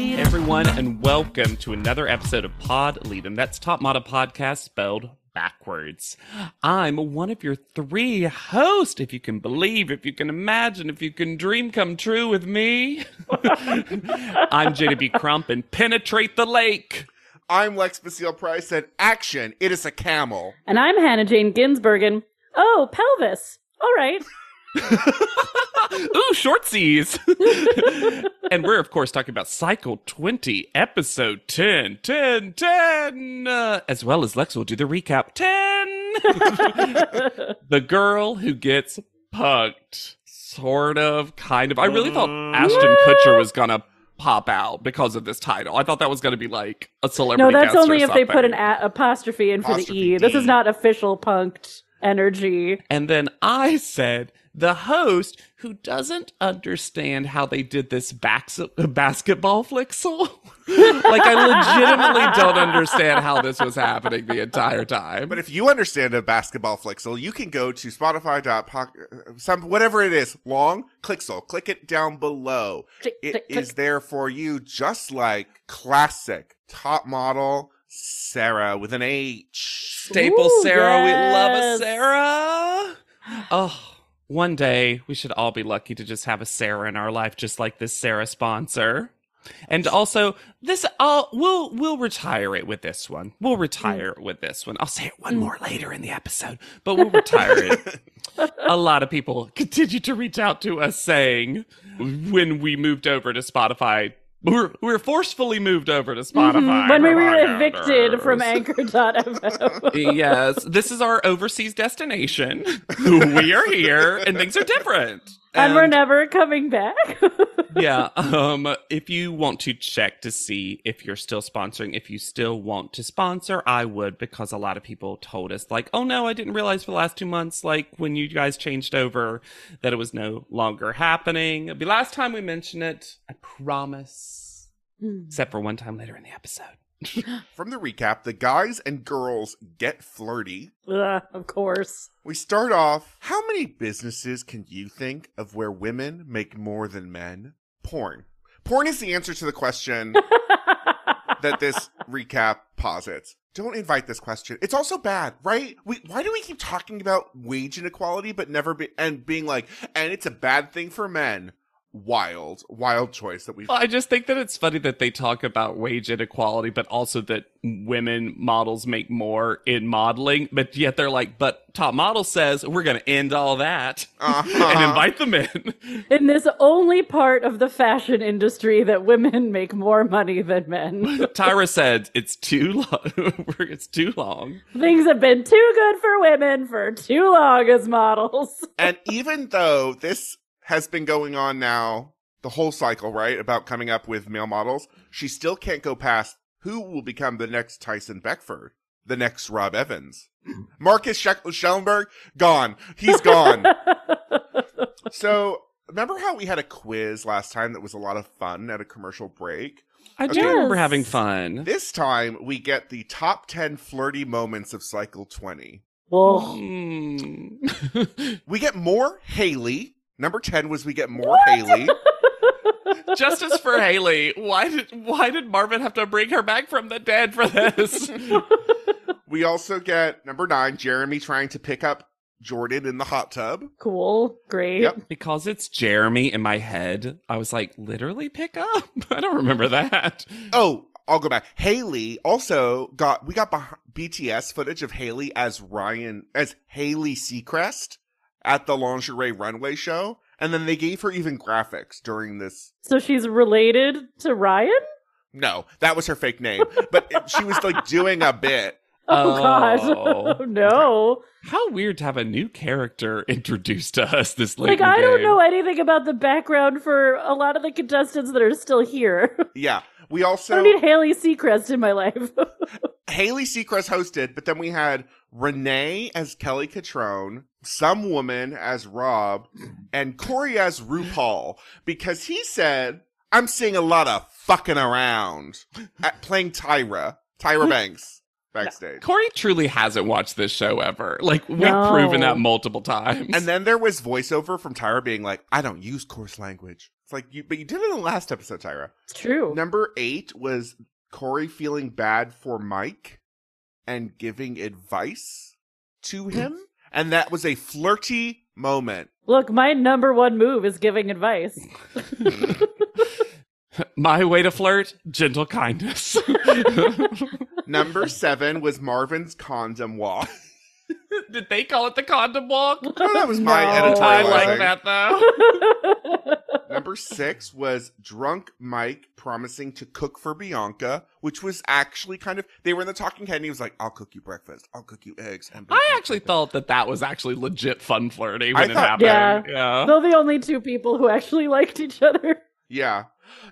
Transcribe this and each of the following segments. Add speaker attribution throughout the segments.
Speaker 1: Everyone, and welcome to another episode of Pod Lead, and that's Top Model Podcast spelled backwards. I'm one of your three hosts, if you can believe, if you can imagine, if you can dream come true with me. I'm JDB Crump and penetrate the lake.
Speaker 2: I'm Lex Basile Price and action, it is a camel.
Speaker 3: And I'm Hannah Jane Ginsburg, and oh, pelvis. All right.
Speaker 1: Ooh, shortsies. and we're, of course, talking about Cycle 20, Episode 10, 10, 10, uh, as well as Lex will do the recap 10. the girl who gets punked. Sort of, kind of. I really thought Ashton Kutcher was going to pop out because of this title. I thought that was going to be like a celebrity. No, that's
Speaker 3: only if they put an a- apostrophe in for the
Speaker 2: Apostrophe
Speaker 3: E. This is not official punked energy.
Speaker 1: And then I said, the host who doesn't understand how they did this bax- basketball flixel. like, I legitimately don't understand how this was happening the entire time.
Speaker 2: But if you understand a basketball flixel, you can go to Spotify. Some whatever it is, long clixel. Click it down below.
Speaker 3: Click,
Speaker 2: It
Speaker 3: click,
Speaker 2: is
Speaker 3: click.
Speaker 2: there for you, just like classic top model Sarah with an H.
Speaker 1: Staple
Speaker 3: Ooh,
Speaker 1: Sarah, we love a. Sarah. Oh, one day we should all be lucky to just have a Sarah in our life, just like this Sarah sponsor. And also, this uh, we'll we'll retire it with this one. We'll retire it with this one. I'll say it one more later in the episode, but we'll retire it. a lot of people continue to reach out to us saying when we moved over to Spotify, we were, we were forcefully moved over to Spotify
Speaker 3: Mhm, when we were evicted from. Anchor.fm.
Speaker 1: yes, this is our overseas destination. we are here, and things are different.
Speaker 3: And we're never coming back.
Speaker 1: yeah. Um, if you want to check to see if you're still sponsoring, if you still want to sponsor, I would because a lot of people told us like, "Oh no, I didn't realize for the last two months, like when you guys changed over, that it was no longer happening." It'll be last time we mention it. I promise. Except for one time later in the episode.
Speaker 2: From the recap, the guys and girls get flirty.
Speaker 3: Ugh, of course.
Speaker 2: We start off. How many businesses can you think of where women make more than men? Porn. Porn is the answer to the question that this recap posits. Don't invite this question. It's also bad, right? We why do we keep talking about wage inequality but never be and being like, and it's a bad thing for men? Wild, wild choice that we.
Speaker 1: Well, I just think that it's funny that they talk about wage inequality, but also that women models make more in modeling, but yet they're like, but top model says we're going to end all that
Speaker 2: Uh-huh.
Speaker 1: and invite them in.
Speaker 3: In this only part of the fashion industry that women make more money than men.
Speaker 1: Tyra said it's too long. it's too long.
Speaker 3: Things have been too good for women for too long as models.
Speaker 2: and even though this has been going on now, the whole cycle, right, about coming up with male models, she still can't go past who will become the next Tyson Beckford, the next Rob Evans. Marcus Sch- Schellenberg, gone. He's gone. so, remember how we had a quiz last time that was a lot of fun at a commercial break?
Speaker 1: I do
Speaker 2: Okay.
Speaker 1: remember having fun.
Speaker 2: This time, we get the top 10 flirty moments of cycle 20.
Speaker 3: Well,
Speaker 1: Mm.
Speaker 2: We get more Haley. Number 10 was we get more Haley.
Speaker 1: Justice for Haley. Why did why did Marvin have to bring her back from the dead for this?
Speaker 2: We also get number nine, Jeremy trying to pick up Jordan in the hot tub.
Speaker 3: cool. Great.
Speaker 2: Yep.
Speaker 1: because it's Jeremy in my head. I was like, literally pick up. I don't remember that.
Speaker 2: Oh, I'll go back. Haley also got we got BTS footage of Haley as Ryan as Haley Seacrest at the lingerie runway show, and then they gave her even graphics during this.
Speaker 3: So she's related to Ryan?
Speaker 2: No, that was her fake name, but she was like doing a bit.
Speaker 3: Oh, gosh.
Speaker 1: Oh.
Speaker 3: Oh, no.
Speaker 1: How weird to have a new character introduced to us this late.
Speaker 3: Like,
Speaker 1: in the
Speaker 3: I don't
Speaker 1: game.
Speaker 3: know anything about the background for a lot of the contestants that are still here.
Speaker 2: Yeah. We
Speaker 3: I
Speaker 2: also
Speaker 3: don't need Haley Seacrest in my life.
Speaker 2: Haley Seacrest hosted, but then we had Renee as Kelly Cutrone, some woman as Rob, and Corey as RuPaul because he said, "I'm seeing a lot of fucking around at playing Tyra, Tyra Banks backstage."
Speaker 1: Corey truly hasn't watched this show ever. Like we've
Speaker 3: No.
Speaker 1: proven that multiple times.
Speaker 2: And then there was voiceover from Tyra being like, "I don't use coarse language." It's like you, but you did it in the last episode, Tyra.
Speaker 3: it's true.
Speaker 2: Number eight was Corey feeling bad for Mike and giving advice to him. And that was a flirty moment.
Speaker 3: Look, my number one move is giving advice.
Speaker 1: My way to flirt, gentle kindness.
Speaker 2: Number seven was Marvin's condom walk.
Speaker 1: Did they call it the condom walk?
Speaker 2: Oh, that was my
Speaker 3: No.
Speaker 1: I like that though.
Speaker 2: Number six was drunk Mike promising to cook for Bianca, which was actually kind of, they were in the talking head and he was like, I'll cook you breakfast. I'll cook you eggs. And
Speaker 1: I actually thought that that was actually legit fun flirty
Speaker 2: I
Speaker 1: when it
Speaker 2: thought-
Speaker 1: happened. Yeah.
Speaker 3: They're the only two people who actually liked each other.
Speaker 2: Yeah.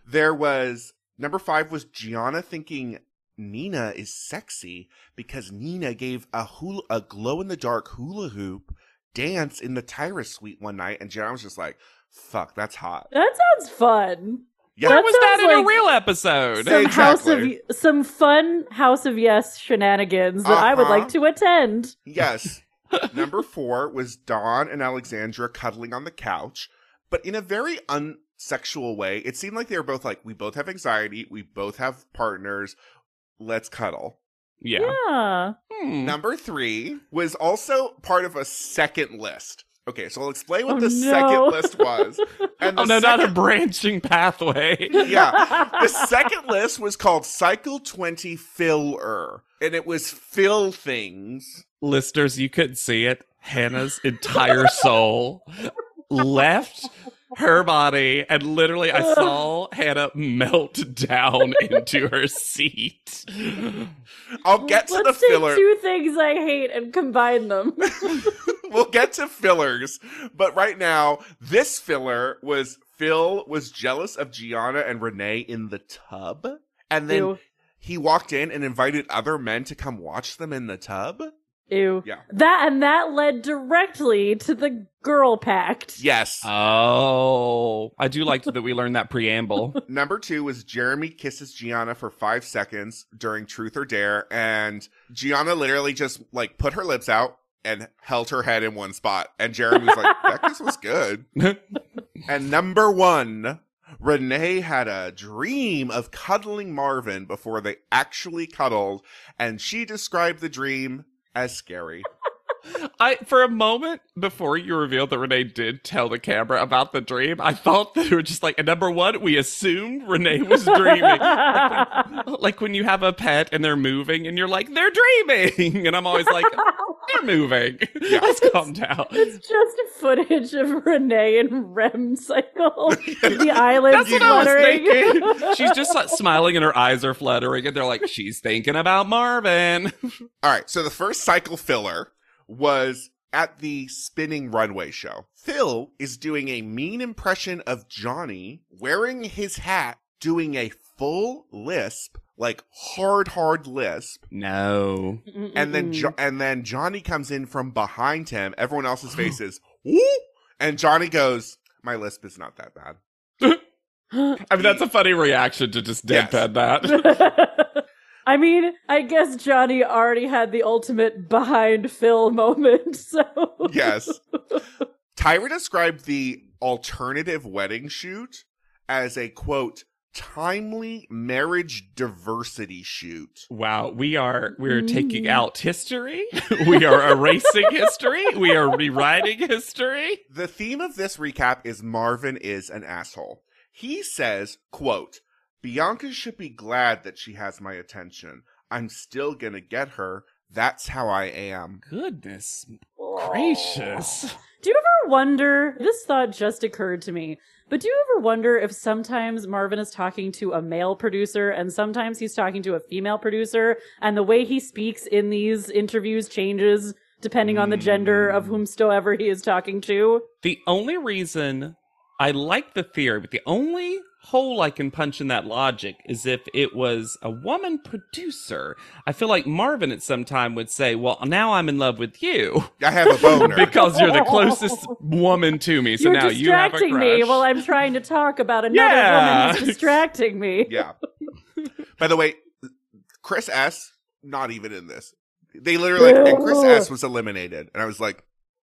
Speaker 2: There was number five was Gianna thinking Nina is sexy because Nina gave a hula, a glow in the dark hula hoop dance in the Tyra suite one night, and Gianna was just like, "Fuck, that's hot."
Speaker 3: That sounds fun.
Speaker 2: Yeah,
Speaker 3: That
Speaker 1: was that
Speaker 3: sounds
Speaker 1: in a real episode?
Speaker 3: Some house
Speaker 2: Exactly.
Speaker 3: of some fun House of Yes shenanigans that I would
Speaker 2: Uh-huh.
Speaker 3: like to attend.
Speaker 2: yes. number four was Dawn and Alexandra cuddling on the couch, but in a very unsexual way. It seemed like they were both like, "We both have anxiety. We both have partners. Let's cuddle."
Speaker 1: yeah.
Speaker 3: Yeah.
Speaker 1: Hmm.
Speaker 2: Number three was also part of a second list. Okay, so I'll explain what
Speaker 3: Oh,
Speaker 2: the
Speaker 3: no.
Speaker 2: second list was. And the
Speaker 1: Oh no, not a branching pathway.
Speaker 2: yeah, the second list was called Cycle Twenty Filler, and it was fill things.
Speaker 1: Listeners, you couldn't see it. Hannah's entire soul left her body, and literally, I saw Hannah melt down into her seat.
Speaker 2: I'll get to the
Speaker 3: Let's take
Speaker 2: filler.
Speaker 3: two things I hate and combine them.
Speaker 2: we'll get to fillers, but right now, this filler was Phil was jealous of Gianna and Renee in the tub, and then
Speaker 3: Ew.
Speaker 2: he walked in and invited other men to come watch them in the tub.
Speaker 3: Ew.
Speaker 2: Yeah.
Speaker 3: That and that led directly to the girl pact.
Speaker 2: Yes.
Speaker 1: Oh, I do like that we learned that preamble.
Speaker 2: Number two was Jeremy kisses Gianna for five seconds during Truth or Dare, and Gianna literally just like put her lips out and held her head in one spot. And Jeremy was like, "That kiss was good." And number one, Renee had a dream of cuddling Marvin before they actually cuddled, and she described the dream as scary.
Speaker 1: I for a moment before you revealed that Renee did tell the camera about the dream, I thought that it was just like number one, we assumed Renee was dreaming. like, when, like when you have a pet and they're moving and you're like, they're dreaming. And I'm always like, they're moving. Let's calm down.
Speaker 3: It's just footage of Renee in REM cycle. the eyelids
Speaker 1: That's what I was
Speaker 3: fluttering.
Speaker 1: thinking. She's just like smiling and her eyes are fluttering, and they're like, she's thinking about Marvin.
Speaker 2: All right, so the first cycle filler was at the spinning runway show. Phil is doing a mean impression of Johnny wearing his hat, doing a full lisp, like hard, hard lisp.
Speaker 1: No.
Speaker 2: And then jo- and then Johnny comes in from behind him. Everyone else's face is woo, and Johnny goes, "My lisp is not that bad."
Speaker 1: I mean, that's a funny reaction to just
Speaker 2: Yes.
Speaker 1: deadpan that.
Speaker 3: I mean, I guess Johnny already had the ultimate behind Phil moment, so
Speaker 2: yes. Tyra described the alternative wedding shoot as a quote timely marriage diversity shoot.
Speaker 1: Wow, we are we're taking
Speaker 3: Mm.
Speaker 1: out history. we are erasing history. We are rewriting history.
Speaker 2: The theme of this recap is Marvin is an asshole. He says, quote, Bianca should be glad that she has my attention. I'm still gonna get her. That's how I am.
Speaker 1: Goodness gracious.
Speaker 3: Do you ever ever wonder? This thought just occurred to me. But do you ever wonder if sometimes Marvin is talking to a male producer and sometimes he's talking to a female producer and the way he speaks in these interviews changes depending on the gender of hmm. whomsoever he is talking to?
Speaker 1: The only reason I like the theory, but the only hole I can punch in that logic is if it was a woman producer. I feel like Marvin at some time would say, Well, now I'm in love with you
Speaker 2: I have a boner.
Speaker 1: because you're the closest woman to me. So
Speaker 3: You're
Speaker 1: now you have a
Speaker 3: distracting
Speaker 1: crush.
Speaker 3: me while I'm trying to talk about another
Speaker 1: Yeah.
Speaker 3: woman who's distracting me.
Speaker 2: yeah. By the way, Chris S. Not even in this. They literally and Chris S. was eliminated, and I was like,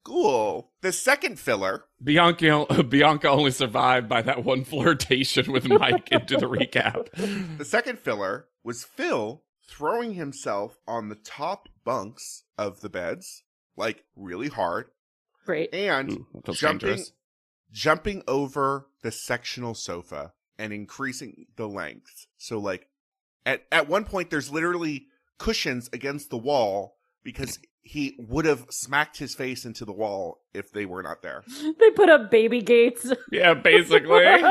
Speaker 2: "Cool." The second filler,
Speaker 1: Bianca, Bianca only survived by that one flirtation with Mike into the recap.
Speaker 2: the second filler was Phil throwing himself on the top bunks of the beds, like really hard,
Speaker 3: Great.
Speaker 2: and
Speaker 1: Ooh,
Speaker 2: jumping
Speaker 1: dangerous.
Speaker 2: jumping over the sectional sofa and increasing the length. So like at at one point there's literally cushions against the wall because he would have smacked his face into the wall if they were not there.
Speaker 3: They put up baby gates.
Speaker 1: Yeah, basically.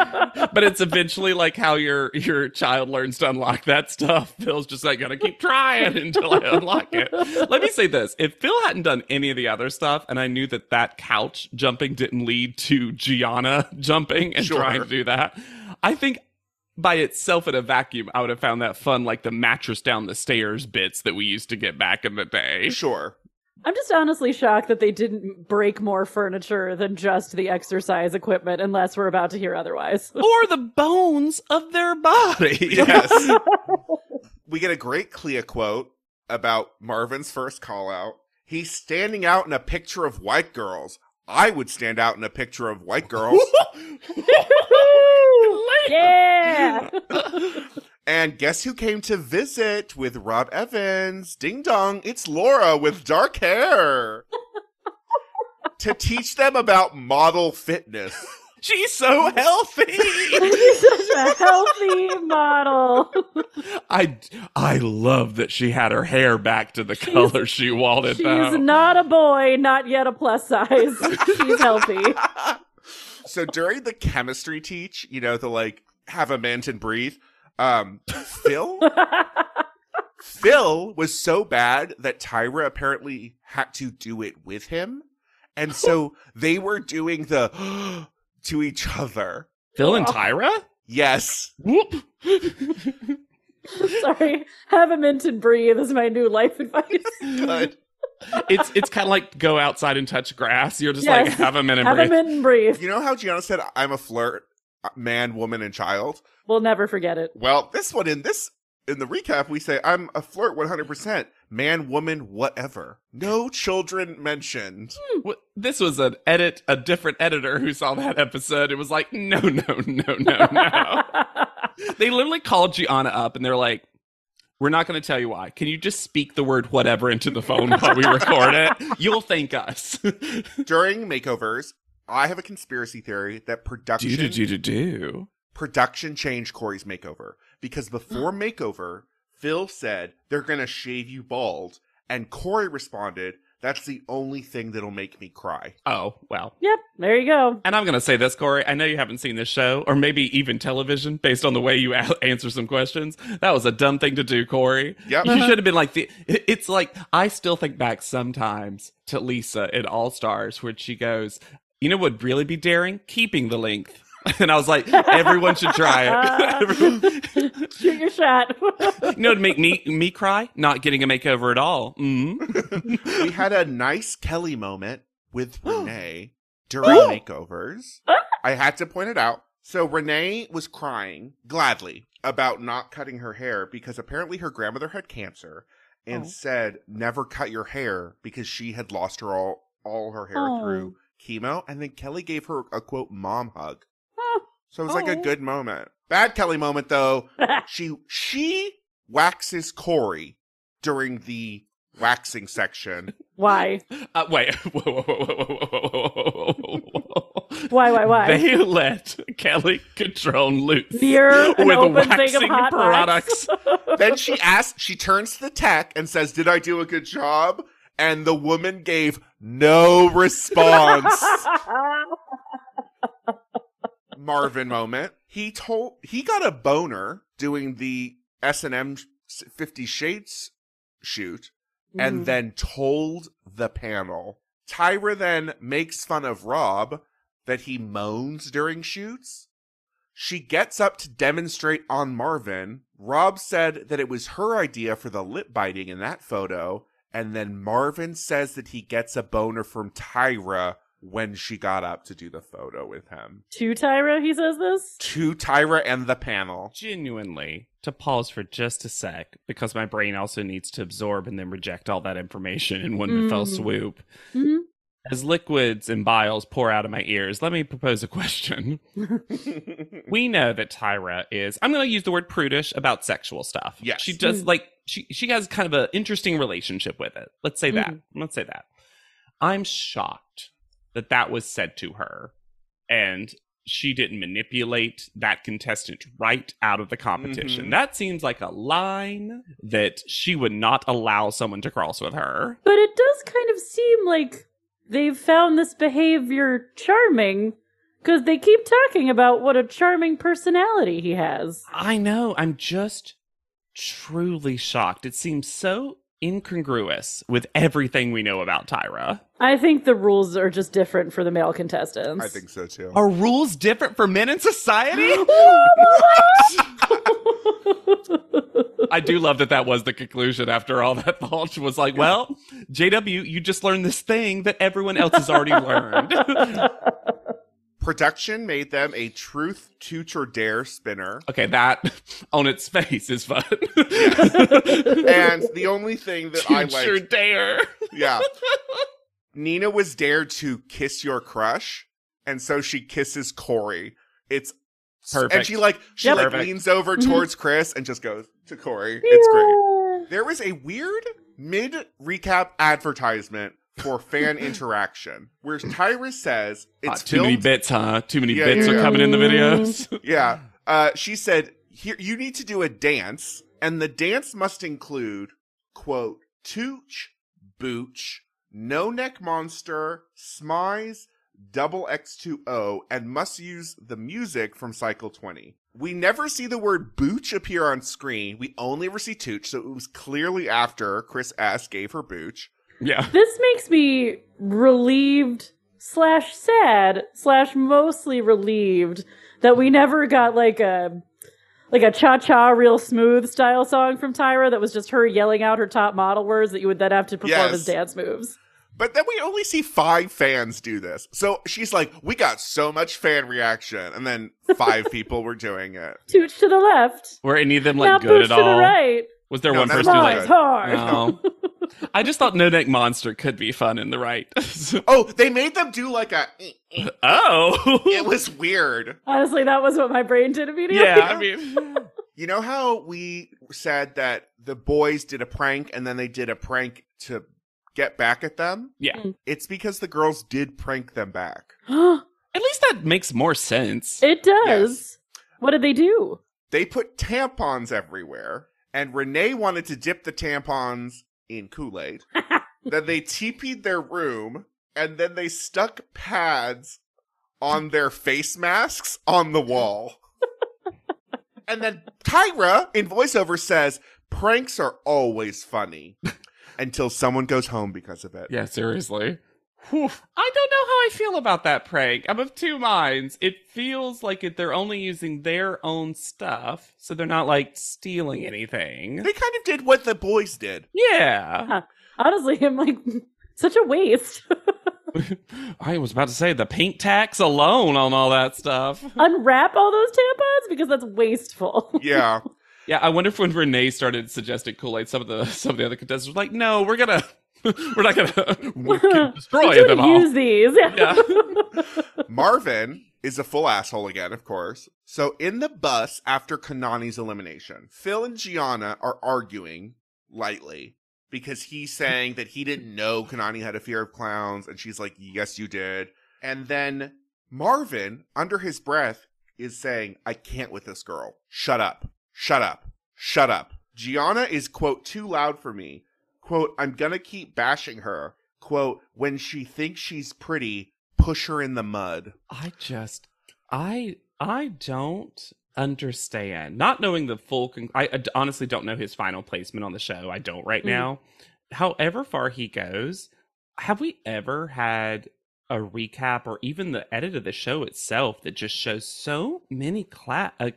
Speaker 1: but it's eventually like how your your child learns to unlock that stuff. Phil's just like gonna keep trying until I unlock it. Let me say this: if Phil hadn't done any of the other stuff, and I knew that that couch jumping didn't lead to Gianna jumping and
Speaker 2: Sure.
Speaker 1: trying to do that, I think. By itself in a vacuum, I would have found that fun, like the mattress down the stairs bits that we used to get back in the day.
Speaker 2: Sure.
Speaker 3: I'm just honestly shocked that they didn't break more furniture than just the exercise equipment, unless we're about to hear otherwise.
Speaker 1: Or the bones of their body.
Speaker 2: Yes. we get a great Clea quote about Marvin's first call out. He's standing out in a picture of white girls. I would stand out in a picture of white girls.
Speaker 3: Yeah.
Speaker 2: And guess who came to visit with Rob Evans? Ding dong, it's Laura with dark hair. to teach them about model fitness.
Speaker 1: She's so healthy.
Speaker 3: She's such a healthy model.
Speaker 1: I I love that she had her hair back to the color she wanted.
Speaker 3: She's
Speaker 1: though.
Speaker 3: not a boy, not yet a plus size. She's healthy.
Speaker 2: so during the chemistry teach, you know, the like have a mint and breathe. Um, Phil, Phil was so bad that Tyra apparently had to do it with him, and so they were doing the to each other.
Speaker 1: Phil and Tyra.
Speaker 2: Yes,
Speaker 1: Whoop.
Speaker 3: Sorry. Have a mint and breathe is my new life advice.
Speaker 2: good.
Speaker 1: It's it's kind of like go outside and touch grass. You're just
Speaker 3: Yes.
Speaker 1: like have a minute.
Speaker 3: Have a
Speaker 1: breathe.
Speaker 3: mint and breathe.
Speaker 2: You know how Gianna said, "I'm a flirt, uh, man, woman, and child."
Speaker 3: We'll never forget it.
Speaker 2: Well, this one in this in the recap, we say, "I'm a flirt, 100 percent, man, woman, whatever, no children mentioned."
Speaker 1: What- This was an edit, a different editor who saw that episode. It was like, no, no, no, no, no. they literally called Gianna up and they're like, we're not going to tell you why. Can you just speak the word whatever into the phone while we record it? You'll thank us.
Speaker 2: During makeovers, I have a conspiracy theory that production
Speaker 1: do, do, do, do,
Speaker 2: production changed Corey's makeover because before makeover, Phil said they're gonna shave you bald, and Corey responded, "That's the only thing that'll make me cry."
Speaker 1: Oh, well.
Speaker 3: yep, there you go.
Speaker 1: And I'm going to say this, Corey. I know you haven't seen this show or maybe even television based on the way you a- answer some questions. That was a dumb thing to do, Corey.
Speaker 2: Yep.
Speaker 1: You uh-huh. should have been like the. It's like I still think back sometimes to Lisa in All Stars where she goes, "You know what would really be daring? Keeping the length." And I was like, everyone should try it. Everyone-
Speaker 3: Shoot your shot.
Speaker 1: you know, to make me me cry, not getting a makeover at all. Mm.
Speaker 2: we had a nice Kelly moment with Renee during makeovers. I had to point it out. So Renee was crying gladly about not cutting her hair because apparently her grandmother had cancer and
Speaker 3: Oh.
Speaker 2: said never cut your hair because she had lost her all all her hair
Speaker 3: Oh.
Speaker 2: through chemo and then Kelly gave her a quote mom hug. So it was oh. like a good moment. Bad Kelly moment though. she she waxes Corey during the waxing section.
Speaker 3: Why?
Speaker 1: Uh, wait.
Speaker 3: why? Why? Why?
Speaker 1: They let Kelly control loose
Speaker 3: Beer,
Speaker 1: with waxing products.
Speaker 2: Then she asks. She turns to the tech and says, "Did I do a good job?" And the woman gave no response. Marvin moment. He told he got a boner doing the S and M Fifty Shades shoot, and
Speaker 3: Mhm.
Speaker 2: then told the panel. Tyra then makes fun of Rob that he moans during shoots. She gets up to demonstrate on Marvin. Rob said that it was her idea for the lip biting in that photo, and then Marvin says that he gets a boner from Tyra when she got up to do the photo with him.
Speaker 3: to Tyra, he says this.
Speaker 2: To Tyra and the panel.
Speaker 1: Genuinely, to pause for just a sec, because my brain also needs to absorb and then reject all that information in one fell
Speaker 3: Mm.
Speaker 1: swoop.
Speaker 3: Mhm.
Speaker 1: As liquids and biles pour out of my ears, let me propose a question. we know that Tyra is I'm going to use the word prudish about sexual stuff.
Speaker 2: Yes.
Speaker 1: She does
Speaker 3: Mm.
Speaker 1: like she she has kind of an interesting relationship with it. Let's say that. Let's say that. I'm shocked that that was said to her and she didn't manipulate that contestant right out of the competition.
Speaker 2: Mhm.
Speaker 1: That seems like a line that she would not allow someone to cross with her.
Speaker 3: But it does kind of seem like they've found this behavior charming because they keep talking about what a charming personality he has.
Speaker 1: I know. I'm just truly shocked. It seems so incongruous with everything we know about Tyra.
Speaker 3: I think the rules are just different for the male contestants.
Speaker 2: I think so too.
Speaker 1: Are rules different for men in society? I do love that that was the conclusion after all that thought was like, well, JW, you just learned this thing that everyone else has already learned.
Speaker 2: Production made them a truth, tooch, or dare spinner.
Speaker 1: okay, that on its face is fun.
Speaker 2: And the only thing that I
Speaker 1: Future
Speaker 2: liked,
Speaker 1: dare.
Speaker 2: yeah, Nina was dared to kiss your crush, and so she kisses Corey. It's
Speaker 1: perfect and
Speaker 2: she like she
Speaker 3: Yep.
Speaker 2: like
Speaker 1: Perfect.
Speaker 2: leans over
Speaker 3: Mhm.
Speaker 2: towards Chris and just goes to Corey. It's great. There was a weird mid recap advertisement for fan interaction where Tyra says
Speaker 1: Ah,
Speaker 2: it's
Speaker 1: too many bits, huh? Too many
Speaker 2: Yeah,
Speaker 1: bits
Speaker 2: yeah,
Speaker 1: are
Speaker 2: yeah.
Speaker 1: coming in the videos.
Speaker 2: Yeah. Uh, she said, "Here, you need to do a dance, and the dance must include quote tooch, booch, no neck monster, smize, double X two O, and must use the music from Cycle Twenty. We never see the word booch appear on screen. We only ever see tooch, so it was clearly after Chris S gave her booch.
Speaker 1: Yeah.
Speaker 3: This makes me relieved slash sad slash mostly relieved that we never got like a like a cha cha real smooth style song from Tyra that was just her yelling out her top model words that you would then have to perform
Speaker 2: Yes.
Speaker 3: as dance moves.
Speaker 2: But then we only see five fans do this. So she's like, we got so much fan reaction. And then five people were doing it.
Speaker 3: Tooch to the left.
Speaker 1: Were any of them like
Speaker 3: now
Speaker 1: good at
Speaker 3: to
Speaker 1: all?
Speaker 3: the right.
Speaker 1: Was there
Speaker 2: No,
Speaker 1: one person who
Speaker 2: them
Speaker 1: like
Speaker 3: Smize hard.
Speaker 1: No. I just thought No Neck Monster could be fun in the right.
Speaker 2: Oh, they made them do like a.
Speaker 1: oh.
Speaker 2: It was weird.
Speaker 3: Honestly, that was what my brain did immediately.
Speaker 1: yeah, I mean
Speaker 2: You know how we said that the boys did a prank and then they did a prank to get back at them?
Speaker 1: Yeah.
Speaker 3: Mm.
Speaker 2: It's because the girls did prank them back.
Speaker 1: At least that makes more sense.
Speaker 3: it does.
Speaker 2: Yes.
Speaker 3: What did they do?
Speaker 2: They put tampons everywhere, and Renee wanted to dip the tampons in Kool Aid. then they teepeed their room, and then they stuck pads on their face masks on the wall. and then Tyra in voiceover says, Pranks are always funny until someone goes home because of it.
Speaker 1: Yeah, seriously. Whew. I don't know how I feel about that prank. I'm of two minds. It feels like it, they're only using their own stuff, so they're not like stealing anything.
Speaker 2: They kind of did what the boys did.
Speaker 1: Yeah.
Speaker 3: Honestly, I'm like such a waste.
Speaker 1: I was about to say the paint tax alone on all that stuff.
Speaker 3: Unwrap all those tampons because that's wasteful.
Speaker 2: Yeah.
Speaker 1: Yeah, I wonder if when Renee started suggesting Kool Aid, some of the some of the other contestants were like, "No, we're gonna, we're not gonna we can destroy them all."
Speaker 3: use these.
Speaker 1: Yeah.
Speaker 2: Marvin is a full asshole again, of course. So in the bus after Kanani's elimination, Phil and Gianna are arguing lightly because he's saying that he didn't know Kanani had a fear of clowns, and she's like, Yes, you did. And then Marvin, under his breath, is saying, I can't with this girl. Shut up. Shut up. Shut up. Gianna is, quote, too loud for me. Quote, I'm gonna keep bashing her. Quote, when she thinks she's pretty, push her in the mud.
Speaker 1: I just, I, I don't understand. Not knowing the full, con- I, I honestly don't know his final placement on the show. I don't right
Speaker 3: Mhm.
Speaker 1: now. However far he goes, have we ever had a recap or even the edit of the show itself that just shows so many clap, uh,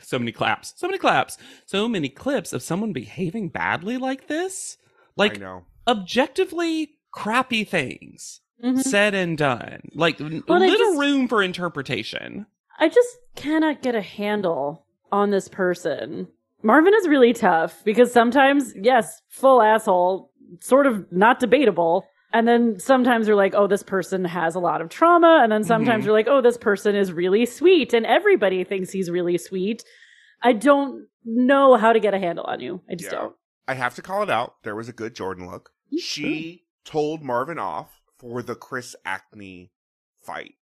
Speaker 1: so many claps, so many claps, so many clips of someone behaving badly like this, like
Speaker 2: know.
Speaker 1: objectively crappy things
Speaker 3: Mhm.
Speaker 1: said and done. Like
Speaker 3: Well,
Speaker 1: little
Speaker 3: just-
Speaker 1: room for interpretation.
Speaker 3: I just cannot get a handle on this person. Marvin is really tough because sometimes, yes, full asshole, sort of not debatable. And then sometimes you're like, oh, this person has a lot of trauma. And then sometimes
Speaker 1: Mhm.
Speaker 3: you're like, oh, this person is really sweet. And everybody thinks he's really sweet. I don't know how to get a handle on you. I just
Speaker 2: Yeah.
Speaker 3: don't.
Speaker 2: I have to call it out. There was a good Jordan look. She told Marvin off for the Chris Acne fight.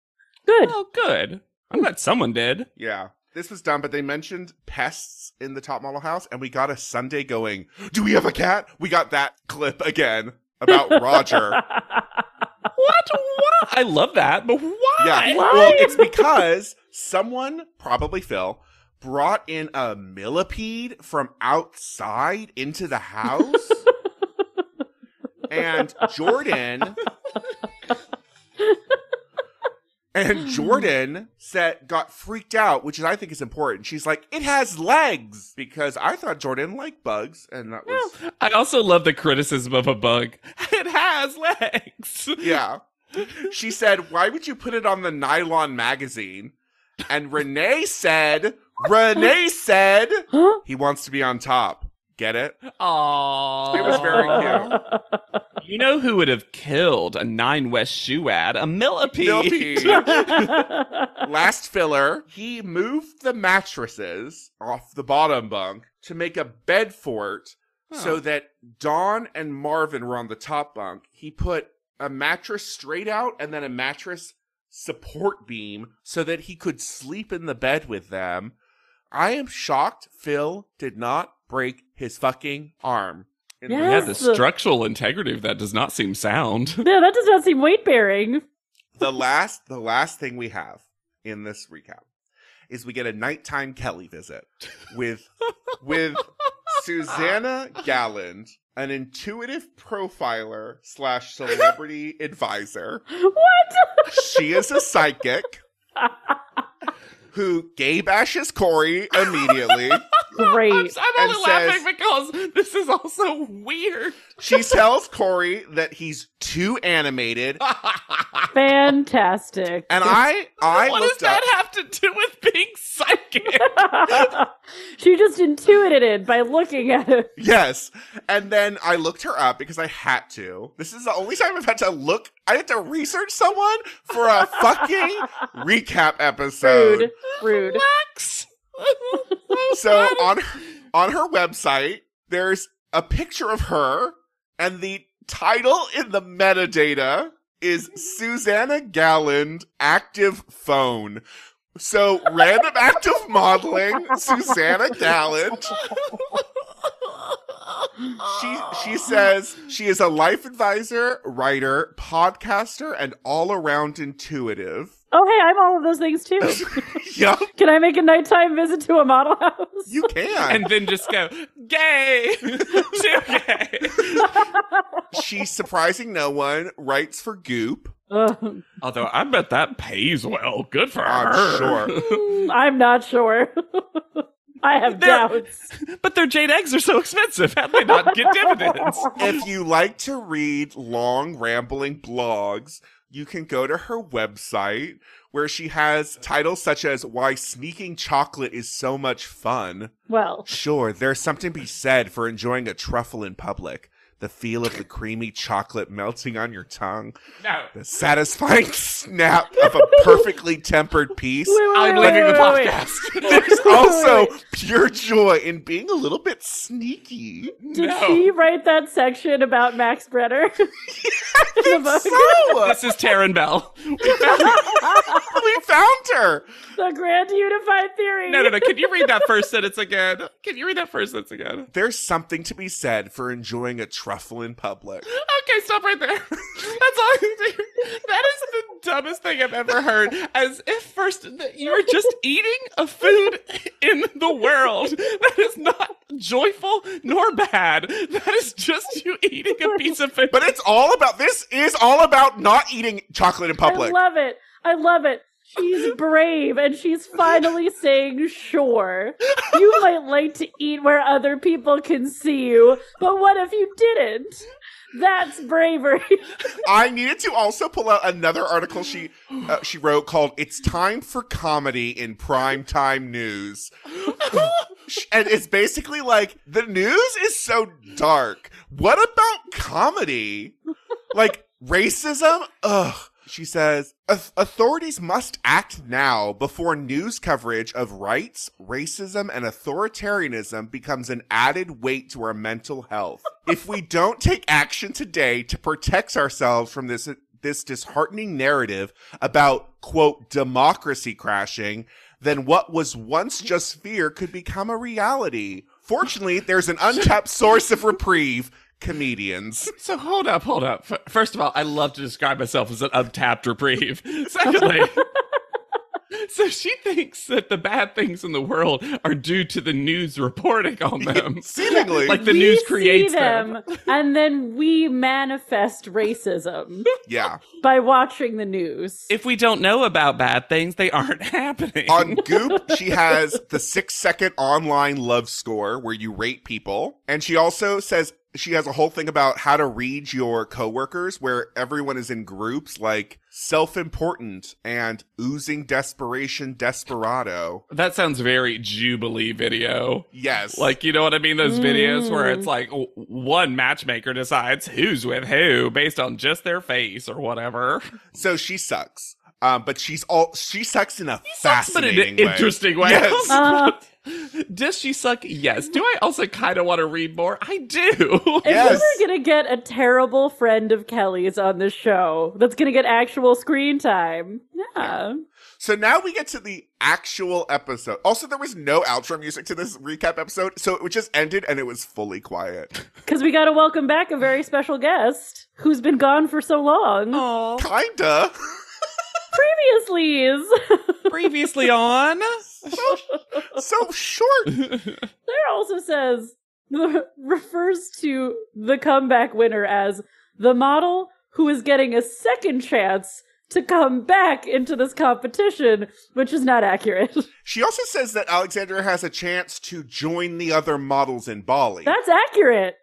Speaker 3: Good.
Speaker 1: Oh, good. I'm glad someone did.
Speaker 2: Yeah. This was done, but they mentioned pests in the top model house, and we got a Sunday going, Do we have a cat? We got that clip again about Roger.
Speaker 1: What? What? I love that, but why?
Speaker 2: Yeah.
Speaker 3: Why?
Speaker 2: Well, it's because someone, probably Phil, brought in a millipede from outside into the house. and Jordan and Jordan said got freaked out, which is I think is important. She's like, "It has legs," because I thought Jordan liked bugs, and that was
Speaker 1: I also love the criticism of a bug. It has legs.
Speaker 2: yeah. She said, "Why would you put it on the nylon magazine?" And Renee said, "Renee said
Speaker 3: Huh?
Speaker 2: he wants to be on top." Get it?
Speaker 1: Aww.
Speaker 2: It was very cute.
Speaker 1: You know who would have killed a Nine West shoe ad? A millipede.
Speaker 2: Millipede. Last filler, he moved the mattresses off the bottom bunk to make a bed fort so that Dawn and Marvin were on the top bunk. He put a mattress straight out and then a mattress support beam so that he could sleep in the bed with them. I am shocked Phil did not break his fucking arm. in the-
Speaker 3: Yeah.
Speaker 1: Yeah, the structural integrity of that does not seem sound.
Speaker 3: yeah, that does not seem weight bearing.
Speaker 2: the last the last thing we have in this recap is we get a nighttime Kelly visit with with Susanna Galland, an intuitive profiler slash celebrity advisor.
Speaker 3: What?
Speaker 2: She is a psychic who gay bashes Corey immediately.
Speaker 3: Great.
Speaker 1: I'm, I'm only laughing
Speaker 2: says-
Speaker 1: because this is also weird.
Speaker 2: She tells Corey that he's too animated.
Speaker 3: Fantastic.
Speaker 2: And I I
Speaker 1: what does
Speaker 2: looked up
Speaker 1: that have to do with being psychic?
Speaker 3: she just intuited it by looking at it.
Speaker 2: Yes. And then I looked her up because I had to. This is the only time I've had to look. I had to research someone for a fucking recap episode.
Speaker 3: Rude. Rude.
Speaker 1: Relax.
Speaker 2: So on on her website, there's a picture of her, and the title in the metadata is Susanna Galland active phone. So random active modeling, Susanna Galland. She she says she is a life advisor, writer, podcaster, and all around intuitive.
Speaker 3: Oh, hey, I'm all of those things too.
Speaker 2: Yup,
Speaker 3: Can I make a nighttime visit to a model house?
Speaker 2: you can.
Speaker 1: and then just go gay, too gay.
Speaker 2: She's surprising no one. Writes for Goop.
Speaker 3: Ugh.
Speaker 1: Although I bet that pays well. Good for
Speaker 2: I'm
Speaker 1: her.
Speaker 2: sure.
Speaker 3: I'm not sure. I have
Speaker 1: There-
Speaker 3: doubts.
Speaker 1: But their jade eggs are so expensive. How do they not get dividends?
Speaker 2: if you like to read long, rambling blogs, you can go to her website where she has titles such as Why Sneaking Chocolate is So Much Fun.
Speaker 3: Well,
Speaker 2: Sure, there's something to be said for enjoying a truffle in public. The feel of the creamy chocolate melting on your tongue.
Speaker 1: No.
Speaker 2: The satisfying snap of a perfectly tempered piece.
Speaker 3: wait, wait,
Speaker 1: I'm
Speaker 3: wait,
Speaker 1: leaving
Speaker 3: wait,
Speaker 1: the
Speaker 3: wait, wait.
Speaker 1: podcast.
Speaker 2: There's also pure joy in being a little bit sneaky.
Speaker 3: Did
Speaker 1: No.
Speaker 3: she write that section about Max Brenner?
Speaker 2: I so.
Speaker 1: This is Taryn Bell.
Speaker 2: we found her.
Speaker 3: the Grand Unified Theory.
Speaker 1: No, no, no. Can you read that first sentence again? Can you read that first sentence again?
Speaker 2: There's something to be said for enjoying a truffle in public.
Speaker 1: Okay, stop right there. That's all you do. That is the dumbest thing I've ever heard. As if first you are just eating a food in the world that is not joyful nor bad. That is just you eating a piece of food.
Speaker 2: But it's all about this is all about not eating chocolate in public.
Speaker 3: I love it. I love it. She's brave and she's finally saying, sure, you might like to eat where other people can see you, but what if you didn't? That's bravery.
Speaker 2: I needed to also pull out another article she uh, she wrote called "It's Time for Comedy in Prime Time News," and it's basically like the news is so dark. What about comedy? Like racism? Ugh. She says authorities must act now before news coverage of rights, racism, and authoritarianism becomes an added weight to our mental health. if we don't take action today to protect ourselves from this this disheartening narrative about quote democracy crashing, then what was once just fear could become a reality. Fortunately, there's an untapped source of reprieve comedians.
Speaker 1: So hold up, hold up. F- First of all, I love to describe myself as an untapped reprieve. Secondly, so she thinks that the bad things in the world are due to the news reporting on them.
Speaker 2: Seemingly.
Speaker 1: Like the
Speaker 3: we
Speaker 1: news
Speaker 3: see
Speaker 1: creates them.
Speaker 3: and then we manifest racism
Speaker 2: yeah.
Speaker 3: by watching the news.
Speaker 1: If we don't know about bad things, they aren't happening.
Speaker 2: On Goop, she has the six second online love score where you rate people. And she also says she has a whole thing about how to read your coworkers where everyone is in groups like self important and oozing desperation desperado.
Speaker 1: that sounds very Jubilee video.
Speaker 2: Yes.
Speaker 1: Like, you know what I mean? Those videos where
Speaker 3: Mm.
Speaker 1: it's like one matchmaker decides who's with who based on just their face or whatever.
Speaker 2: so she sucks. Um, but she's all she sucks in a
Speaker 1: Sucks, but in
Speaker 2: fascinating
Speaker 1: an
Speaker 2: way.
Speaker 1: interesting way.
Speaker 2: Yes.
Speaker 3: Uh,
Speaker 1: Does she suck? Yes. Do I also kind of want to read more? I do.
Speaker 3: If
Speaker 2: Yes.
Speaker 3: we're gonna get a terrible friend of Kelly's on this show that's gonna get actual screen time, yeah.
Speaker 2: So now we get to the actual episode. Also, there was no outro music to this recap episode, so it just ended and it was fully quiet.
Speaker 3: Because we gotta welcome back a very special guest who's been gone for so long.
Speaker 1: Aw.
Speaker 2: Kinda.
Speaker 3: Previously,
Speaker 1: Previously on.
Speaker 2: so short.
Speaker 3: there also says refers to the comeback winner as the model who is getting a second chance to come back into this competition, which is not accurate.
Speaker 2: She also says that Alexandra has a chance to join the other models in Bali.
Speaker 3: That's accurate.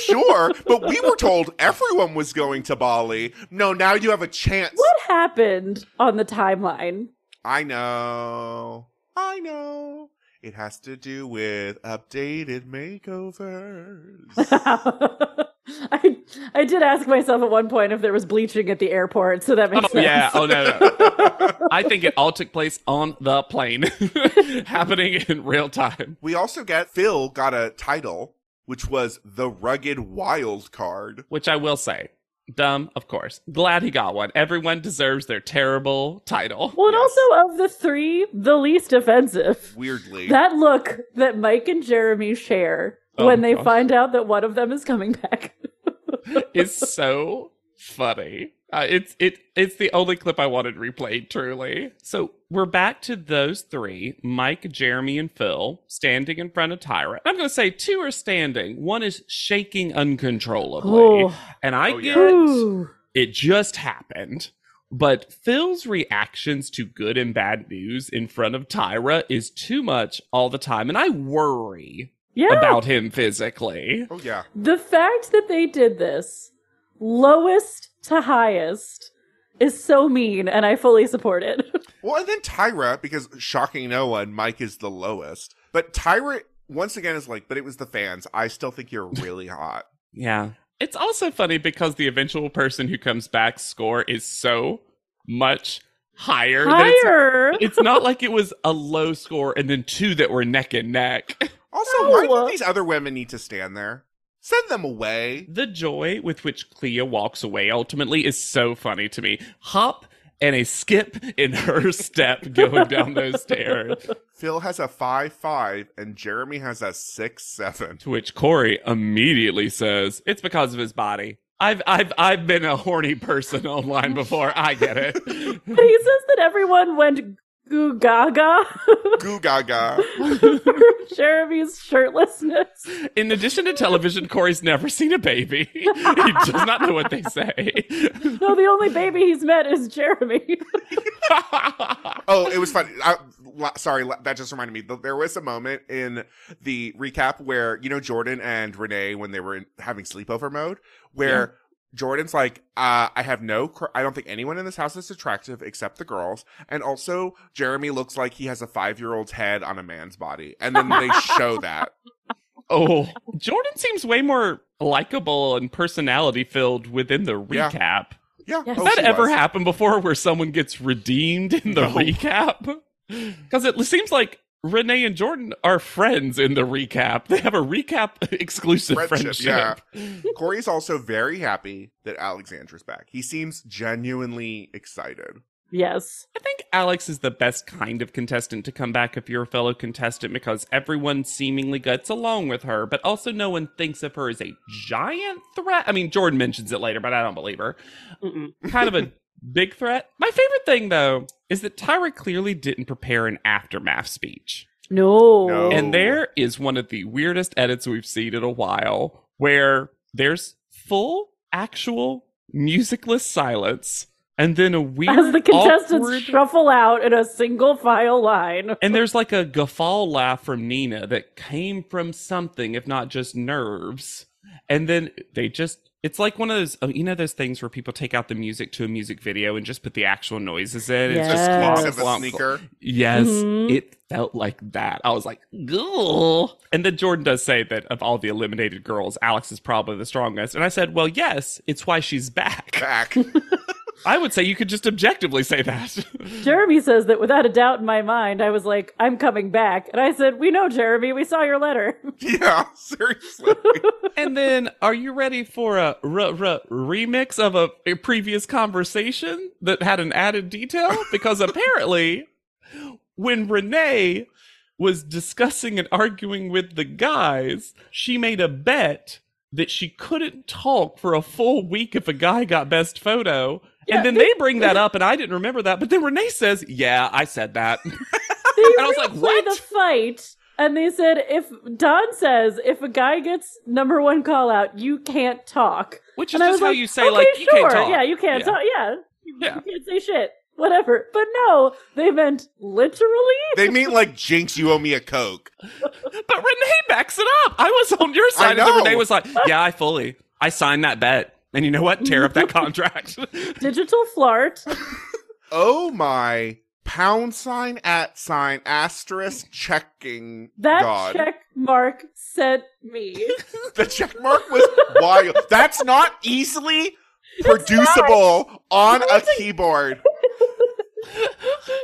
Speaker 2: Sure, but we were told everyone was going to Bali. No, now you have a chance.
Speaker 3: What happened on the timeline?
Speaker 2: I know. I know. It has to do with updated makeovers.
Speaker 3: I I did ask myself at one point if there was bleaching at the airport, so that oh, makes
Speaker 1: Oh
Speaker 3: sense.
Speaker 1: yeah. Oh no, no. I think it all took place on the plane, happening in real time.
Speaker 2: we also get Phil got a title, which was the rugged wild card.
Speaker 1: Which I will say, dumb, of course. Glad he got one. Everyone deserves their terrible title.
Speaker 3: Well, and
Speaker 2: Yes.
Speaker 3: also of the three, the least offensive.
Speaker 2: Weirdly.
Speaker 3: That look that Mike and Jeremy share
Speaker 1: Oh,
Speaker 3: when they
Speaker 1: gosh.
Speaker 3: find out that one of them is coming back.
Speaker 1: is so funny. Uh, it's it it's the only clip I wanted replayed. Truly. So we're back to those three: Mike, Jeremy, and Phil standing in front of Tyra. I'm going to say two are standing. One is shaking uncontrollably,
Speaker 3: Oh.
Speaker 1: and I
Speaker 2: Oh,
Speaker 1: get
Speaker 2: yeah.
Speaker 1: It just happened. But Phil's reactions to good and bad news in front of Tyra is too much all the time, and I worry
Speaker 3: Yeah.
Speaker 1: about him physically.
Speaker 2: oh yeah.
Speaker 3: the fact that they did this lowest to highest is so mean, and I fully support it.
Speaker 2: Well, and then Tyra, because shocking no one, Mike is the lowest. But Tyra once again is like, but it was the fans. I still think you're really hot.
Speaker 1: Yeah. It's also funny because the eventual person who comes back score is so much higher. that it's-
Speaker 3: Higher.
Speaker 1: It's, not like it was a low score and then two that were neck and neck.
Speaker 2: Also, why do these other women need to stand there? Send them away.
Speaker 1: The joy with which Clea walks away ultimately is so funny to me. Hop and a skip in her step going down those stairs.
Speaker 2: Phil has a five five and Jeremy has a six seven.
Speaker 1: To which Corey immediately says, "It's because of his body." I've I've I've been a horny person online before. I get it.
Speaker 3: But he says that everyone went goo gaga
Speaker 2: Goo gaga.
Speaker 3: for Jeremy's shirtlessness.
Speaker 1: In addition to television, Corey's never seen a baby. he does not know what they say.
Speaker 3: No, the only baby he's met is Jeremy.
Speaker 2: Oh, it was funny. I, sorry, that just reminded me. Th- There was a moment in the recap where you know Jordan and Renee when they were in, having sleepover mode, where Jordan's like, uh, "I have no. Cr- I don't think anyone in this house is attractive except the girls." And also, Jeremy looks like he has a five-year-old's head on a man's body, and then they show that.
Speaker 1: oh, Jordan seems way more likable and personality filled within the recap.
Speaker 2: Yeah,
Speaker 3: Yes.
Speaker 2: oh,
Speaker 1: Has that
Speaker 2: she
Speaker 1: ever
Speaker 2: was.
Speaker 1: happened before where someone gets redeemed in the
Speaker 2: No.
Speaker 1: recap? Because it seems like Renee and Jordan are friends in the recap. They have a recap exclusive
Speaker 2: Friendship,
Speaker 1: friendship.
Speaker 2: yeah. Cory's also very happy that Alexandra's back. He seems genuinely excited.
Speaker 3: yes.
Speaker 1: I think Alex is the best kind of contestant to come back if you're a fellow contestant because everyone seemingly gets along with her, but also no one thinks of her as a giant threat. I mean, Jordan mentions it later, but I don't believe her.
Speaker 3: Mm-mm.
Speaker 1: Kind of a big threat. My favorite thing, though, is that Tyra clearly didn't prepare an aftermath speech.
Speaker 3: No.
Speaker 2: No.
Speaker 1: And there is one of the weirdest edits we've seen in a while where there's full, actual, musicless silence. And then a weird,
Speaker 3: As the contestants
Speaker 1: awkward-
Speaker 3: shuffle out in a single file line.
Speaker 1: and there's like a guffaw laugh from Nina that came from something, if not just nerves. And then they just, it's like one of those, oh, you know, those things where people take out the music to a music video and just put the actual noises in. It's just
Speaker 3: Yes.
Speaker 1: clomp,
Speaker 2: Clicks of a sneaker.
Speaker 1: Yes,
Speaker 3: Mhm.
Speaker 1: it felt like that. I was like, Ugh. and then Jordan does say that of all the eliminated girls, Alex is probably the strongest. And I said, well, yes, it's why she's back.
Speaker 2: Back.
Speaker 1: I would say you could just objectively say that.
Speaker 3: Jeremy says that without a doubt in my mind, I was like, I'm coming back. And I said, We know, Jeremy, we saw your letter.
Speaker 2: yeah, seriously.
Speaker 1: and then, are you ready for a r- r- remix of a, a previous conversation that had an added detail? Because apparently, when Renee was discussing and arguing with the guys, she made a bet that she couldn't talk for a full week if a guy got best photo.
Speaker 3: Yeah,
Speaker 1: and then
Speaker 3: they-
Speaker 1: they bring that up, and I didn't remember that. But then Renee says, "Yeah, I said that."
Speaker 3: They
Speaker 1: And I was like,
Speaker 3: replay
Speaker 1: "What?"
Speaker 3: the fight. And they said, if Don says, if a guy gets number one call out, you can't talk.
Speaker 1: Which is
Speaker 3: And
Speaker 1: just how
Speaker 3: like,
Speaker 1: you say,
Speaker 3: okay,
Speaker 1: like, you
Speaker 3: sure.
Speaker 1: can't talk.
Speaker 3: Yeah, you can't
Speaker 1: Yeah.
Speaker 3: talk. Yeah.
Speaker 1: Yeah.
Speaker 3: You can't say shit. Whatever. But no, they meant literally.
Speaker 2: they mean like Jinx, you owe me a Coke.
Speaker 1: But Renee backs it up. I was on your side, and then. Renee was like, "Yeah, I fully, I signed that bet." And you know what? Tear up that contract.
Speaker 3: Digital flart.
Speaker 2: Oh my pound sign at sign asterisk checking
Speaker 3: That
Speaker 2: god.
Speaker 3: check mark sent me.
Speaker 2: The check mark was wild. That's not easily producible on a keyboard.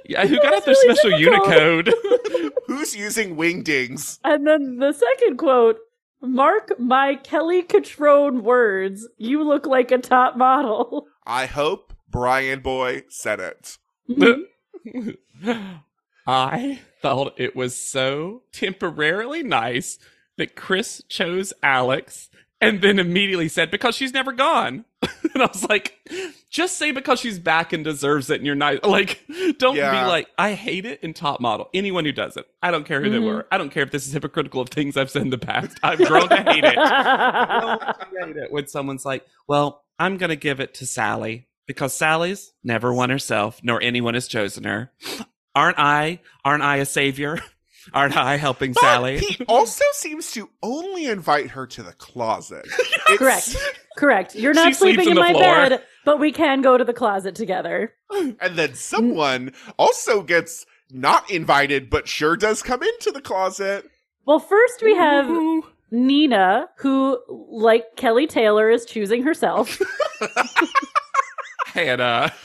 Speaker 1: yeah, who got out their
Speaker 3: That's
Speaker 1: special
Speaker 3: difficult.
Speaker 1: Unicode?
Speaker 2: Who's using wingdings?
Speaker 3: And then the second quote Mark my Kelly Cutrone words. You look like a top model.
Speaker 2: I hope Bryanboy said it.
Speaker 1: I thought it was so temporarily nice that Chris chose Alex and then immediately said, because she's never gone. and I was like, just say because she's back and deserves it and you're nice. Like, don't
Speaker 2: Yeah.
Speaker 1: be like, I hate it in top model. Anyone who does it. I don't care who they
Speaker 3: Mhm.
Speaker 1: were. I don't care if this is hypocritical of things I've said in the past. I've grown to hate it. I hate it when someone's like, well, I'm going to give it to Sally because Sally's never won herself, nor anyone has chosen her. Aren't I? Aren't I a savior? Aren't I helping
Speaker 2: But
Speaker 1: Sally?
Speaker 2: he also seems to only invite her to the closet. It's-
Speaker 3: Correct. Correct. You're not
Speaker 1: She
Speaker 3: sleeping
Speaker 1: on
Speaker 3: in my
Speaker 1: floor.
Speaker 3: bed, but we can go to the closet together.
Speaker 2: And then someone also gets not invited, but sure does come into the closet.
Speaker 3: Well, first we have
Speaker 1: Ooh.
Speaker 3: Nina, who, like Kelly Taylor, is choosing herself.
Speaker 1: Hannah. Uh,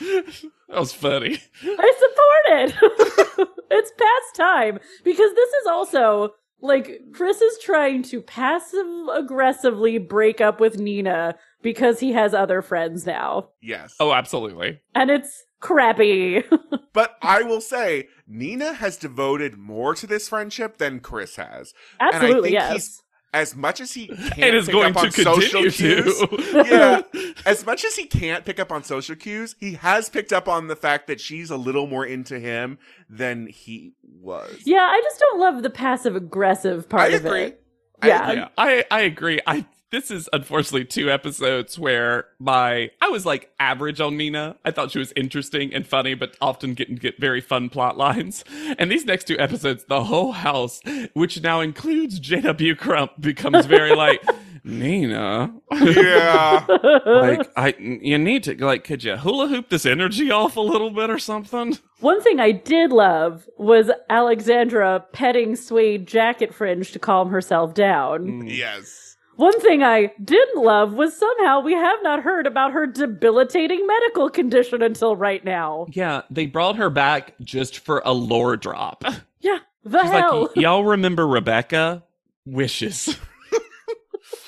Speaker 1: that was funny.
Speaker 3: I support it. it's past time because this is also like Chris is trying to passive aggressively break up with Nina because he has other friends now.
Speaker 2: Yes.
Speaker 1: Oh, absolutely.
Speaker 3: And it's crappy.
Speaker 2: But I will say, Nina has devoted more to this friendship than Chris has.
Speaker 3: Absolutely,
Speaker 2: think
Speaker 3: yes.
Speaker 2: he's- As much as he can't
Speaker 1: And is
Speaker 2: pick
Speaker 1: going
Speaker 2: up
Speaker 1: to
Speaker 2: on social
Speaker 1: continue
Speaker 2: cues,
Speaker 1: to.
Speaker 2: yeah, as much as he can't pick up on social cues, he has picked up on the fact that she's a little more into him than he was.
Speaker 3: yeah, I just don't love the passive aggressive part
Speaker 2: I
Speaker 3: of
Speaker 2: agree.
Speaker 3: it.
Speaker 2: I
Speaker 3: Yeah.
Speaker 2: agree.
Speaker 1: Yeah, I I agree. I this is unfortunately two episodes where my I was like average on Nina. I thought she was interesting and funny, but often getting get very fun plot lines. And these next two episodes, the whole house, which now includes JW Crump, becomes very like Nina.
Speaker 2: Yeah.
Speaker 1: like I, you need to like, could you hula hoop this energy off a little bit or something?
Speaker 3: One thing I did love was Alexandra petting suede jacket fringe to calm herself down. Mm.
Speaker 2: yes.
Speaker 3: One thing I didn't love was somehow we have not heard about her debilitating medical condition until right now.
Speaker 1: Yeah, they brought her back just for a lore drop.
Speaker 3: Yeah, the
Speaker 1: She's
Speaker 3: hell.
Speaker 1: like, "Y- y'all remember Rebecca? Wishes.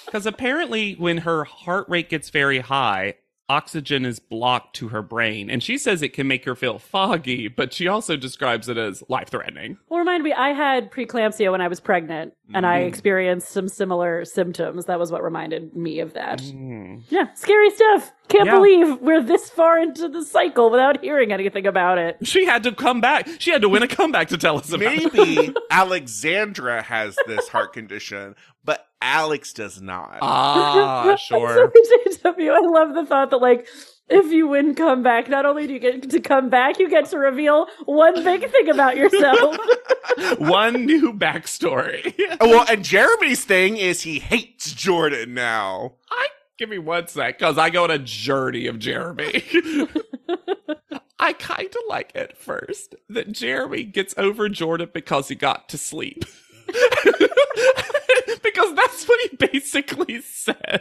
Speaker 1: Because apparently, when her heart rate gets very high, oxygen is blocked to her brain. And she says it can make her feel foggy, but she also describes it as life threatening.
Speaker 3: well, remind me, I had preeclampsia when I was pregnant, and I
Speaker 1: Mm.
Speaker 3: experienced some similar symptoms. That was what reminded me of that.
Speaker 1: Mm.
Speaker 3: Yeah, scary stuff. Can't
Speaker 1: Yeah.
Speaker 3: believe we're this far into the cycle without hearing anything about it.
Speaker 1: She had to come back. She had to win a comeback to tell us about it.
Speaker 2: Maybe Alexandra has this heart condition, but Alex does not.
Speaker 1: Ah, sure.
Speaker 3: sorry, JW. I love the thought that, like, if you win comeback, not only do you get to come back, you get to reveal one big thing about yourself.
Speaker 1: One new backstory.
Speaker 2: Oh, well, and Jeremy's thing is he hates Jordan now.
Speaker 1: I give me one sec, because I go on a journey of Jeremy. I kind of like at first that Jeremy gets over Jordan because he got to sleep. because that's what he basically says.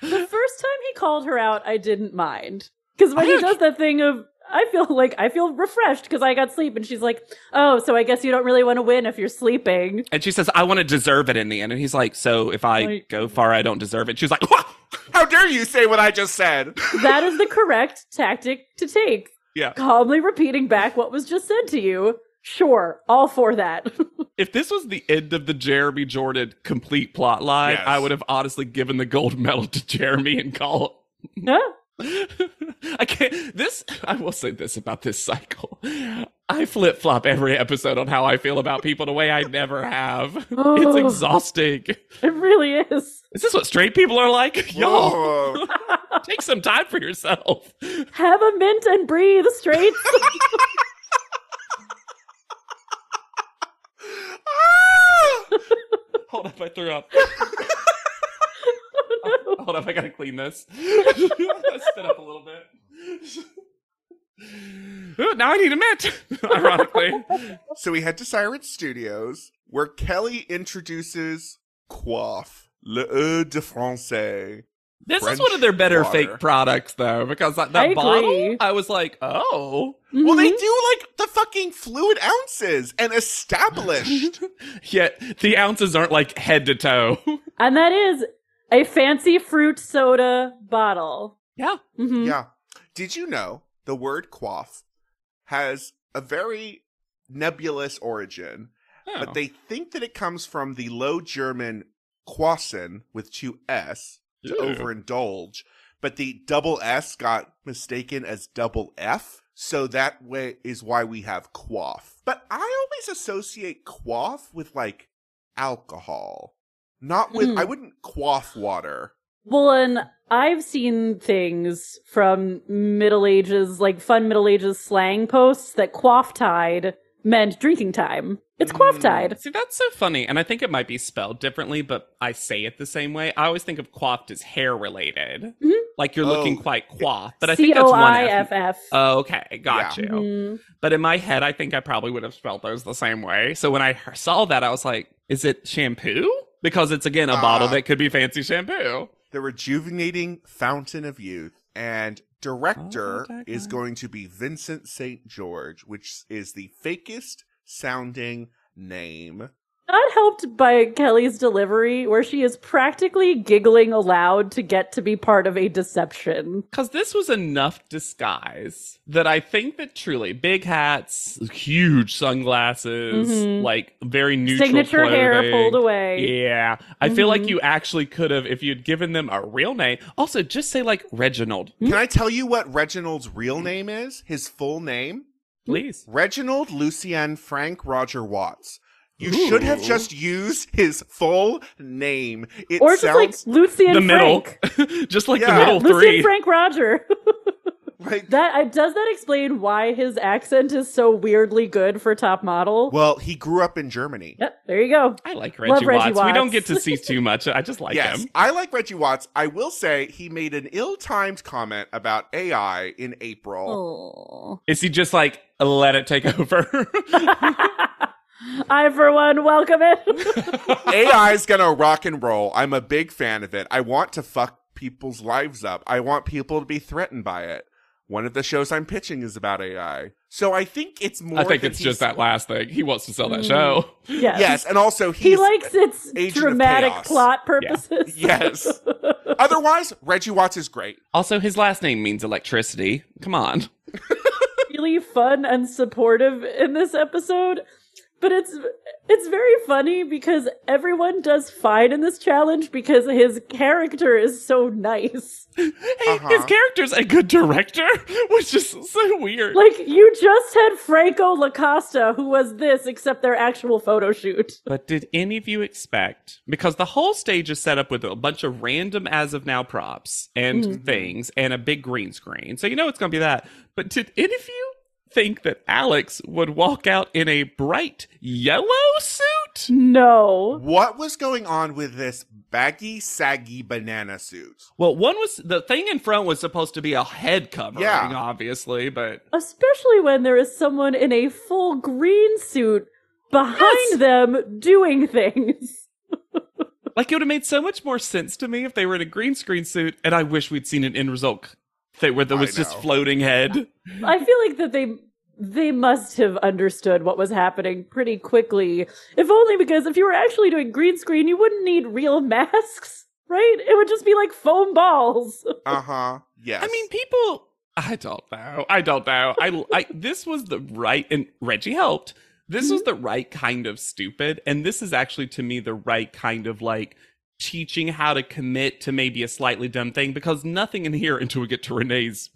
Speaker 3: the first time he called her out, I didn't mind. Because when
Speaker 1: I
Speaker 3: he does that thing of, I feel like, I feel refreshed because I got sleep. And she's like, oh, so I guess you don't really want to win if you're sleeping.
Speaker 1: And she says, I want to deserve it in the end. And he's like, So if I
Speaker 3: Like-
Speaker 1: go far, I don't deserve it. She's like,
Speaker 2: How dare you say what I just said?
Speaker 3: That is the correct tactic to take.
Speaker 1: Yeah.
Speaker 3: Calmly repeating back what was just said to you. Sure, all for that.
Speaker 1: If this was the end of the Jeremy Jordan complete plot line,
Speaker 2: Yes.
Speaker 1: I would have honestly given the gold medal to Jeremy and call
Speaker 3: Huh?
Speaker 1: I can't. This I will say this about this cycle. I flip flop every episode on how I feel about people the way I never have. It's
Speaker 3: Oh.
Speaker 1: exhausting.
Speaker 3: It really is.
Speaker 1: Is this what straight people are like? Y'all, take some time for yourself.
Speaker 3: Have a mint and breathe straight.
Speaker 1: Hold up, I threw up. Oh, Hold up, I gotta clean this. Spit up a little bit. Ooh, now I need a mint. Ironically,
Speaker 2: So we head to Siren Studios, where Kelly introduces Quaff, Le Eau de Francais.
Speaker 1: This
Speaker 2: French
Speaker 1: is one of their better
Speaker 2: water.
Speaker 1: fake products, though, because that,
Speaker 3: I
Speaker 1: bottle, I was like, oh,
Speaker 2: Well, they
Speaker 3: Mhm.
Speaker 2: do like the fucking fluid ounces and established.
Speaker 1: Yet the ounces aren't like head to toe.
Speaker 3: and that is a fancy fruit soda bottle.
Speaker 1: yeah.
Speaker 3: Mhm.
Speaker 2: yeah. Did you know the word quaff has a very nebulous origin,
Speaker 1: Oh.
Speaker 2: but they think that it comes from the Low German quassen with two S to
Speaker 1: Ew.
Speaker 2: overindulge, but the double S got mistaken as double F. So that way is why we have quaff. But I always associate quaff with like alcohol. Not with
Speaker 3: Mm.
Speaker 2: I wouldn't quaff water.
Speaker 3: Well, and I've seen things from Middle Ages, like fun Middle Ages slang posts that quaff tide meant drinking time. It's quaff
Speaker 2: Mm.
Speaker 3: tide.
Speaker 1: See, that's so funny. And I think it might be spelled differently, but I say it the same way. I always think of coiffed as hair related.
Speaker 3: Mhm.
Speaker 1: Like you're
Speaker 2: Oh.
Speaker 1: looking quite coiffed. But I think that's
Speaker 3: O
Speaker 1: one
Speaker 3: I
Speaker 1: F.
Speaker 3: F F.
Speaker 1: Oh, okay. Got
Speaker 2: Yeah.
Speaker 1: you.
Speaker 3: Mhm.
Speaker 1: But in my head, I think I probably would have spelled those the same way. So when I saw that, I was like, is it shampoo? Because it's, again, a bottle
Speaker 2: Ah.
Speaker 1: that could be fancy shampoo.
Speaker 2: The rejuvenating fountain of youth. And director
Speaker 1: Oh,
Speaker 2: is going to be Vincent St. George, which is the fakest sounding name
Speaker 3: Not helped by Kelly's delivery, where she is practically giggling aloud to get to be part of a deception.
Speaker 1: Because this was enough disguise that I think that truly big hats, huge sunglasses,
Speaker 3: Mhm.
Speaker 1: like very neutral
Speaker 3: Signature hair pulled away.
Speaker 1: Yeah, I feel like
Speaker 3: Mhm.
Speaker 1: you actually could have if you'd given them a real name. Also, just say like Reginald,
Speaker 2: Can I tell you what Reginald's real name is? His full name?
Speaker 1: please.
Speaker 2: Reginald Lucien Frank Roger Watts. You
Speaker 1: Ooh.
Speaker 2: should have just used his full name. It
Speaker 3: or just
Speaker 2: sounds
Speaker 3: like Lucien
Speaker 1: the middle,
Speaker 3: Frank.
Speaker 1: just like
Speaker 2: Yeah.
Speaker 1: the middle
Speaker 3: Lucien
Speaker 1: three.
Speaker 3: Frank Roger.
Speaker 2: like
Speaker 3: that I, does that explain why his accent is so weirdly good for top model?
Speaker 2: well, he grew up in Germany.
Speaker 3: Yep, there you go.
Speaker 1: I like
Speaker 3: Love
Speaker 1: Reggie,
Speaker 3: Reggie
Speaker 1: Watts. We don't get to see too much. I just like
Speaker 2: yes,
Speaker 1: him.
Speaker 2: I like Reggie Watts. I will say he made an ill-timed comment about AI in April.
Speaker 3: Oh.
Speaker 1: Is he just like let it take over?
Speaker 3: I, for one, welcome it.
Speaker 2: AI is gonna rock and roll. I'm a big fan of it. I want to fuck people's lives up. I want people to be threatened by it. One of the shows I'm pitching is about AI. So I think it's more
Speaker 1: I think it's just that last thing. He wants to sell that
Speaker 3: Mm.
Speaker 1: show.
Speaker 3: yes.
Speaker 2: Yes, and also
Speaker 3: He likes its dramatic plot purposes.
Speaker 2: Yes. Otherwise, Reggie Watts is great.
Speaker 1: Also, his last name means electricity. Come on.
Speaker 3: really fun and supportive in this episode. But it's it's very funny because everyone does fine in this challenge because his character is so nice.
Speaker 1: Hey,
Speaker 2: Uh-huh.
Speaker 1: his character's a good director, which is so weird.
Speaker 3: Like you just had Franco Lacosta who was this except their actual photo shoot.
Speaker 1: But did any of you expect? Because the whole stage is set up with a bunch of random as of now props and
Speaker 3: Mhm.
Speaker 1: things and a big green screen. So you know it's going to be that. But did any of you think that Alex would walk out in a bright yellow suit?
Speaker 3: No.
Speaker 2: What was going on with this baggy, saggy banana suit?
Speaker 1: Well, one was the thing in front was supposed to be a head covering,
Speaker 2: Yeah.
Speaker 1: obviously, but
Speaker 3: Especially when there is someone in a full green suit behind
Speaker 1: Yes.
Speaker 3: them doing things.
Speaker 1: like it would have made so much more sense to me if they were in a green screen suit, and I wish we'd seen an end result thing where there was just floating head.
Speaker 3: I feel like that they they must have understood what was happening pretty quickly. If only because if you were actually doing green screen, you wouldn't need real masks, right? It would just be like foam balls.
Speaker 2: Uh huh. Yes.
Speaker 1: I mean, people. I don't know. I don't know. I, I. This was the right, and Reggie helped. This was the right kind of stupid, and this is actually to me the right kind of like teaching how to commit to maybe a slightly dumb thing because nothing in here until we get to Renee's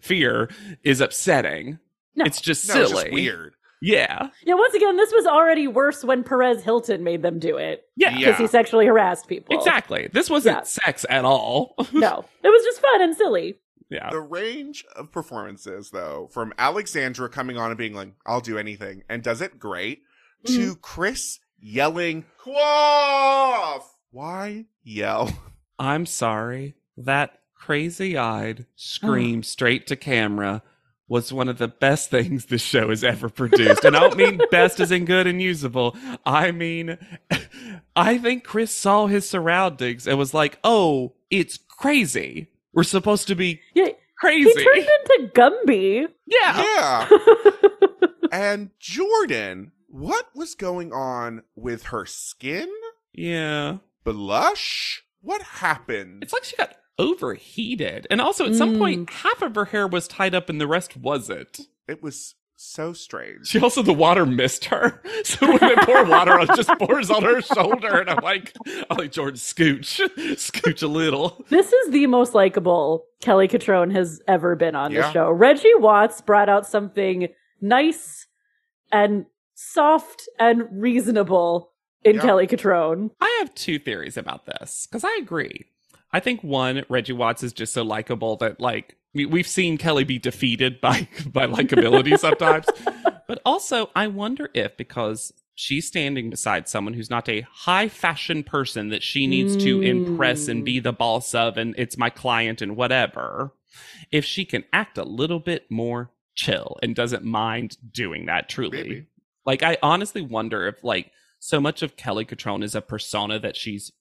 Speaker 1: fear is upsetting.
Speaker 3: No.
Speaker 1: It's just
Speaker 2: no,
Speaker 1: silly.
Speaker 2: it's just weird.
Speaker 1: Yeah.
Speaker 3: Yeah, once again, this was already worse when Perez Hilton made them do it
Speaker 1: Yeah.
Speaker 2: Yeah.
Speaker 3: because he sexually harassed people.
Speaker 1: Exactly. This wasn't
Speaker 3: Yeah.
Speaker 1: sex at all.
Speaker 3: No, it was just fun and silly.
Speaker 1: yeah.
Speaker 2: The range of performances, though, from Alexandra coming on and being like, I'll do anything, and does it great, to mm-hmm. Chris yelling, Quaff! Why yell?
Speaker 1: I'm sorry. That crazy eyed scream straight to camera was one of the best things this show has ever produced. And I don't mean best as in good and usable. I mean, I think Chris saw his surroundings and was like, oh, it's crazy. We're supposed to be
Speaker 3: Yeah,
Speaker 1: crazy.
Speaker 3: he turned into Gumby.
Speaker 1: yeah.
Speaker 2: Yeah. and Jordan, what was going on with her skin?
Speaker 1: Yeah.
Speaker 2: Blush? What happened?
Speaker 1: It's like she got overheated. And also, at some
Speaker 3: Mm.
Speaker 1: point, half of her hair was tied up and the rest wasn't.
Speaker 2: it was so strange.
Speaker 1: She also the water missed her, so when they pour water on, it just pours on her shoulder, and I'm like, I'm like Jordan, scooch, scooch a little.
Speaker 3: This is the most likable Kelly Cutrone has ever been on the show. Reggie Watts brought out something nice and soft and reasonable in
Speaker 2: Yeah.
Speaker 3: Kelly Cutrone.
Speaker 1: I have two theories about this because I agree. I think one, Reggie Watts is just so likable that like we, we've seen Kelly be defeated by by likability sometimes, but also I wonder if because she's standing beside someone who's not a high fashion person that she needs to hmm. impress and be the boss of, and it's my client and whatever. If she can act a little bit more chill and doesn't mind doing that, truly.
Speaker 2: Maybe.
Speaker 1: Like I honestly wonder if like so much of Kelly Cutrone is a persona that she's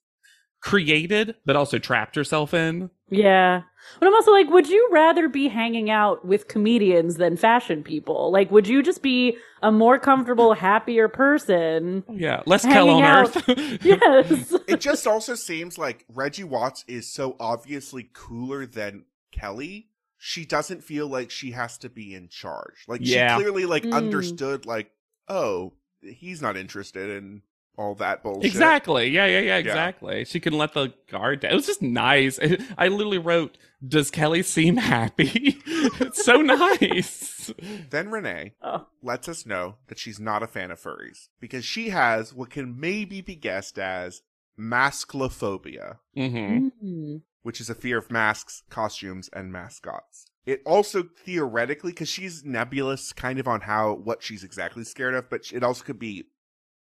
Speaker 1: created but also trapped herself in.
Speaker 3: Yeah. But I'm also like, would you rather be hanging out with comedians than fashion people? Like, would you just be a more comfortable, happier person?
Speaker 1: Yeah, less hell
Speaker 3: Hanging
Speaker 1: on
Speaker 3: out.
Speaker 1: earth.
Speaker 3: Yes.
Speaker 2: it just also seems like Reggie Watts is so obviously cooler than Kelly. She doesn't feel like she has to be in charge. Like
Speaker 1: Yeah.
Speaker 2: she clearly like
Speaker 3: Mm.
Speaker 2: understood like, oh, he's not interested in all that bullshit.
Speaker 1: Exactly. Yeah, yeah, yeah, exactly. She can let the guard down. It was just nice. I literally wrote, Does Kelly seem happy? it's so nice.
Speaker 2: Then Renee
Speaker 3: Oh.
Speaker 2: lets us know that she's not a fan of furries because she has what can maybe be guessed as masklophobia,
Speaker 1: hmm
Speaker 3: Mm.
Speaker 2: which is a fear of masks, costumes, and mascots. It also theoretically, because she's nebulous kind of on how what she's exactly scared of, but it also could be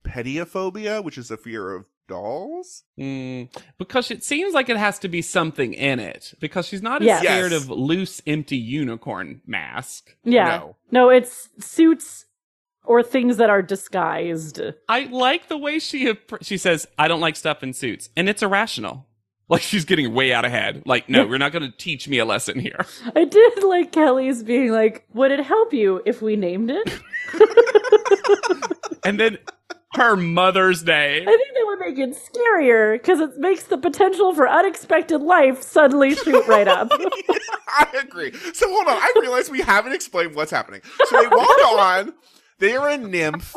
Speaker 2: pediophobia, which is a fear of dolls.
Speaker 1: Mm, because it seems like it has to be something in it. Because she's not as
Speaker 3: Yes.
Speaker 1: scared
Speaker 2: Yes.
Speaker 1: of loose, empty unicorn mask.
Speaker 3: Yeah.
Speaker 2: No.
Speaker 3: No, it's suits or things that are disguised.
Speaker 1: I like the way she appr- she says, "I don't like stuff in suits," and it's irrational. Like she's getting way out ahead. Like, no, we're not going to teach me a lesson here.
Speaker 3: I did like Kelly's being like, would it help you if we named it?
Speaker 1: And then her Mother's Day.
Speaker 3: I think that would make it scarier because it makes the potential for unexpected life suddenly shoot right up.
Speaker 2: I agree. So hold on. I realize we haven't explained what's happening. So they walk on. They are a nymph.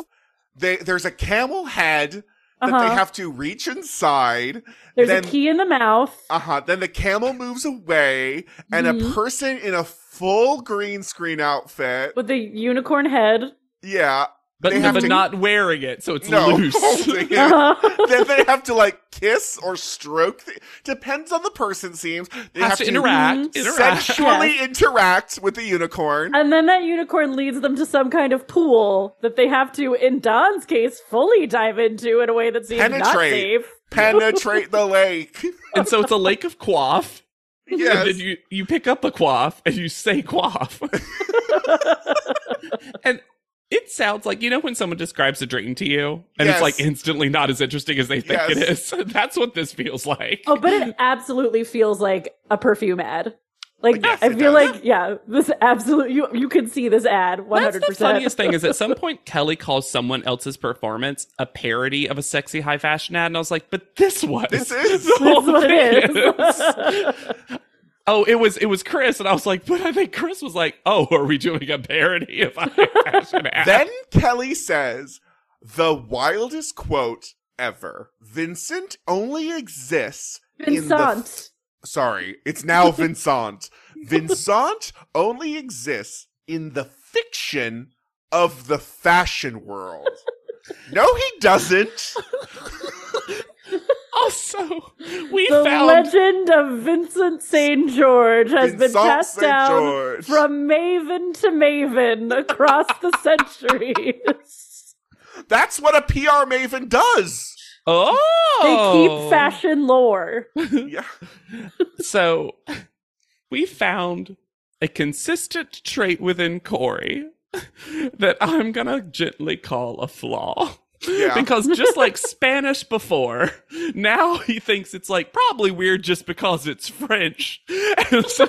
Speaker 2: They, there's a camel head that they
Speaker 3: Uh-huh.
Speaker 2: have to reach inside.
Speaker 3: There's
Speaker 2: then,
Speaker 3: a key in the mouth.
Speaker 2: Uh huh. Then the camel moves away, and a
Speaker 3: Mhm.
Speaker 2: person in a full green screen outfit.
Speaker 3: with the unicorn head.
Speaker 2: Yeah.
Speaker 1: But,
Speaker 2: They have
Speaker 1: but
Speaker 2: to-
Speaker 1: not wearing it, so it's
Speaker 2: No,
Speaker 1: loose.
Speaker 2: holding it.
Speaker 3: Uh-huh.
Speaker 2: then they have to like kiss or stroke. The, depends on the person. Seems they
Speaker 1: Has
Speaker 2: have
Speaker 1: to interact.
Speaker 3: Mhm.
Speaker 1: interact.
Speaker 2: sexually interact with the unicorn.
Speaker 3: and then that unicorn leads them to some kind of pool that they have to, in Don's case, fully dive into in a way that seems not safe.
Speaker 2: Penetrate the lake.
Speaker 1: and so it's a lake of quaff. And
Speaker 2: Yes.
Speaker 1: then you, you pick up a quaff and you say quaff. and it sounds like, you know, when someone describes a dream to you and
Speaker 2: Yes.
Speaker 1: it's like instantly not as interesting as they think it
Speaker 2: Yes.
Speaker 1: is. That's what this feels like.
Speaker 3: Oh, but it absolutely feels like a perfume ad. Like
Speaker 2: Yes,
Speaker 3: I feel
Speaker 2: does.
Speaker 3: like yeah, this absolute you you can see this ad one
Speaker 1: That's
Speaker 3: hundred
Speaker 1: the
Speaker 3: percent.
Speaker 1: funniest thing is at some point Kelly calls someone else's performance a parody of a sexy high fashion ad, and I was like, but this was
Speaker 2: This is.
Speaker 1: the whole
Speaker 3: This is what it
Speaker 1: thing
Speaker 3: is.
Speaker 1: oh, it was it was Chris, and I was like, but I think Chris was like, oh, are we doing a parody of a high fashion ad?
Speaker 2: Then Kelly says the wildest quote ever. Vincent only exists in the
Speaker 3: Vincent.
Speaker 2: Sorry, it's now Vincent. Vincent only exists in the fiction of the fashion world. No, he doesn't.
Speaker 1: also, we found
Speaker 3: The
Speaker 1: found
Speaker 3: legend of Vincent St. George has been
Speaker 2: Vincent
Speaker 3: passed
Speaker 2: St.
Speaker 3: down
Speaker 2: George.
Speaker 3: from maven to maven across the centuries.
Speaker 2: That's what a PR maven does.
Speaker 1: oh,
Speaker 3: They keep fashion lore.
Speaker 2: Yeah.
Speaker 1: So we found a consistent trait within Cory that I'm gonna gently call a flaw.
Speaker 2: Yeah.
Speaker 1: Because just like Spanish before, now he thinks it's like probably weird just because it's French. And so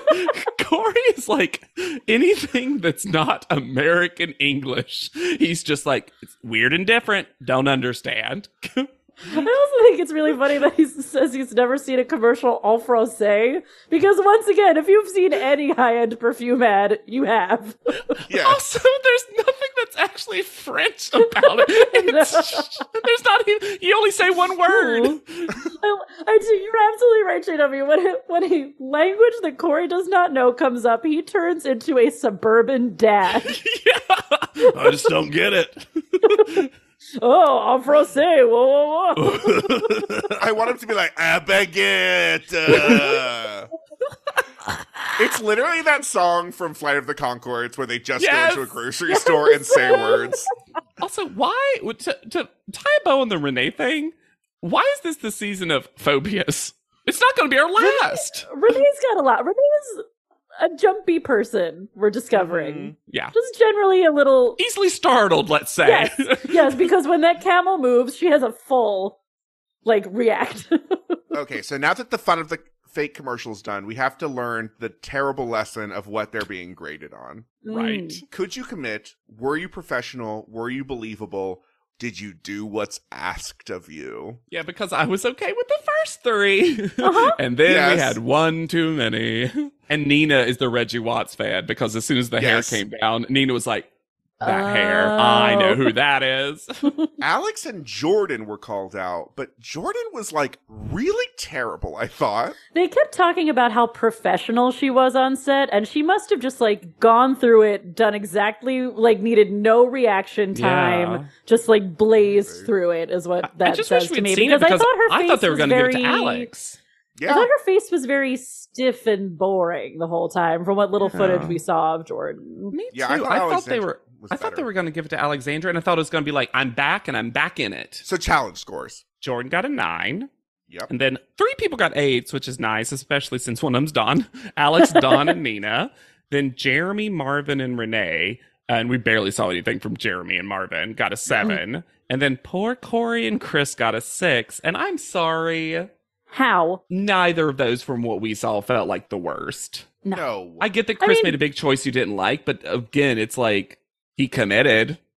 Speaker 1: Cory is like anything that's not American English. He's just like it's weird and different. Don't understand.
Speaker 3: I also think it's really funny that he says he's never seen a commercial en francais because once again, if you've seen any high-end perfume ad, you have.
Speaker 2: Yeah.
Speaker 1: Also, there's nothing that's actually French about it. It's, there's not even. You only say one word.
Speaker 3: I, I do, you're absolutely right, JW. When it, when a language that Cory does not know comes up, he turns into a suburban dad.
Speaker 1: yeah, I just don't get it.
Speaker 3: Oh, en francais, whoa, whoa, whoa.
Speaker 2: I want him to be like, a baguette. uh." it's literally that song from Flight of the Conchords where they just
Speaker 1: Yes.
Speaker 2: go into a grocery store and say words.
Speaker 1: Also, why to, to tie a bow on the Renee thing? Why is this the season of phobias? It's not going to be our last.
Speaker 3: Renee's got a lot. Renee is a jumpy person, we're discovering.
Speaker 1: Yeah,
Speaker 3: Just generally a little.
Speaker 1: easily startled. Let's say.
Speaker 3: Yes, yes, because when that camel moves, she has a full, like, react.
Speaker 2: Okay, so now that the fun of the fake commercials done, we have to learn the terrible lesson of what they're being graded on.
Speaker 1: Right.
Speaker 3: Mm.
Speaker 2: Could you commit? Were you professional? Were you believable? Did you do what's asked of you?
Speaker 1: Yeah, because I was okay with the first 3
Speaker 3: Uh-huh.
Speaker 1: and then
Speaker 2: Yes.
Speaker 1: we had one too many. And Nina is the Reggie Watts fan because as soon as the
Speaker 2: Yes.
Speaker 1: hair came down, Nina was like, that hair, I know
Speaker 3: Oh.
Speaker 1: who that is.
Speaker 2: Alex and Jordan were called out, but Jordan was like really terrible, I thought.
Speaker 3: They kept talking about how professional she was on set, and she must have just like gone through it, done exactly like needed no reaction time,
Speaker 1: Yeah.
Speaker 3: just like blazed
Speaker 2: Right.
Speaker 3: through it. Is what that
Speaker 1: I just
Speaker 3: says
Speaker 1: wish
Speaker 3: to
Speaker 1: we'd
Speaker 3: me
Speaker 1: seen
Speaker 3: because,
Speaker 1: because
Speaker 3: I thought her face
Speaker 1: I thought they were
Speaker 3: was
Speaker 1: going to give it to
Speaker 3: very-
Speaker 1: Alex.
Speaker 3: I thought her face was very stiff and boring the whole time from what little footage we saw of Jordan.
Speaker 1: Me too.
Speaker 2: Yeah,
Speaker 1: I
Speaker 2: I thought,
Speaker 1: thought, they were.
Speaker 2: Was
Speaker 1: I thought they were going to give it to Alexandra, and I thought it was going to be like, "I'm back, and I'm back in it."
Speaker 2: So challenge scores.
Speaker 1: Jordan got a nine,
Speaker 2: Yep.
Speaker 1: and then three people got eights, which is nice, especially since one of them's Don, Alex, Don, and Nina. Then Jeremy, Marvin, and Renee, and we barely saw anything from Jeremy and Marvin. Got a mm-hmm. seven, and then poor Cory and Chris got a six. And I'm sorry,
Speaker 3: How?
Speaker 1: neither of those from what we saw felt like the worst.
Speaker 3: No.
Speaker 2: No.
Speaker 1: I get that
Speaker 3: I
Speaker 1: Chris
Speaker 3: mean-
Speaker 1: made a big choice you didn't like, but again, it's like he committed.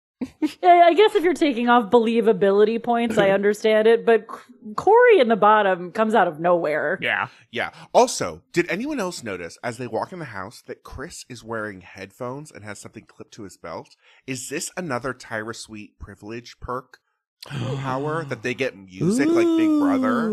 Speaker 3: Yeah, I guess if you're taking off believability points, I understand it, but C- Cory in the bottom comes out of nowhere.
Speaker 1: Yeah.
Speaker 2: Yeah. Also, did anyone else notice as they walk in the house that Chris is wearing headphones and has something clipped to his belt? Is this another Tyra Sweet privilege perk power that they get music like Big Brother?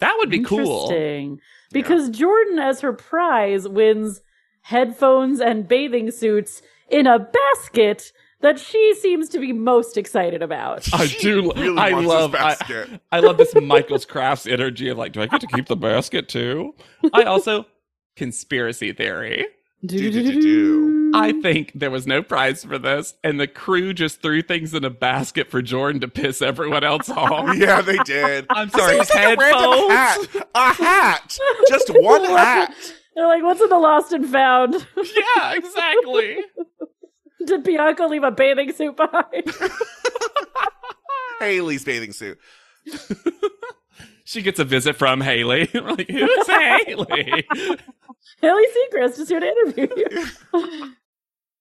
Speaker 1: That would be cool.
Speaker 3: Interesting. Because Jordan, as her prize, wins headphones and bathing suits in a basket that she seems to be most excited about.
Speaker 1: I
Speaker 2: She
Speaker 1: do.
Speaker 2: really
Speaker 1: I
Speaker 2: wants
Speaker 1: love.
Speaker 2: this
Speaker 1: I. I love this Michael's Crafts energy of like, do I get to keep the basket too? I also conspiracy theory.
Speaker 2: Do-do-do-do.
Speaker 1: I think there was no prize for this, and the crew just threw things in a basket for Jordan to piss everyone else off.
Speaker 2: Yeah, they did.
Speaker 1: I'm sorry,
Speaker 2: It was like a random hat. A hat. Just one hat.
Speaker 3: They're like, what's in the lost and found?
Speaker 1: yeah, exactly.
Speaker 3: Did Bianca leave a bathing suit behind?
Speaker 2: Haley's bathing suit.
Speaker 1: She gets a visit from Haley. We're like, who's Haley?
Speaker 3: Haley Seacrest is here to interview you.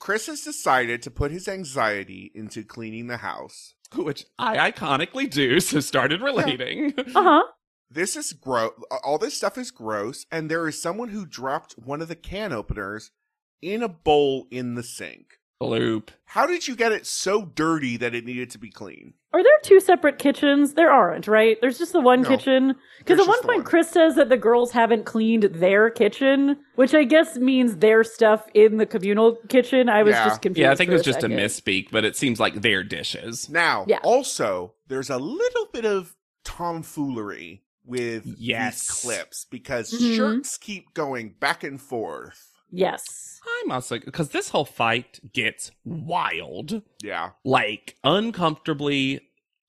Speaker 2: Chris has decided to put his anxiety into cleaning the house.
Speaker 1: Which I iconically do, so started relating.
Speaker 3: Uh huh.
Speaker 2: This is gross. All this stuff is gross, and there is someone who dropped one of the can openers in a bowl in the sink.
Speaker 1: Bloop.
Speaker 2: How did you get it so dirty that it needed to be clean?
Speaker 3: Are there two separate kitchens? There aren't, right? There's just the one
Speaker 2: No.
Speaker 3: kitchen. Because at one
Speaker 2: just the
Speaker 3: point,
Speaker 2: one.
Speaker 3: Chris says that the girls haven't cleaned their kitchen, which I guess means their stuff in the communal kitchen. I was
Speaker 2: Yeah.
Speaker 3: just confused.
Speaker 1: Yeah, I think it
Speaker 3: for
Speaker 1: was just a
Speaker 3: second.
Speaker 1: misspeak, but it seems like their dishes.
Speaker 2: Now,
Speaker 3: Yeah.
Speaker 2: also, there's a little bit of tomfoolery with
Speaker 1: Yes.
Speaker 2: these clips because
Speaker 3: Mhm.
Speaker 2: shirts keep going back and forth.
Speaker 3: Yes.
Speaker 1: I'm also because this whole fight gets wild,
Speaker 2: Yeah.
Speaker 1: like uncomfortably.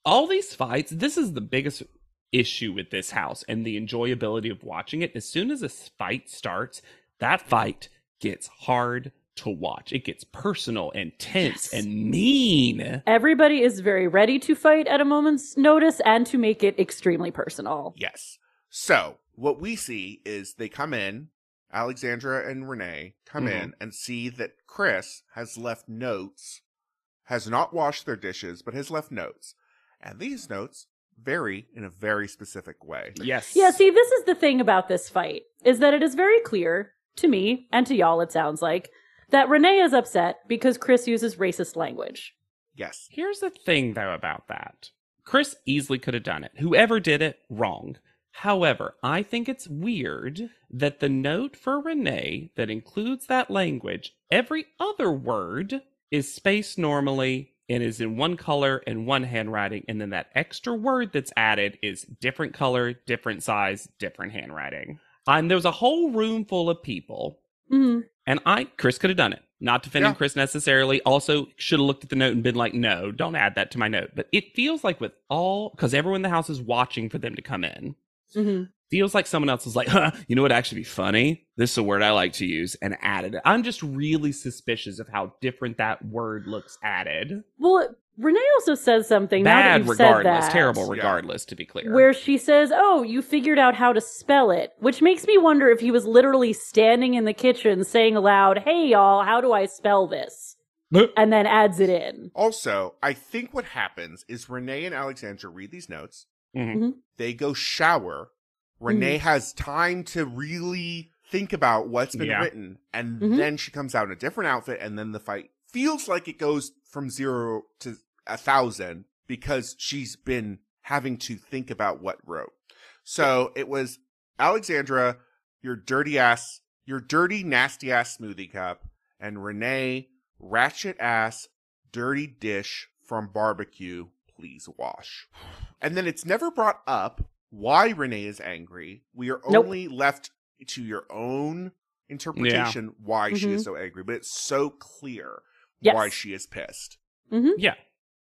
Speaker 1: All these fights. This is the biggest issue with this house and the enjoyability of watching it. As soon as a fight starts, that fight gets hard to watch. It gets personal and tense
Speaker 3: Yes.
Speaker 1: and mean.
Speaker 3: Everybody is very ready to fight at a moment's notice and to make it extremely personal.
Speaker 2: Yes. So, what we see is they come in, Alexandra and Renee come
Speaker 1: Mhm.
Speaker 2: in and see that Chris has left notes, has not washed their dishes, but has left notes. And these notes vary in a very specific way.
Speaker 1: Yes.
Speaker 3: Yeah, see, this is the thing about this fight is that it is very clear to me and to y'all, it sounds like, that Renee is upset because Chris uses racist language.
Speaker 2: Yes.
Speaker 1: Here's the thing, though, about that. Chris easily could have done it. Whoever did it, wrong. However, I think it's weird that the note for Renee that includes that language, every other word is spaced normally and is in one color and one handwriting, and then that extra word that's added is different color, different size, different handwriting. And there was a whole room full of people.
Speaker 3: Mhm.
Speaker 1: And I, Chris could have done it. Not defending
Speaker 2: Yeah.
Speaker 1: Chris necessarily. Also, should have looked at the note and been like, no, don't add that to my note. But it feels like with all, because everyone in the house is watching for them to come in.
Speaker 3: Mhm.
Speaker 1: Feels like someone else was like, huh, you know what actually be funny? This is a word I like to use and added it. I'm just really suspicious of how different that word looks added.
Speaker 3: Well, Renee also says something. now that
Speaker 1: Bad
Speaker 3: you've said
Speaker 1: regardless.
Speaker 3: that,
Speaker 1: Terrible
Speaker 2: Yeah.
Speaker 1: regardless, to be clear.
Speaker 3: Where she says, "Oh, you figured out how to spell it," which makes me wonder if he was literally standing in the kitchen saying aloud, "Hey, y'all, how do I spell this?" and then adds it in.
Speaker 2: Also, I think what happens is Renee and Alexandra read these notes.
Speaker 1: Mhm.
Speaker 2: They go shower. Renee has time to really think about what's been
Speaker 1: Yeah.
Speaker 2: written. And
Speaker 3: Mhm.
Speaker 2: then she comes out in a different outfit. And then the fight feels like it goes from zero to a thousand because she's been having to think about what wrote. So it was Alexandra, your dirty ass, your dirty, nasty ass smoothie cup, and Renee, ratchet ass, dirty dish from barbecue, please wash. And then it's never brought up why Renee is angry. We are
Speaker 3: Nope.
Speaker 2: only left to your own interpretation why she is
Speaker 3: Mhm.
Speaker 2: so angry, but it's so clear
Speaker 3: Yes.
Speaker 2: why she is pissed.
Speaker 3: hmm
Speaker 1: Yeah,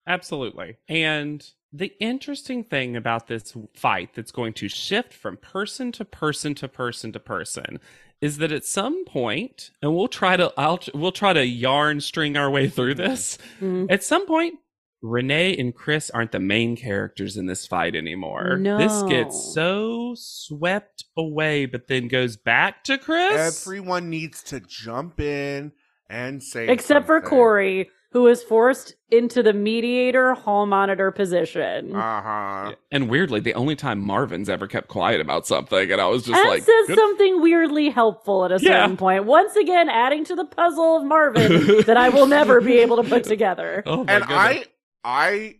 Speaker 1: absolutely. And the interesting thing about this fight that's going to shift from person to person to person to person is that at some point, and we'll try to I'll we'll try to yarn string our way through this.
Speaker 3: hmm
Speaker 1: At some point, Renee and Chris aren't the main characters in this fight anymore. This gets so swept away, but then goes back to Chris.
Speaker 2: Everyone needs to jump in and say
Speaker 3: Except for. Cory, who is forced into the mediator hall monitor position.
Speaker 2: Uh-huh.
Speaker 1: and weirdly, the only time Marvin's ever kept quiet about something, and I was just
Speaker 3: and
Speaker 1: like,
Speaker 3: says
Speaker 1: good
Speaker 3: something weirdly helpful at a
Speaker 1: Yeah.
Speaker 3: certain point. Once again, adding to the puzzle of Marvin that I will never be able to put together.
Speaker 1: Oh my
Speaker 2: and
Speaker 1: goodness.
Speaker 2: I I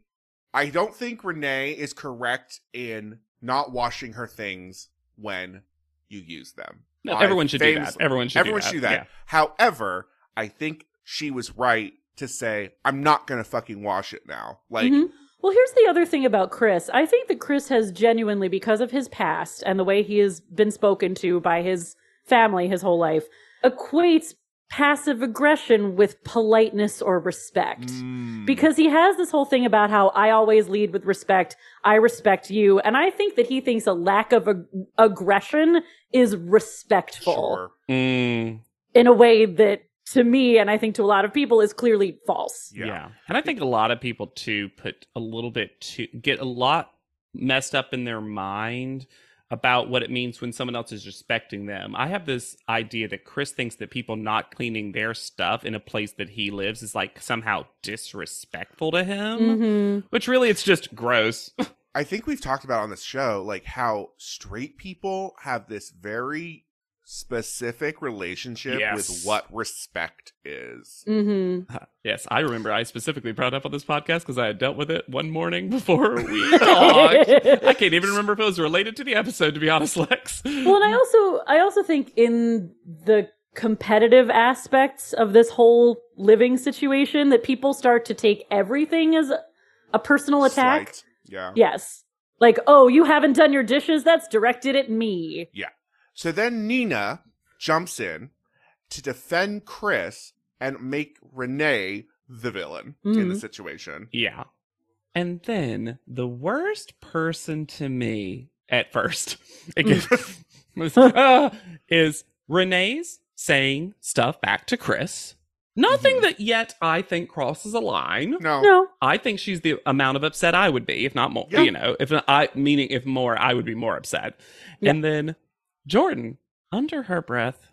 Speaker 2: I don't think Renee is correct in not washing her things when you use them.
Speaker 1: No, everyone should do that. Everyone should
Speaker 2: Everyone
Speaker 1: do
Speaker 2: should do
Speaker 1: that.
Speaker 2: that. However, I think she was right to say, I'm not gonna fucking wash it now. Like
Speaker 3: Mhm. Well, here's the other thing about Chris. I think that Chris has genuinely, because of his past and the way he has been spoken to by his family his whole life, equates passive aggression with politeness or respect.
Speaker 2: mm,
Speaker 3: Because he has this whole thing about how I always lead with respect, I respect you, and I think that he thinks a lack of ag- aggression is respectful
Speaker 2: sure.
Speaker 1: Mm,
Speaker 3: in a way that to me and I think to a lot of people is clearly false.
Speaker 1: yeah.
Speaker 2: Yeah.
Speaker 1: And I think a lot of people too put a little bit too get a lot messed up in their mind about what it means when someone else is respecting them. I have this idea that Chris thinks that people not cleaning their stuff in a place that he lives is like somehow disrespectful to him,
Speaker 3: Mhm.
Speaker 1: which really it's just gross.
Speaker 2: I think we've talked about on this show, like how straight people have this very specific relationship
Speaker 1: Yes.
Speaker 2: with what respect is.
Speaker 3: Mhm.
Speaker 1: yes, I remember I specifically brought up on this podcast because I had dealt with it one morning before we talked. I can't even remember if it was related to the episode, to be honest, Lex.
Speaker 3: Well, and I also I also think in the competitive aspects of this whole living situation that people start to take everything as a, a personal attack.
Speaker 2: Slight. Yeah.
Speaker 3: Yes. Like, oh, you haven't done your dishes? That's directed at me.
Speaker 2: So then Nina jumps in to defend Chris and make Renee the villain in the
Speaker 3: Mhm.
Speaker 2: situation.
Speaker 1: Yeah. And then the worst person to me at first again, uh, is Renee's saying stuff back to Chris. Nothing
Speaker 2: Mhm.
Speaker 1: that yet I think crosses a line.
Speaker 2: No.
Speaker 3: No.
Speaker 1: I think she's the amount of upset I would be, if not more.
Speaker 2: Yeah.
Speaker 1: You know, if I meaning if more, I would be more upset.
Speaker 3: Yeah.
Speaker 1: And then Jordan, under her breath,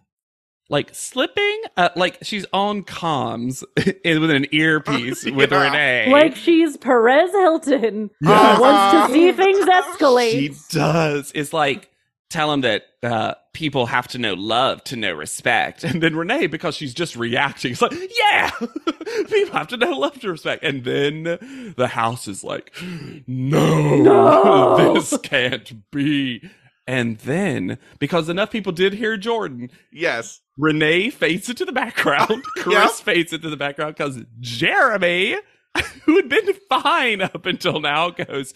Speaker 1: like slipping, uh, like she's on comms with an earpiece with Renee.
Speaker 3: Like she's Perez Hilton.
Speaker 1: Yeah.
Speaker 3: who Wants to see things escalate.
Speaker 1: she does. It's like tell him that uh, people have to know love to know respect, and then Renee, because she's just reacting, it's like, yeah, people have to know love to respect, and then the house is like, no,
Speaker 3: No.
Speaker 1: this can't be. And then, because enough people did hear Jordan,
Speaker 2: Yes.
Speaker 1: Renee fades into the background. Chris
Speaker 2: Yeah.
Speaker 1: fades into the background because Jeremy, who had been fine up until now, goes,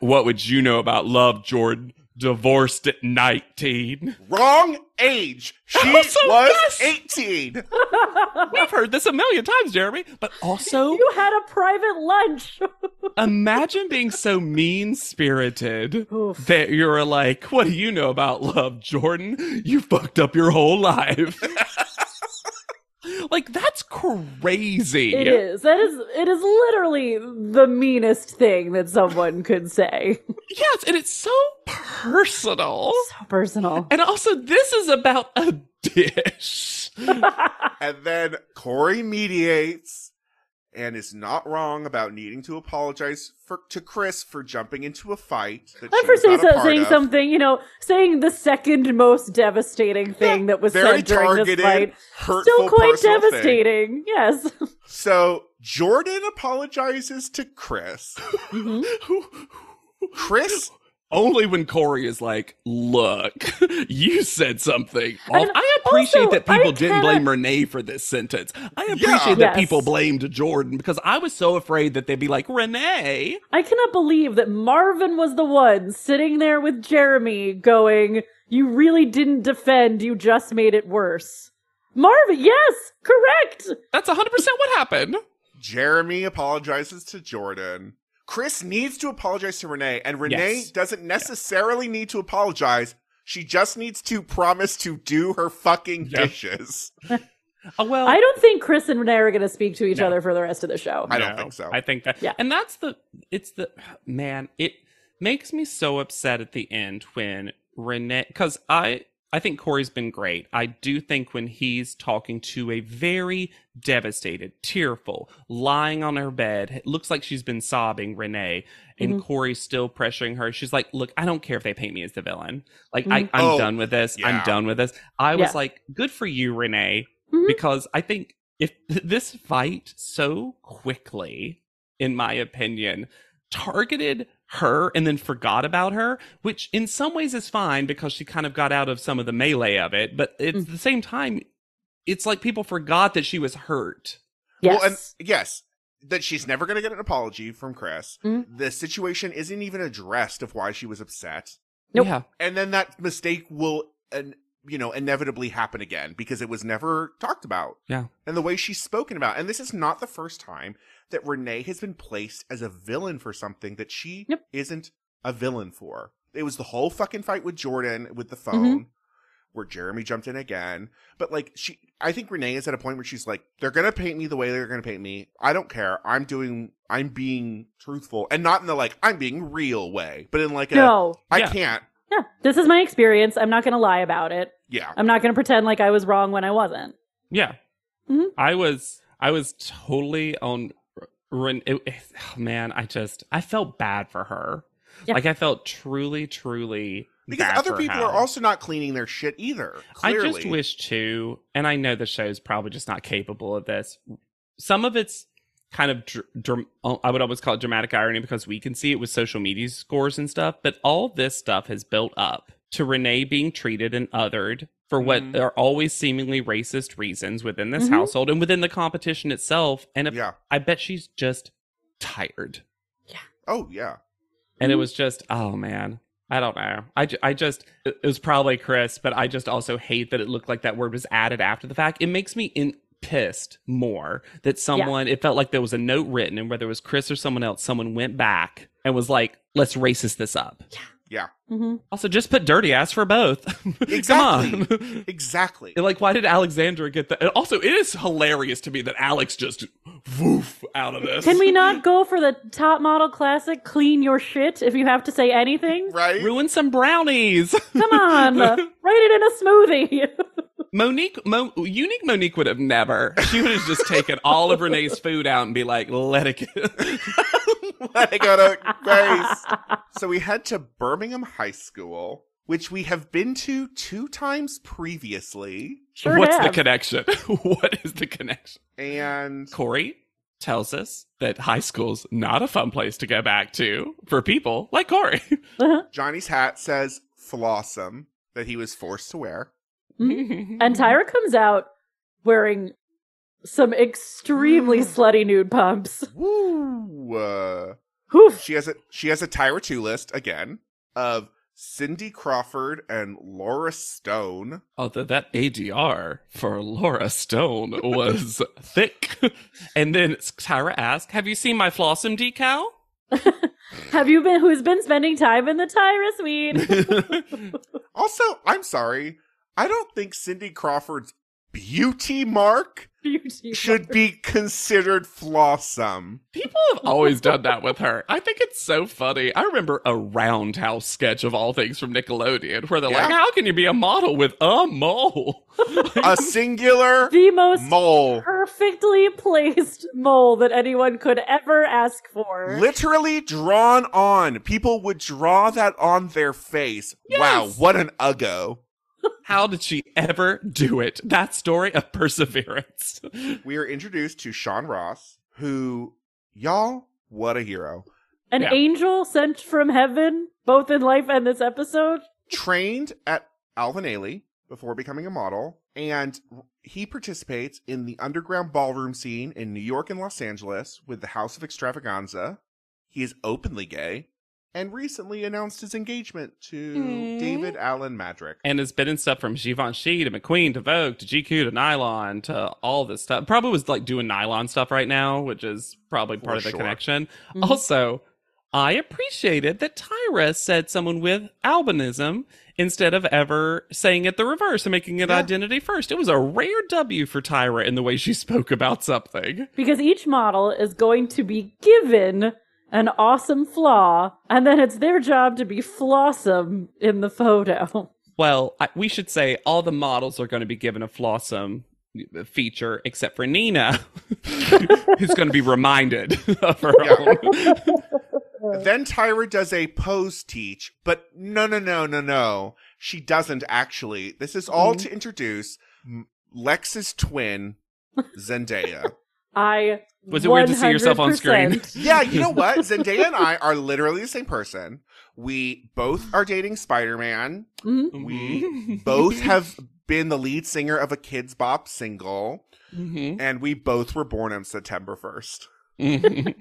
Speaker 1: What would you know about love, Jordan? Divorced at 19.
Speaker 2: Wrong age. She
Speaker 1: Also,
Speaker 2: was
Speaker 1: yes.
Speaker 2: 18.
Speaker 1: We've heard this a million times, Jeremy. But also,
Speaker 3: you had a private lunch.
Speaker 1: imagine being so mean spirited that you're like, what do you know about love, Jordan? You fucked up your whole life. Like, that's crazy.
Speaker 3: It is. That is. It is literally the meanest thing that someone could say.
Speaker 1: Yes, and it's so personal.
Speaker 3: so personal.
Speaker 1: And also, this is about a dish.
Speaker 2: And then Cory mediates and is not wrong about needing to apologize for to Chris for jumping into a fight that
Speaker 3: I'm for
Speaker 2: was
Speaker 3: saying,
Speaker 2: not a part
Speaker 3: saying
Speaker 2: of.
Speaker 3: something, you know, saying the second most devastating thing that was
Speaker 2: Very
Speaker 3: said during this
Speaker 2: targeted,
Speaker 3: fight. Still quite
Speaker 2: personal thing.
Speaker 3: devastating. Yes.
Speaker 2: So Jordan apologizes to Chris.
Speaker 3: Mhm.
Speaker 2: Chris
Speaker 1: Only when Cory is like, look, you said something.
Speaker 3: And
Speaker 1: I appreciate
Speaker 3: also,
Speaker 1: that people
Speaker 3: I
Speaker 1: didn't
Speaker 3: cannot-
Speaker 1: blame Renee for this sentence. I appreciate
Speaker 2: Yeah.
Speaker 1: that
Speaker 3: Yes.
Speaker 1: people blamed Jordan because I was so afraid that they'd be like, Renee.
Speaker 3: I cannot believe that Marvin was the one sitting there with Jeremy going, You really didn't defend, you just made it worse. Marvin, yes, correct.
Speaker 1: That's 100% what happened.
Speaker 2: Jeremy apologizes to Jordan. Chris needs to apologize to Renee, and Renee
Speaker 1: Yes.
Speaker 2: doesn't necessarily need to apologize. She just needs to promise to do her fucking
Speaker 1: Yeah.
Speaker 2: dishes.
Speaker 1: Oh, well,
Speaker 3: I don't think Chris and Renee are going to speak to each
Speaker 1: No.
Speaker 3: other for the rest of the show.
Speaker 2: I don't
Speaker 1: No,
Speaker 2: think so.
Speaker 1: I think that,
Speaker 3: Yeah.
Speaker 1: and that's the, it's the, man, it makes me so upset at the end when Renee, because I, I think Cory's been great. I do think when he's talking to a very devastated, tearful, lying on her bed, it looks like she's been sobbing, Renee, and
Speaker 3: Mhm.
Speaker 1: Cory's still pressuring her. She's like, "Look, I don't care if they paint me as the villain. Like, I,
Speaker 3: Mhm.
Speaker 1: I'm
Speaker 2: Oh,
Speaker 1: done with this.
Speaker 2: yeah.
Speaker 1: I'm done with this." I was
Speaker 3: Yeah.
Speaker 1: like, "Good for you, Renee,"
Speaker 3: Mhm.
Speaker 1: because I think if this fight so quickly, in my opinion, targeted her and then forgot about her, which in some ways is fine because she kind of got out of some of the melee of it, but at
Speaker 3: Mm.
Speaker 1: the same time, it's like people forgot that she was hurt.
Speaker 3: Yes.
Speaker 2: Well, and yes, that she's never going to get an apology from Chris.
Speaker 3: Mhm.
Speaker 2: The situation isn't even addressed of why she was upset.
Speaker 3: Nope.
Speaker 1: Yeah.
Speaker 2: And then that mistake will, and you know, inevitably happen again because it was never talked about.
Speaker 1: Yeah.
Speaker 2: And the way she's spoken about. And this is not the first time that Renee has been placed as a villain for something that she
Speaker 3: Yep.
Speaker 2: isn't a villain for. It was the whole fucking fight with Jordan with the phone.
Speaker 3: Mm-hmm.
Speaker 2: Where Jeremy jumped in again. But like she I think Renee is at a point where she's like, they're gonna paint me the way they're gonna paint me. I don't care. I'm doing I'm being truthful. And not in the like, I'm being real way, but in like a
Speaker 3: no.
Speaker 2: I
Speaker 1: Yeah.
Speaker 2: can't.
Speaker 3: Yeah. This is my experience. I'm not going to lie about it.
Speaker 2: Yeah.
Speaker 3: I'm not going to pretend like I was wrong when I wasn't.
Speaker 1: Yeah.
Speaker 3: Mhm.
Speaker 1: I was I was totally on Ren- it, it- oh, man, I just I felt bad for her.
Speaker 3: Yeah.
Speaker 1: Like I felt truly truly
Speaker 2: Because
Speaker 1: bad
Speaker 2: other
Speaker 1: for
Speaker 2: people
Speaker 1: her.
Speaker 2: are also not cleaning their shit either.
Speaker 1: I just wish too, and I know the show's probably just not capable of this. Some of it's kind of, dr- dram- uh, I would always call it dramatic irony because we can see it with social media scores and stuff. But all this stuff has built up to Renee being treated and othered for what
Speaker 2: Mhm.
Speaker 1: are always seemingly racist reasons within this
Speaker 3: Mhm.
Speaker 1: household and within the competition itself. And if,
Speaker 2: Yeah.
Speaker 1: I bet she's just tired. Yeah.
Speaker 2: Oh yeah.
Speaker 1: And it
Speaker 3: Mhm.
Speaker 1: was just, oh man, I don't know. I, ju- I just, it it was probably Chris, but I just also hate that it looked like that word was added after the fact. It makes me in, pissed more that someone, it felt like there was a note written, and whether it was Chris or someone else, someone went back and was like, let's racist this up.
Speaker 2: Yeah.
Speaker 3: Hmm
Speaker 1: Also, just put dirty ass for both.
Speaker 2: Exactly.
Speaker 1: Come on.
Speaker 2: Exactly.
Speaker 1: like, why did Alexandra get that? And also, it is hilarious to me that Alex just woof out of this.
Speaker 3: Can we not go for the top model classic? Clean your shit if you have to say anything.
Speaker 2: Right?
Speaker 1: ruin some brownies?
Speaker 3: Come on, write it in a smoothie.
Speaker 1: Monique, Mo, unique Monique would have never. She would have just taken all of Renee's food out and be like, "Let it go."
Speaker 2: Let it go to Grace. So we head to Birmingham High School, which we have been to two times previously.
Speaker 3: sure
Speaker 1: What's the connection? what is the connection?
Speaker 2: And
Speaker 1: Cory tells us that high school's not a fun place to go back to for people like Cory.
Speaker 3: Uh-huh.
Speaker 2: Johnny's hat says Flawsome that he was forced to wear.
Speaker 3: And Tyra comes out wearing some extremely slutty nude pumps.
Speaker 2: Woo! Uh,
Speaker 3: Whew.
Speaker 2: she has a she has a Tyra two list again of Cindy Crawford and Lara Stone.
Speaker 1: Although that ADR for Lara Stone was thick. And then Tyra asked, Have you seen my Flawsome decal?
Speaker 3: Have you been who's been spending time in the Tyra suite?
Speaker 2: Also, I'm sorry, I don't think Cindy Crawford's beauty mark
Speaker 3: Beauty.
Speaker 2: should be considered flawsome.
Speaker 1: People have always done that with her. I think it's so funny. I remember a roundhouse sketch of all things from Nickelodeon where they're like, How can you be a model with a mole?
Speaker 2: A singular
Speaker 3: the most
Speaker 2: mole.
Speaker 3: perfectly placed mole that anyone could ever ask for.
Speaker 2: Literally drawn on. People would draw that on their face. Wow, what an uggo.
Speaker 1: How did she ever do it? That story of perseverance.
Speaker 2: We are introduced to Sean Ross, who, y'all, what a hero.
Speaker 3: An
Speaker 1: Yeah.
Speaker 3: angel sent from heaven, both in life and this episode.
Speaker 2: Trained at Alvin Ailey before becoming a model, and he participates in the underground ballroom scene in New York and Los Angeles with the House of Extravaganza. He is openly gay and recently announced his engagement to
Speaker 1: Mm.
Speaker 2: David Allen Madrick.
Speaker 1: and has been in stuff from Givenchy to McQueen to Vogue to GQ to Nylon to all this stuff. Probably was like doing Nylon stuff right now, which is probably part
Speaker 2: For
Speaker 1: of the
Speaker 2: sure.
Speaker 1: connection.
Speaker 3: Mhm.
Speaker 1: Also, I appreciated that Tyra said someone with albinism instead of ever saying it the reverse and making it
Speaker 2: Yeah.
Speaker 1: identity first. It was a rare W for Tyra in the way she spoke about something.
Speaker 3: Because each model is going to be given an awesome flaw, and then it's their job to be flawsome in the photo.
Speaker 1: Well, I, we should say all the models are going to be given a flawsome uh, feature except for Nina, who's going to be reminded of her
Speaker 2: Yeah.
Speaker 1: own.
Speaker 2: Then Tyra does a pose teach, but no, no, no, no, no. She doesn't actually. This is all hmm. to introduce M- Lex's twin, Zendaya.
Speaker 3: I
Speaker 1: Was it weird to see yourself on screen?
Speaker 2: yeah, you know what? Zendaya and I are literally the same person. We both are dating Spider Man.
Speaker 3: Mhm.
Speaker 2: We both have been the lead singer of a Kidz Bop single,
Speaker 1: Mhm.
Speaker 2: and we both were born on September 1st.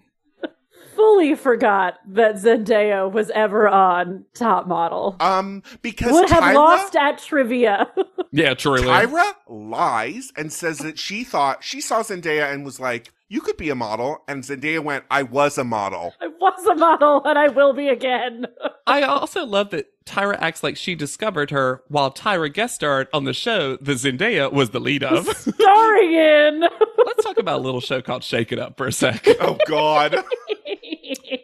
Speaker 3: Fully forgot that Zendaya was ever on Top Model.
Speaker 2: Um, because
Speaker 3: Would have
Speaker 2: Tyra,
Speaker 3: lost at trivia.
Speaker 1: yeah, truly.
Speaker 2: Tyra lies and says that she thought she saw Zendaya and was like, "You could be a model," and Zendaya went, "I was a model."
Speaker 3: I was a model and I will be again.
Speaker 1: I also love that Tyra acts like she discovered her while Tyra guest starred on the show that Zendaya was the lead of.
Speaker 3: Starring in.
Speaker 1: Let's talk about a little show called Shake It Up for a sec.
Speaker 2: Oh God.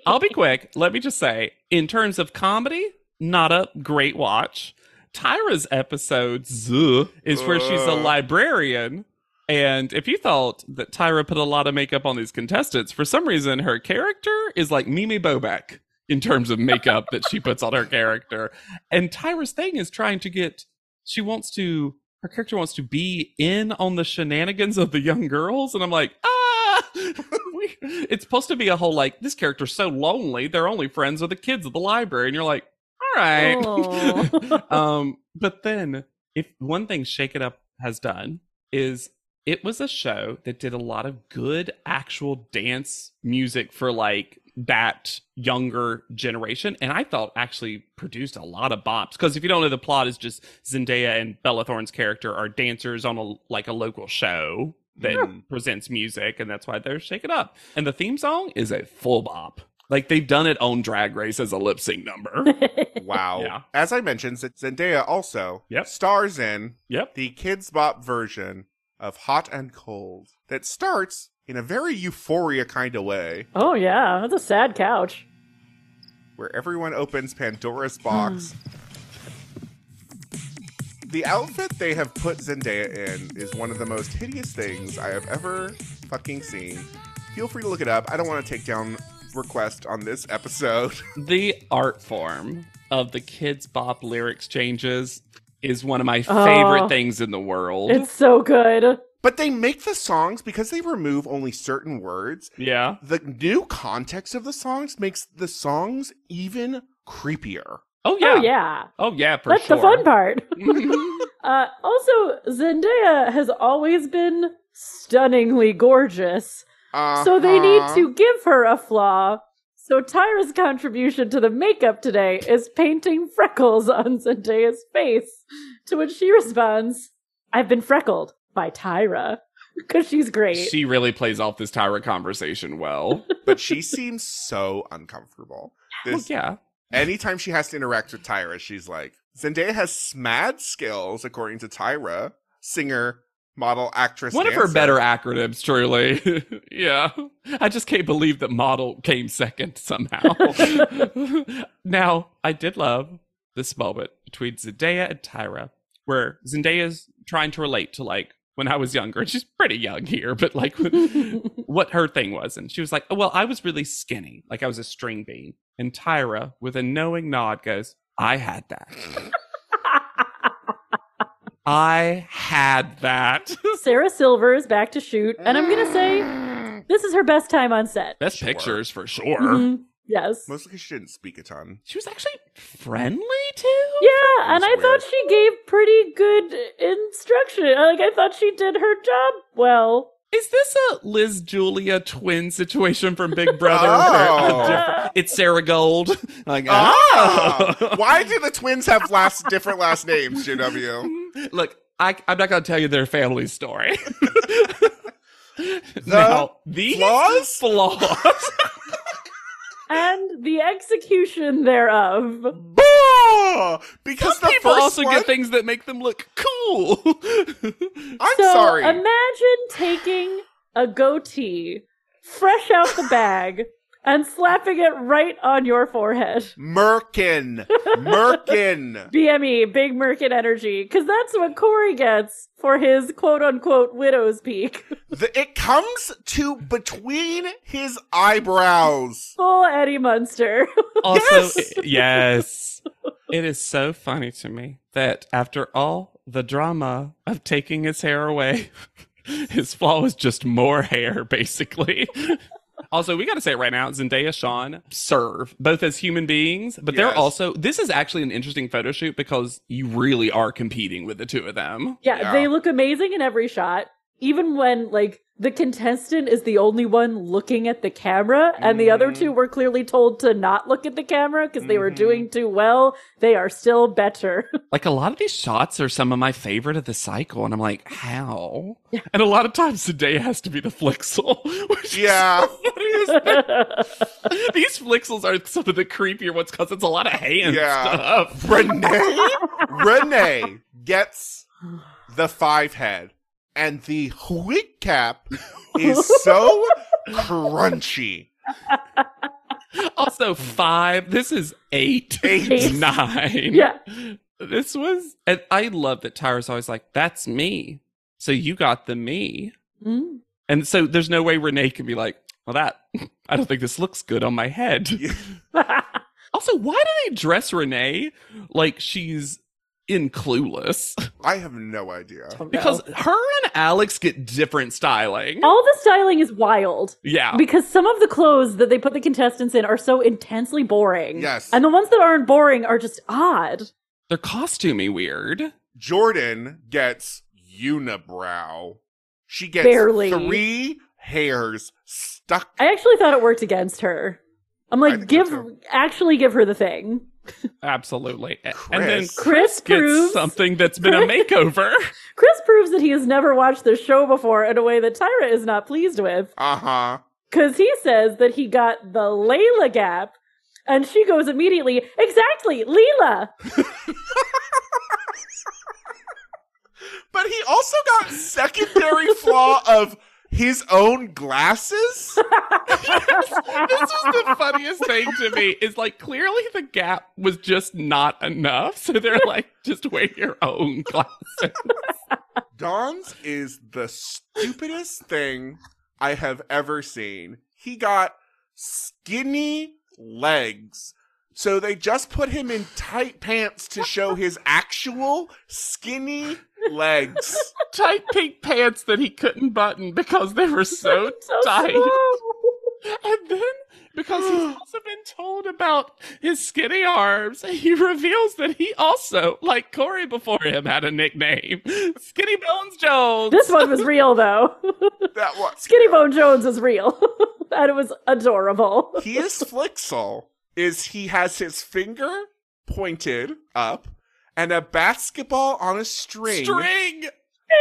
Speaker 1: I'll be quick. Let me just say, in terms of comedy, not a great watch. Tyra's episode is where she's a librarian. And if you thought that Tyra put a lot of makeup on these contestants, for some reason her character is like Mimi Bobeck in terms of makeup that she puts on her character. And Tyra's thing is trying to get, she wants to, her character wants to be in on the shenanigans of the young girls. And I'm like, ah! it's supposed to be a whole like, this character's so lonely, they're only friends with the kids at the library. And you're like, all right. Um, but then if one thing Shake It Up has done is it was a show that did a lot of good actual dance music for like that younger generation and i thought actually produced a lot of bops because if you don't know the plot is just zendaya and bella thorne's character are dancers on a like a local show that
Speaker 2: Hmm.
Speaker 1: presents music and that's why they're shake it up and the theme song is a full bop like they've done it on drag race as a lip sync number
Speaker 2: Wow.
Speaker 1: Yeah.
Speaker 2: As I mentioned, Z- Zendaya also
Speaker 1: Yep.
Speaker 2: stars in
Speaker 1: yep
Speaker 2: the Kidz Bop version of Hot and Cold that starts in a very euphoria kind of way,
Speaker 3: oh yeah, that's a sad couch.
Speaker 2: where everyone opens Pandora's box. The outfit they have put Zendaya in is one of the most hideous things I have ever fucking seen. Feel free to look it up. I don't want to take down request on this episode.
Speaker 1: the art form of the kidz bop lyrics changes is one of my
Speaker 3: Oh.
Speaker 1: favorite things in the world
Speaker 3: It's so good.
Speaker 2: but they make the songs because they remove only certain words.
Speaker 1: yeah
Speaker 2: The new context of the songs makes the songs even creepier.
Speaker 1: Oh yeah
Speaker 3: Oh yeah.
Speaker 1: oh yeah for
Speaker 3: That's
Speaker 1: sure
Speaker 3: the fun part. Uh, also, Zendaya has always been stunningly gorgeous, so they need
Speaker 2: Uh-huh.
Speaker 3: to give her a flaw So Tyra's contribution to the makeup today is painting freckles on Zendaya's face, to which she responds, I've been freckled by Tyra. Because she's great.
Speaker 1: She really plays off this Tyra conversation well.
Speaker 2: But she seems so uncomfortable.
Speaker 1: This, well,
Speaker 2: This
Speaker 1: yeah.
Speaker 2: Anytime she has to interact with Tyra, she's like, Zendaya has smad skills, according to Tyra, singer, model, actress.
Speaker 1: One of her better acronyms, truly. yeah. I just can't believe that model came second somehow. now, I did love this moment between Zendaya and Tyra, where Zendaya's trying to relate to like when I was younger. and She's pretty young here, but like what her thing was. And she was like, oh, well, I was really skinny, like I was a string bean. And Tyra, with a knowing nod, goes, I had that. I had that.
Speaker 3: Sarah Silver is back to shoot, and I'm gonna say this is her best time on set.
Speaker 1: Best
Speaker 2: Sure.
Speaker 1: pictures for sure.
Speaker 3: Mhm. Yes.
Speaker 2: Mostly because she didn't speak a ton.
Speaker 1: She was actually friendly too.
Speaker 3: Yeah, and I
Speaker 2: That's
Speaker 3: thought she gave pretty good instruction. Like I thought she did her job well.
Speaker 1: Is this a Liz Julia twin situation from Big Brother?
Speaker 2: Oh.
Speaker 1: where a different- it's Sarah Gold. Like,
Speaker 2: Ah!
Speaker 1: oh.
Speaker 2: Why do the twins have last different last names, JW?
Speaker 1: Look, I, I'm not going to tell you their family story. now, these
Speaker 2: flaws?
Speaker 1: flaws.
Speaker 3: And the execution thereof.
Speaker 2: Bah! Because
Speaker 1: Some
Speaker 2: the
Speaker 1: people
Speaker 2: first
Speaker 1: also
Speaker 2: one,
Speaker 1: get things that make them look cool.
Speaker 2: I'm
Speaker 3: so
Speaker 2: sorry.
Speaker 3: imagine taking a goatee fresh out the bag and slapping it right on your forehead.
Speaker 2: Merkin. Merkin.
Speaker 3: BME, big Merkin energy, because that's what Cory gets for his quote unquote widow's peak.
Speaker 2: The, it comes to between his eyebrows.
Speaker 3: Full Eddie Munster.
Speaker 1: Also,
Speaker 2: Yes!
Speaker 1: i- yes. It is so funny to me that after all the drama of taking his hair away, his flaw was just more hair, basically. Also, we got to say it right now, Zendaya Sean serve both as human beings, but they're also, this is actually an interesting photo shoot because you really are competing with the two of them.
Speaker 3: yeah,
Speaker 2: Yeah.
Speaker 3: they look amazing in every shot. Even when, like, the contestant is the only one looking at the camera, and the other
Speaker 2: Mhm.
Speaker 3: two were clearly told to not look at the camera because they were
Speaker 2: Mhm.
Speaker 3: doing too well. They are still better.
Speaker 1: Like a lot of these shots are some of my favorite of the cycle, and I'm like, how? And a lot of times Zendaya has to be the flixel. Which
Speaker 2: Yeah.
Speaker 1: so funny as that. These flixels are some of the creepier ones because it's a lot of hand
Speaker 2: Yeah.
Speaker 1: stuff.
Speaker 2: Renee? Renee gets the five head, and the wig cap is so crunchy.
Speaker 1: Also, five. This is eight.
Speaker 2: Eight.
Speaker 1: Nine.
Speaker 3: yeah.
Speaker 1: This was. And I love that Tyra's always like, that's me. So you got the me.
Speaker 3: Mm.
Speaker 1: And so there's no way Renee can be like, well, that, I don't think this looks good on my head. Also, why do they dress Renee like she's in Clueless?
Speaker 2: I have no idea.
Speaker 1: Because her and Alex get different styling.
Speaker 3: all the styling is wild.
Speaker 1: Yeah.
Speaker 3: Because some of the clothes that they put the contestants in are so intensely boring.
Speaker 2: Yes.
Speaker 3: And the ones that aren't boring are just odd.
Speaker 1: They're costumey weird.
Speaker 2: Jordan gets unibrow. She gets
Speaker 3: Barely.
Speaker 2: three hairs stuck.
Speaker 3: I actually thought it worked against her. I'm like, give actually give her the thing.
Speaker 1: Absolutely. A- And then
Speaker 2: Chris.
Speaker 3: Chris
Speaker 1: gets
Speaker 3: proves
Speaker 1: something that's been a makeover.
Speaker 3: Chris proves that he has never watched the show before in a way that Tyra is not pleased with.
Speaker 2: Uh huh.
Speaker 3: Because he says that he got the Layla gap, and she goes immediately, exactly, Leela.
Speaker 2: But he also got secondary flaw of his own glasses.
Speaker 1: this was the funniest thing to me. Is like clearly the gap was just not enough. So they're like, just wear your own glasses.
Speaker 2: Don's is the stupidest thing I have ever seen. He got skinny legs. So they just put him in tight pants to show his actual skinny legs.
Speaker 1: Tight pink pants that he couldn't button because they were so,
Speaker 3: So
Speaker 1: tight.
Speaker 3: small.
Speaker 1: And then, because he's also been told about his skinny arms, he reveals that he also, like Cory before him, had a nickname Skinny Bones Jones.
Speaker 3: This one was real, though.
Speaker 2: That was
Speaker 3: Skinny Bone Jones is real. and it was adorable.
Speaker 2: he is Flixel. Is he has his finger pointed up and a basketball on a string.
Speaker 1: String.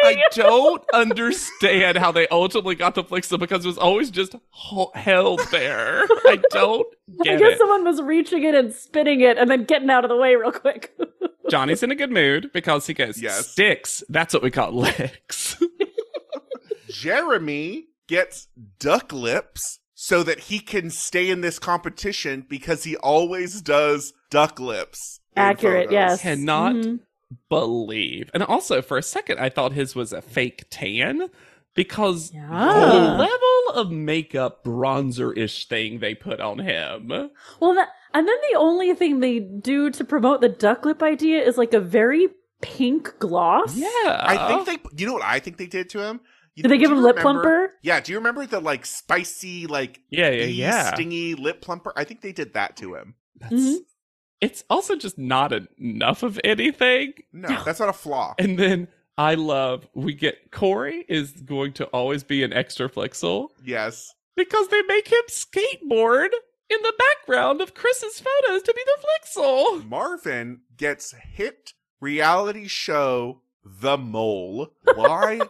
Speaker 1: I don't understand how they ultimately got the Flixel because it was always just ho- held there. I don't
Speaker 3: I guess
Speaker 1: it.
Speaker 3: someone was reaching it and spinning it and then getting out of the way real quick.
Speaker 1: Johnny's in a good mood because he goes,
Speaker 2: Yes.
Speaker 1: sticks. That's what we call licks.
Speaker 2: Jeremy gets duck lips so that he can stay in this competition because he always does duck lips. In
Speaker 3: Accurate,
Speaker 2: photos.
Speaker 3: yes.
Speaker 1: Cannot
Speaker 3: Mhm.
Speaker 1: believe. And also, for a second, I thought his was a fake tan because the level of makeup bronzer ish thing they put on him.
Speaker 3: Well, that, and then the only thing they do to promote the duck lip idea is like a very pink gloss.
Speaker 1: Yeah.
Speaker 2: I think they. You know what I think they did to him? You-
Speaker 3: Did they give him lip
Speaker 2: remember-
Speaker 3: plumper?
Speaker 2: Yeah. Do you remember the like spicy, like
Speaker 1: Yeah, yeah,
Speaker 2: bee
Speaker 1: yeah.
Speaker 2: stingy lip plumper? I think they did that to him.
Speaker 1: That's,
Speaker 3: Mhm.
Speaker 1: It's also just not enough of anything.
Speaker 2: No, that's not a flaw.
Speaker 1: And then I love we get Cory is going to always be an extra flixel
Speaker 2: Yes.
Speaker 1: because they make him skateboard in the background of Chris's photos to be the flixel.
Speaker 2: Marvin gets hit reality show The Mole. Why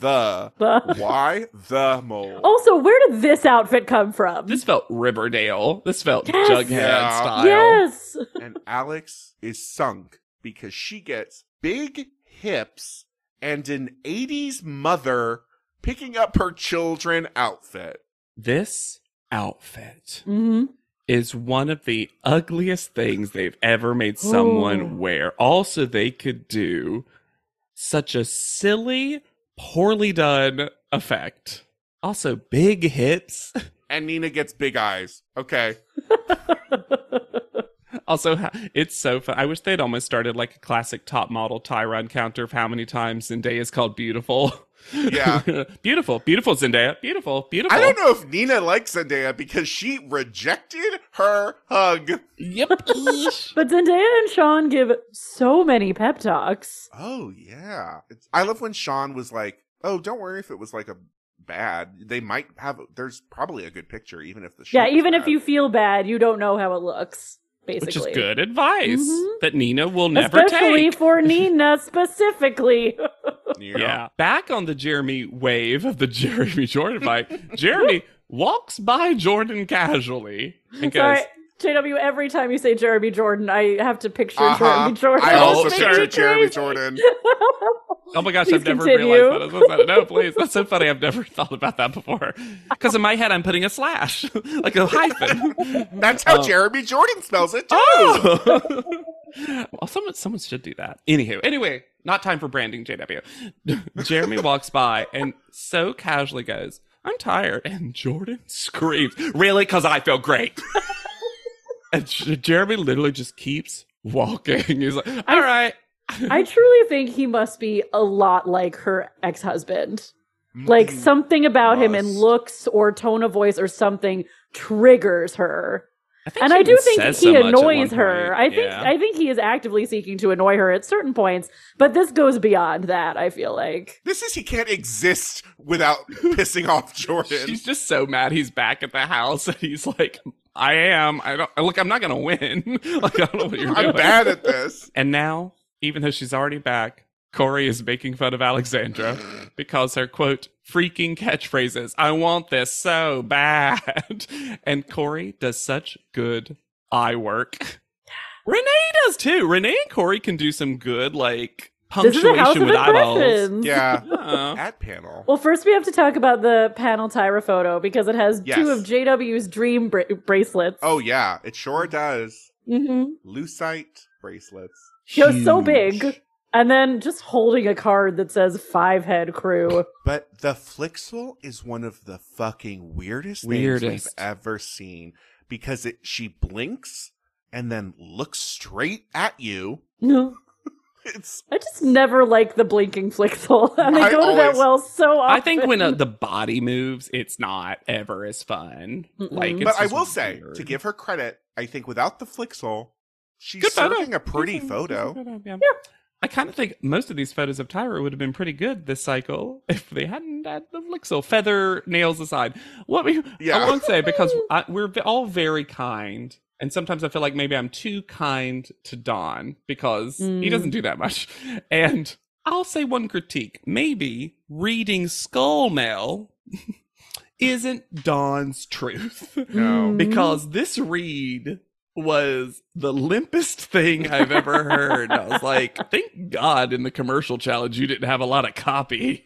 Speaker 2: the?
Speaker 3: But-
Speaker 2: Why the mole?
Speaker 3: also, where did this outfit come from?
Speaker 1: This felt Riverdale. This felt
Speaker 3: Yes.
Speaker 1: Jughead
Speaker 2: Yeah.
Speaker 1: style.
Speaker 3: yes.
Speaker 2: and Alex is sunk because she gets big hips and an 80s mother picking up her children outfit.
Speaker 1: This outfit
Speaker 3: hmm
Speaker 1: is one of the ugliest things they've ever made someone
Speaker 3: Ooh.
Speaker 1: wear. Also, they could do such a silly, poorly done effect. Also, big hips.
Speaker 2: And Nina gets big eyes. Okay.
Speaker 1: Also, it's so fun. I wish they'd almost started like a classic top model Tyron counter of how many times Zendaya is called beautiful.
Speaker 2: Yeah.
Speaker 1: beautiful, beautiful Zendaya, beautiful, beautiful.
Speaker 2: I don't know if Nina likes Zendaya because she rejected her hug.
Speaker 1: Yep.
Speaker 3: But Zendaya and Sean give so many pep talks.
Speaker 2: Oh, yeah. It's, I love when Sean was like, oh, don't worry if it was like a bad. They might have, there's probably a good picture, even if the
Speaker 3: Yeah,
Speaker 2: was
Speaker 3: even if you feel bad, you don't know how it looks. Basically,
Speaker 1: Which is good advice
Speaker 3: Mhm.
Speaker 1: that Nina will never
Speaker 3: especially
Speaker 1: take.
Speaker 3: for Nina specifically.
Speaker 2: You know?
Speaker 1: Yeah. Back on the Jeremy wave of the Jeremy Jordan fight, Jeremy walks by Jordan casually and goes,
Speaker 3: Sorry, JW. Every time you say Jeremy Jordan, I have to picture
Speaker 2: Uh-huh.
Speaker 3: Jeremy Jordan.
Speaker 2: I
Speaker 1: Oh,
Speaker 2: also picture Jeremy Jordan.
Speaker 1: Oh my gosh,
Speaker 3: Please
Speaker 1: I've never
Speaker 3: continue.
Speaker 1: realized that. as I said it. No, please. That's so funny. I've never thought about that before. Because in my head, I'm putting a slash, like a hyphen.
Speaker 2: That's how
Speaker 1: Um,
Speaker 2: Jeremy Jordan spells it too.
Speaker 1: Oh! well, someone, someone should do that. Anywho, anyway, not time for branding, JW. Jeremy walks by and so casually goes, I'm tired. And Jordan screams, Really? Because I feel great. And Jeremy literally just keeps walking. He's like, All right.
Speaker 3: I truly think he must be a lot like her ex-husband. Like
Speaker 2: Mm,
Speaker 3: something about him in looks or tone of voice or something triggers her.
Speaker 1: think
Speaker 3: And I do think he
Speaker 1: so
Speaker 3: annoys her. I think
Speaker 1: Yeah.
Speaker 3: I think he is actively seeking to annoy her at certain points, but this goes beyond that, I feel like.
Speaker 2: This is he can't exist without pissing off Jordan.
Speaker 1: She's just so mad he's back at the house and he's like, I am. I don't look, I'm not gonna win. like I don't know what you're
Speaker 2: I'm bad at this.
Speaker 1: And now, even though she's already back, Cory is making fun of Alexandra because her quote freaking catchphrases, I want this so bad. And Cory does such good eye work. Renee does too. Renee and Cory can do some good like
Speaker 3: This is a house
Speaker 1: punctuation
Speaker 3: of
Speaker 1: with eyeballs.
Speaker 3: impressions.
Speaker 2: Yeah.
Speaker 1: Yeah.
Speaker 2: At panel.
Speaker 3: Well, first we have to talk about the panel Tyra photo because it has
Speaker 2: Yes.
Speaker 3: two of JW's dream bra- bracelets.
Speaker 2: Oh yeah, it sure does.
Speaker 3: hmm
Speaker 2: Lucite bracelets.
Speaker 3: It was so big. And then just holding a card that says five head crew.
Speaker 2: But the Flixel is one of the fucking weirdest, things
Speaker 1: Weirdest.
Speaker 2: we've ever seen because it she blinks and then looks straight at you.
Speaker 3: No.
Speaker 2: It's
Speaker 3: I just never like the blinking Flixel. And they
Speaker 2: I
Speaker 3: go to that well so often.
Speaker 1: I think when uh, the body moves, it's not ever as fun.
Speaker 3: Mm-mm.
Speaker 1: Like, it's
Speaker 2: but I
Speaker 1: just
Speaker 2: will say, to give her credit, I think without the Flixel, she's
Speaker 1: Good photo.
Speaker 2: serving a pretty
Speaker 1: Good
Speaker 2: photo.
Speaker 1: Yeah.
Speaker 3: Yeah.
Speaker 1: I kind of think most of these photos of Tyra would have been pretty good this cycle if they hadn't had the Flixel. Feather nails aside, what we
Speaker 2: Yeah.
Speaker 1: I won't say because I, we're all very kind, and sometimes I feel like maybe I'm too kind to Don because he
Speaker 3: Mm.
Speaker 1: doesn't do that much. And I'll say one critique: maybe reading skull mail isn't Don's truth
Speaker 2: No.
Speaker 3: Mm.
Speaker 1: because this read was the limpest thing I've ever heard. I was like, thank God in the commercial challenge you didn't have a lot of copy.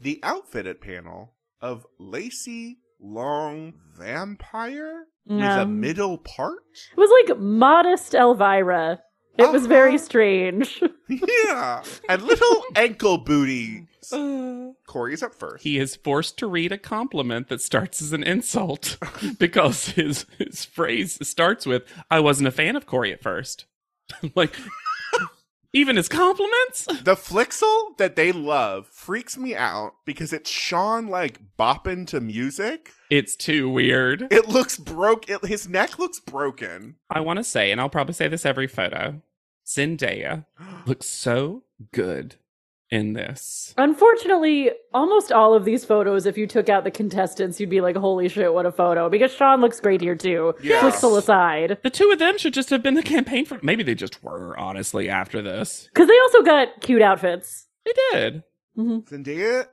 Speaker 2: The outfitted panel of Lacey Long Vampire with a middle part?
Speaker 3: It was like modest Elvira. It was very
Speaker 2: Uh-huh.
Speaker 3: strange.
Speaker 2: yeah. And little ankle booty.
Speaker 1: Uh,
Speaker 2: Cory's up first.
Speaker 1: he is forced to read a compliment that starts as an insult because his his phrase starts with, I wasn't a fan of Cory at first. like, even his compliments?
Speaker 2: The Flixel that they love freaks me out because it's Sean like bopping to music.
Speaker 1: It's too weird.
Speaker 2: It looks broke. It, his neck looks broken.
Speaker 1: I want to say, and I'll probably say this every photo Zendaya looks so good in this.
Speaker 3: Unfortunately, almost all of these photos, if you took out the contestants, you'd be like, holy shit, what a photo. Because Sean looks great here too.
Speaker 2: Yes.
Speaker 3: Flixel aside.
Speaker 1: The two of them should just have been the campaign for. Maybe they just were, honestly, after this.
Speaker 3: Because they also got cute outfits.
Speaker 1: They did.
Speaker 3: hmm
Speaker 2: Zendaya,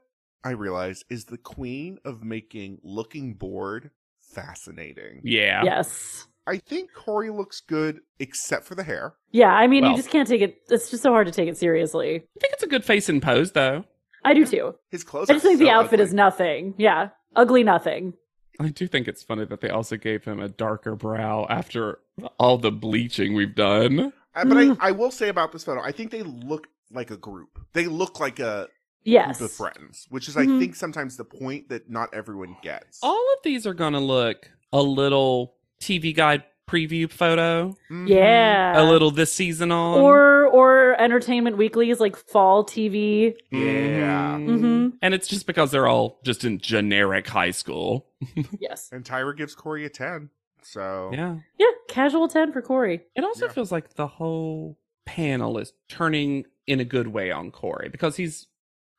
Speaker 2: I realize, is the queen of making looking bored fascinating.
Speaker 1: Yeah.
Speaker 3: Yes.
Speaker 2: I think Cory looks good except for the hair.
Speaker 3: Yeah, I mean,
Speaker 1: Well-
Speaker 3: you just can't take it. It's just so hard to take it seriously.
Speaker 1: I think it's a good face and pose, though.
Speaker 3: I do too.
Speaker 2: His clothes.
Speaker 3: I just
Speaker 2: are
Speaker 3: think the outfit
Speaker 2: ugly.
Speaker 3: is nothing. Yeah. Ugly nothing.
Speaker 1: I do think it's funny that they also gave him a darker brow after all the bleaching we've done.
Speaker 2: Uh, but
Speaker 3: Mm.
Speaker 2: I, I will say about this photo, I think they look like a group. They look like a
Speaker 3: Yes.
Speaker 2: group of friends, which is,
Speaker 3: Mhm.
Speaker 2: I think, sometimes the point that not everyone gets.
Speaker 1: All of these are going to look a little TV guide preview photo,
Speaker 2: Mhm.
Speaker 3: Yeah.
Speaker 1: a little this season on.
Speaker 3: or or Entertainment Weekly's like fall TV.
Speaker 2: Yeah.
Speaker 1: Mm.
Speaker 3: Mhm.
Speaker 1: And it's just because they're all just in generic high school.
Speaker 3: Yes.
Speaker 2: And Tyra gives Cory a 10. So,
Speaker 1: Yeah.
Speaker 3: Yeah. Casual ten for Cory.
Speaker 1: It also
Speaker 2: Yeah.
Speaker 1: feels like the whole panel is turning in a good way on Cory because he's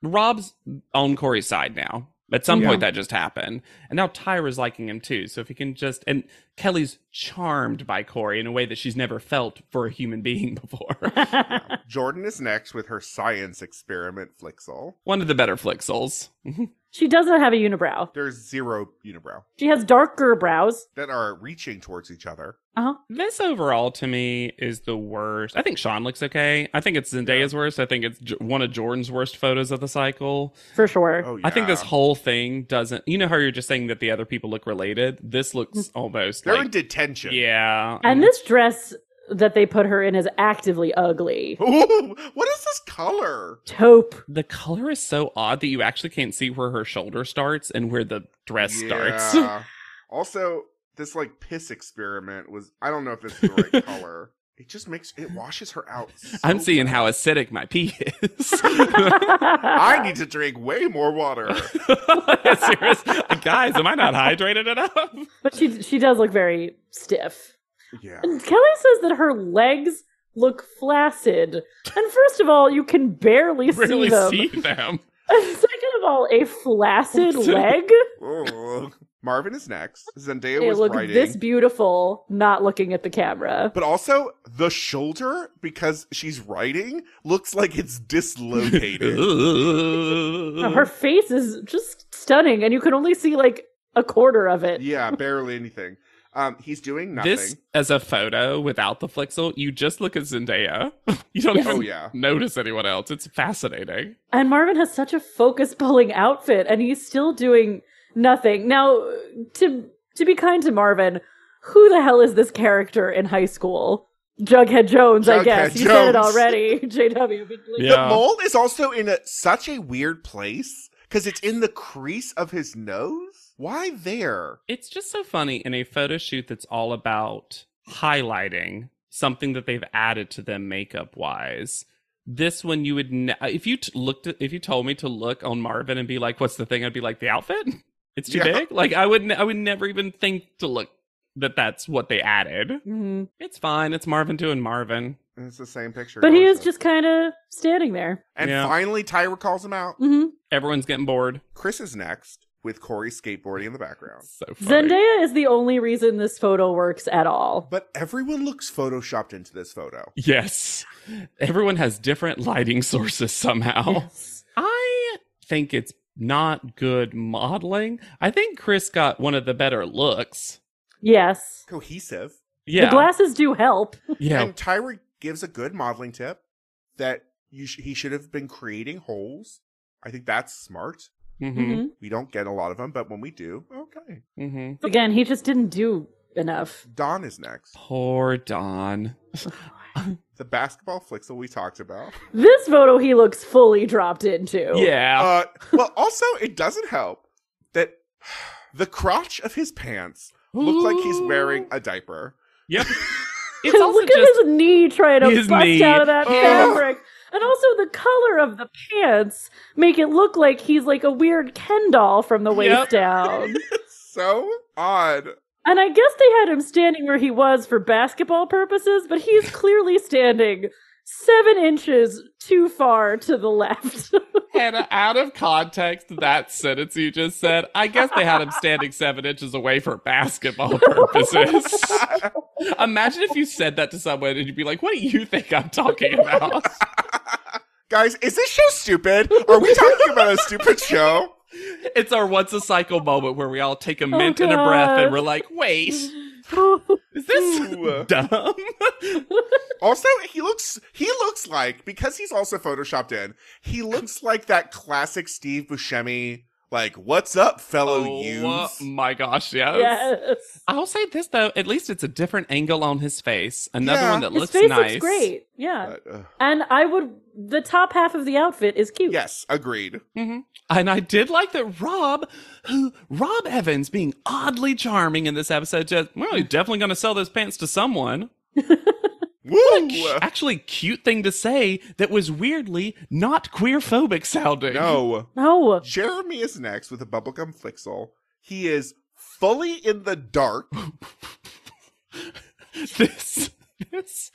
Speaker 1: Rob's on Cory's side now. At some
Speaker 2: Yeah.
Speaker 1: point, that just happened, and now Tyra's liking him too. So if he can just and Kelly's charmed by Cory in a way that she's never felt for a human being before.
Speaker 2: Jordan is next with her science experiment Flixel.
Speaker 1: One of the better Flixels.
Speaker 3: she doesn't have a unibrow.
Speaker 2: There's zero unibrow
Speaker 3: She has darker brows.
Speaker 2: that are reaching towards each other.
Speaker 3: Uh huh.
Speaker 1: This overall to me is the worst. I think Sean looks okay. I think it's Zendaya's worst. I think it's J- one of Jordan's worst photos of the cycle.
Speaker 3: For sure.
Speaker 2: Oh, yeah.
Speaker 1: I think this whole thing doesn't. You know how you're just saying that the other people look related. This looks almost
Speaker 2: They're in
Speaker 1: like
Speaker 2: detention.
Speaker 1: yeah.
Speaker 3: And this dress that they put her in is actively ugly.
Speaker 2: Ooh, what is this color?
Speaker 3: Taupe.
Speaker 1: the color is so odd that you actually can't see where her shoulder starts and where the dress starts.
Speaker 2: Also, this like piss experiment was I don't know if it's the right color. It just makes it washes her out. so
Speaker 1: I'm seeing
Speaker 2: bad.
Speaker 1: how acidic my pee is.
Speaker 2: I need to drink way more water.
Speaker 1: Serious? Guys, am I not hydrated enough?
Speaker 3: But she she does look very stiff.
Speaker 2: Yeah.
Speaker 3: And Kelly says that her legs look flaccid. And first of all, you can barely,
Speaker 1: really
Speaker 3: see them.
Speaker 1: see them.
Speaker 3: And second of all, a flaccid leg.
Speaker 2: Ugh. Marvin is next. Zendaya
Speaker 3: They
Speaker 2: was
Speaker 3: look
Speaker 2: writing.
Speaker 3: this beautiful, not looking at the camera.
Speaker 2: but also the shoulder, because she's writing, looks like it's dislocated.
Speaker 3: Her face is just stunning, and you can only see like a quarter of it.
Speaker 2: yeah, barely anything. Um, he's doing nothing.
Speaker 1: This as a photo without the flixel, you just look at Zendaya. you don't
Speaker 3: Yes.
Speaker 1: even
Speaker 2: Oh, yeah.
Speaker 1: notice anyone else. It's fascinating.
Speaker 3: And Marvin has such a focus pulling outfit, and he's still doing nothing. Now, to to be kind to Marvin, who the hell is this character in high school? Jughead Jones, I
Speaker 2: Jughead
Speaker 3: guess. You said it already, JW. like,
Speaker 1: Yeah.
Speaker 2: The mole is also in a, such a weird place because it's in the crease of his nose. Why there?
Speaker 1: It's just so funny in a photo shoot that's all about highlighting something that they've added to them makeup wise. This one you would ne- if you t- looked at if you told me to look on Marvin and be like, "What's the thing?" I'd be like, "The outfit." It's too
Speaker 2: Yeah.
Speaker 1: big. Like I would ne- I would never even think to look that that's what they added.
Speaker 3: mhm.
Speaker 1: It's fine. It's Marvin doing Marvin.
Speaker 2: It's the same picture.
Speaker 3: But he is just kind of standing there.
Speaker 2: And
Speaker 1: Yeah.
Speaker 2: finally, Tyra calls him out.
Speaker 3: hmm
Speaker 1: Everyone's getting bored.
Speaker 2: Chris is next with Cory skateboarding in the background.
Speaker 1: So funny.
Speaker 3: Zendaya is the only reason this photo works at all.
Speaker 2: But everyone looks photoshopped into this photo.
Speaker 1: Yes. Everyone has different lighting sources somehow.
Speaker 3: Yes.
Speaker 1: I think it's not good modeling. I think Chris got one of the better looks.
Speaker 3: Yes.
Speaker 2: Cohesive.
Speaker 1: Yeah.
Speaker 3: The glasses do help.
Speaker 1: yeah.
Speaker 2: And Tyra gives a good modeling tip that you sh- he should have been creating holes. I think that's smart.
Speaker 1: Hmm
Speaker 3: Mhm.
Speaker 2: We don't get a lot of them, but when we do, okay.
Speaker 1: hmm
Speaker 3: Again, he just didn't do enough.
Speaker 2: Don is next.
Speaker 1: Poor Don.
Speaker 2: The basketball flixel we talked about.
Speaker 3: This photo he looks fully dropped into.
Speaker 1: Yeah.
Speaker 2: Uh, well, also, it doesn't help that the crotch of his pants look like he's wearing a diaper.
Speaker 1: Yep. It's also
Speaker 3: Look at his knee trying to
Speaker 1: His
Speaker 3: bust
Speaker 1: knee.
Speaker 3: out of that
Speaker 2: Ugh.
Speaker 3: fabric. And also the color of the pants make it look like he's like a weird Ken doll from the waist
Speaker 1: Yep.
Speaker 3: down.
Speaker 2: So odd.
Speaker 3: And I guess they had him standing where he was for basketball purposes, but he's clearly standing seven inches too far to the left.
Speaker 1: Hannah, out of context, that sentence you just said, I guess they had him standing seven inches away for basketball purposes. Imagine if you said that to someone and you'd be like, what do you think I'm talking about?
Speaker 2: Guys, is this show stupid? Are we talking about a stupid show?
Speaker 1: It's our once a cycle moment where we all take a oh, mint and a breath and we're like, wait, is this
Speaker 2: Ooh.
Speaker 1: dumb?
Speaker 2: Also, he looks he looks like because he's also photoshopped in. He looks like that classic Steve Buscemi like what's up fellow
Speaker 1: oh
Speaker 2: youths.
Speaker 1: my gosh, yes.
Speaker 3: yes.
Speaker 1: I'll say this though, at least it's a different angle on his face. Another
Speaker 2: Yeah.
Speaker 1: one that
Speaker 3: His
Speaker 1: looks
Speaker 3: face
Speaker 1: nice.
Speaker 3: looks great. Yeah.
Speaker 2: But, uh,
Speaker 3: And I would the top half of the outfit is cute.
Speaker 2: yes, agreed.
Speaker 1: hmm And I did like that Rob, who Rob Evans being oddly charming in this episode, just well, he's definitely going to sell those pants to someone.
Speaker 2: Woo!
Speaker 1: Actually, cute thing to say that was weirdly not queer phobic sounding.
Speaker 2: No.
Speaker 3: No.
Speaker 2: Jeremy is next with a bubblegum flixel. He is fully in the dark.
Speaker 1: this this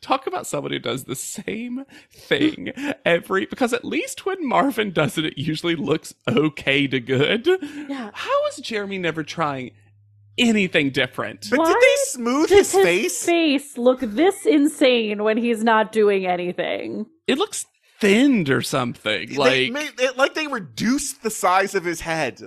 Speaker 1: talk about someone who does the same thing every because at least when Marvin does it, it usually looks okay to good.
Speaker 3: Yeah.
Speaker 1: How is Jeremy never trying anything different?
Speaker 2: But
Speaker 3: Why
Speaker 2: did they smooth
Speaker 3: Does
Speaker 2: his face?
Speaker 3: face look this insane when he's not doing anything?
Speaker 1: It looks thinned or something.
Speaker 2: They
Speaker 1: Like
Speaker 2: made it like they reduced the size of his head.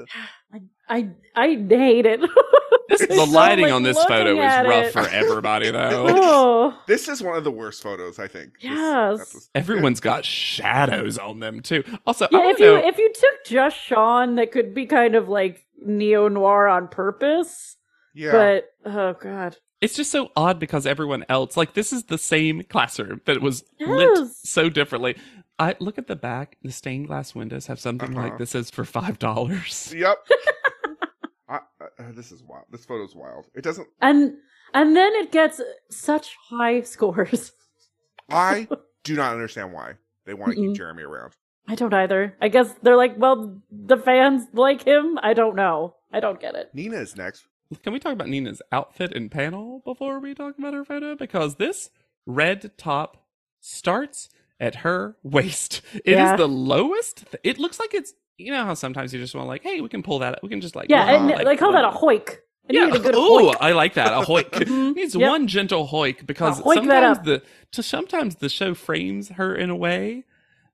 Speaker 3: I I hate it.
Speaker 1: this,
Speaker 3: It's
Speaker 1: the
Speaker 3: so,
Speaker 1: lighting
Speaker 3: like,
Speaker 1: on this photo is rough
Speaker 3: it.
Speaker 1: for everybody though.
Speaker 3: oh.
Speaker 2: This is one of the worst photos, I think. This
Speaker 3: Yes.
Speaker 2: episode.
Speaker 1: Everyone's got shadows on them too. Also,
Speaker 3: Yeah,
Speaker 1: don't
Speaker 3: if you if you took just Sean, that could be kind of like neo noir on purpose.
Speaker 2: Yeah.
Speaker 3: But oh god,
Speaker 1: It's just so odd because everyone else, like this is the same classroom that was lit so differently. I look at the back, the stained glass windows have something
Speaker 2: Uh-huh.
Speaker 1: like this is for five dollars.
Speaker 2: Yep. I, uh, this is wild. This photo's wild. It doesn't.
Speaker 3: and and then it gets such high scores.
Speaker 2: I do not understand why they want to
Speaker 3: Mm-mm.
Speaker 2: keep Jeremy around.
Speaker 3: I don't either. I guess they're like, well, the fans like him. I don't know. I don't get it.
Speaker 2: Nina is next.
Speaker 1: Can we talk about Nina's outfit and panel before we talk about her photo? Because this red top starts at her waist. It is
Speaker 3: Yeah.
Speaker 1: the lowest. th- It looks like it's you know how sometimes you just want like, hey, we can pull that. We can just like
Speaker 3: Yeah, and they call that a hoik.
Speaker 1: Yeah.
Speaker 3: needed a good
Speaker 1: Ooh. I like that. A hoik.
Speaker 3: Mhm.
Speaker 1: needs
Speaker 3: Yep.
Speaker 1: one gentle hoik because
Speaker 3: hoik
Speaker 1: sometimes the to sometimes the show frames her in a way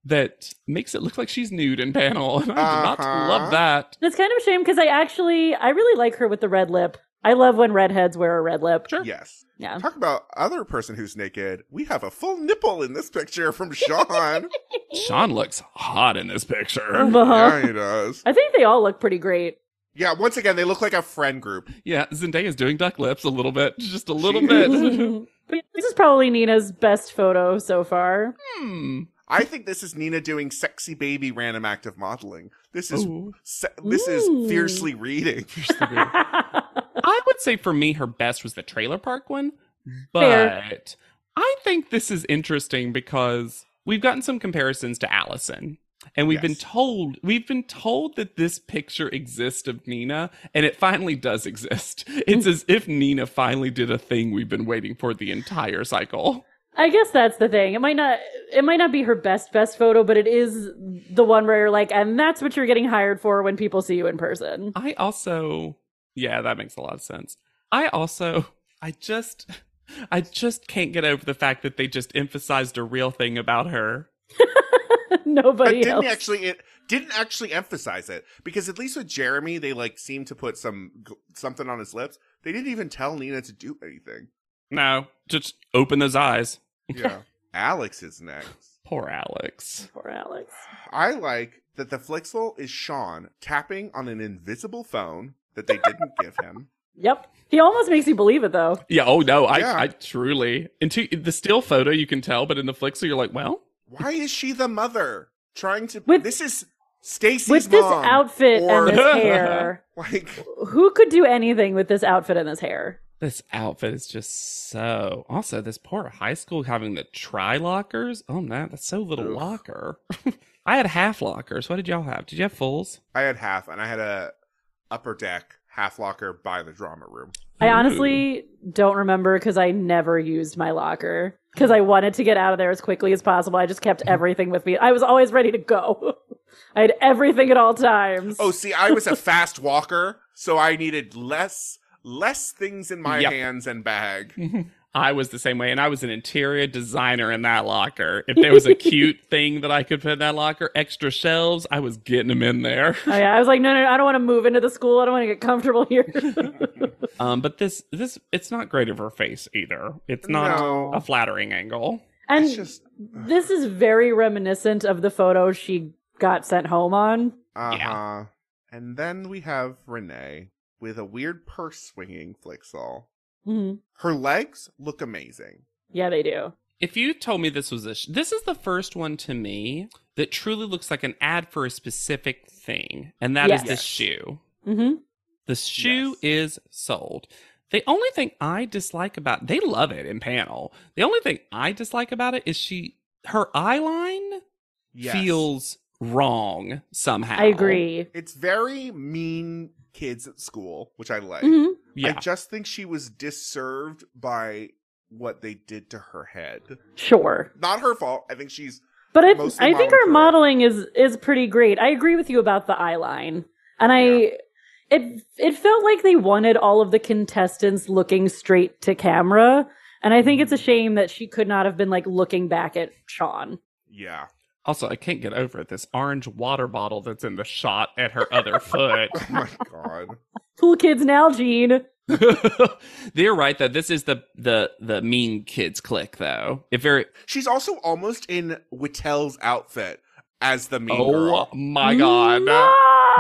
Speaker 1: that makes it look like she's nude in panel. And I do not
Speaker 2: Uh-huh.
Speaker 1: love that.
Speaker 3: It's kind of a shame because I actually I really like her with the red lip. I love when redheads wear a red lip.
Speaker 1: Sure.
Speaker 2: Yes.
Speaker 3: Yeah.
Speaker 2: Talk about other person who's naked. We have a full nipple in this picture from Sean.
Speaker 1: Sean looks hot in this picture.
Speaker 3: Uh-huh.
Speaker 2: yeah, he does.
Speaker 3: I think they all look pretty great.
Speaker 2: Yeah, once again, they look like a friend group.
Speaker 1: Yeah, Zendaya's doing duck lips a little bit, just a little bit.
Speaker 3: this is probably Nina's best photo so far.
Speaker 1: Hmm.
Speaker 2: I think this is Nina doing sexy baby random active modeling. This is se- this is fiercely reading.
Speaker 1: I would say for me, her best was the trailer park one, but
Speaker 3: Fair.
Speaker 1: I think this is interesting because we've gotten some comparisons to Allison. And we've been told we've been told that this picture exists of Nina, and it finally does exist. It's as if Nina finally did a thing we've been waiting for the entire cycle.
Speaker 3: I guess that's the thing. It might not it might not be her best best photo, but it is the one where you're like, and that's what you're getting hired for when people see you in person.
Speaker 1: I also, yeah, that makes a lot of sense. I also, I just, I just can't get over the fact that they just emphasized a real thing about her.
Speaker 2: But
Speaker 3: Nobody
Speaker 2: didn't
Speaker 3: else.
Speaker 2: actually it didn't actually emphasize it because at least with Jeremy they like seemed to put some something on his lips. They didn't even tell Nina to do anything.
Speaker 1: No, just open those eyes.
Speaker 2: Yeah. Alex is next.
Speaker 1: Poor Alex.
Speaker 3: Poor Alex.
Speaker 2: I like that the Flixel is Sean tapping on an invisible phone that they didn't give him.
Speaker 3: Yep. He almost makes you believe it though.
Speaker 1: Yeah. Oh no, I,
Speaker 2: Yeah.
Speaker 1: I truly. Into the still photo, you can tell, but in the Flixel, you're like, well,
Speaker 2: Why is she the mother trying to?
Speaker 3: With-
Speaker 2: this is Stacy's
Speaker 3: With this outfit
Speaker 2: or-
Speaker 3: and this hair.
Speaker 2: Like
Speaker 3: Who could do anything with this outfit and this hair?
Speaker 1: This outfit is just so. Also, this poor high school having the tri lockers. Oh man, that's so little
Speaker 2: Ugh.
Speaker 1: locker. I had half lockers. What did y'all have? Did you have fulls?
Speaker 2: I had half, and I had a upper deck half locker by the drama room.
Speaker 3: I honestly don't remember because I never used my locker because I wanted to get out of there as quickly as possible. I just kept everything with me. I was always ready to go. I had everything at all times.
Speaker 2: Oh, see, I was a fast walker, so I needed less less things in my
Speaker 1: Yep.
Speaker 2: hands and bag.
Speaker 1: I was the same way, and I was an interior designer in that locker. If there was a cute thing that I could put in that locker, extra shelves, I was getting them in there.
Speaker 3: Oh, yeah. I was like, no, no, no, I don't want to move into the school. I don't want to get comfortable here.
Speaker 1: Um, but this, this, it's not great of her face either. It's not
Speaker 2: No.
Speaker 1: a flattering angle.
Speaker 3: and
Speaker 2: It's just
Speaker 3: this is very reminiscent of the photo she got sent home on.
Speaker 2: uh huh.
Speaker 1: Yeah.
Speaker 2: And then we have Renee with a weird purse swinging Flixel.
Speaker 3: Mhm.
Speaker 2: Her legs look amazing.
Speaker 3: Yeah, they do.
Speaker 1: If you told me this was a, sh- this is the first one to me that truly looks like an ad for a specific thing, and that is
Speaker 3: Yes.
Speaker 1: this
Speaker 2: Yes.
Speaker 1: shoe.
Speaker 3: hmm
Speaker 1: The shoe
Speaker 2: Yes.
Speaker 1: is sold. The only thing I dislike about they love it in panel. The only thing I dislike about it is she her eyeline
Speaker 2: Yes.
Speaker 1: feels wrong somehow.
Speaker 3: I agree.
Speaker 2: It's very mean kids at school, which I like.
Speaker 3: hmm
Speaker 1: Yeah.
Speaker 2: I just think she was disserved by what they did to her head.
Speaker 3: Sure.
Speaker 2: Not her fault. I think she's
Speaker 3: But I, I think
Speaker 2: modeled
Speaker 3: her
Speaker 2: for-
Speaker 3: modeling is is pretty great. I agree with you about the eye line, and I
Speaker 2: Yeah.
Speaker 3: it it felt like they wanted all of the contestants looking straight to camera, and I think it's a
Speaker 2: Mm-hmm.
Speaker 3: shame that she could not have been like looking back at Sean.
Speaker 2: yeah.
Speaker 1: Also, I can't get over it. This orange water bottle that's in the shot at her other foot.
Speaker 2: Oh my god.
Speaker 3: Cool kids now, Gene.
Speaker 1: They're right that this is the the the mean kids click though. If very
Speaker 2: She's also almost in Wittel's outfit as the mean
Speaker 1: oh
Speaker 2: girl.
Speaker 1: my god.
Speaker 3: No!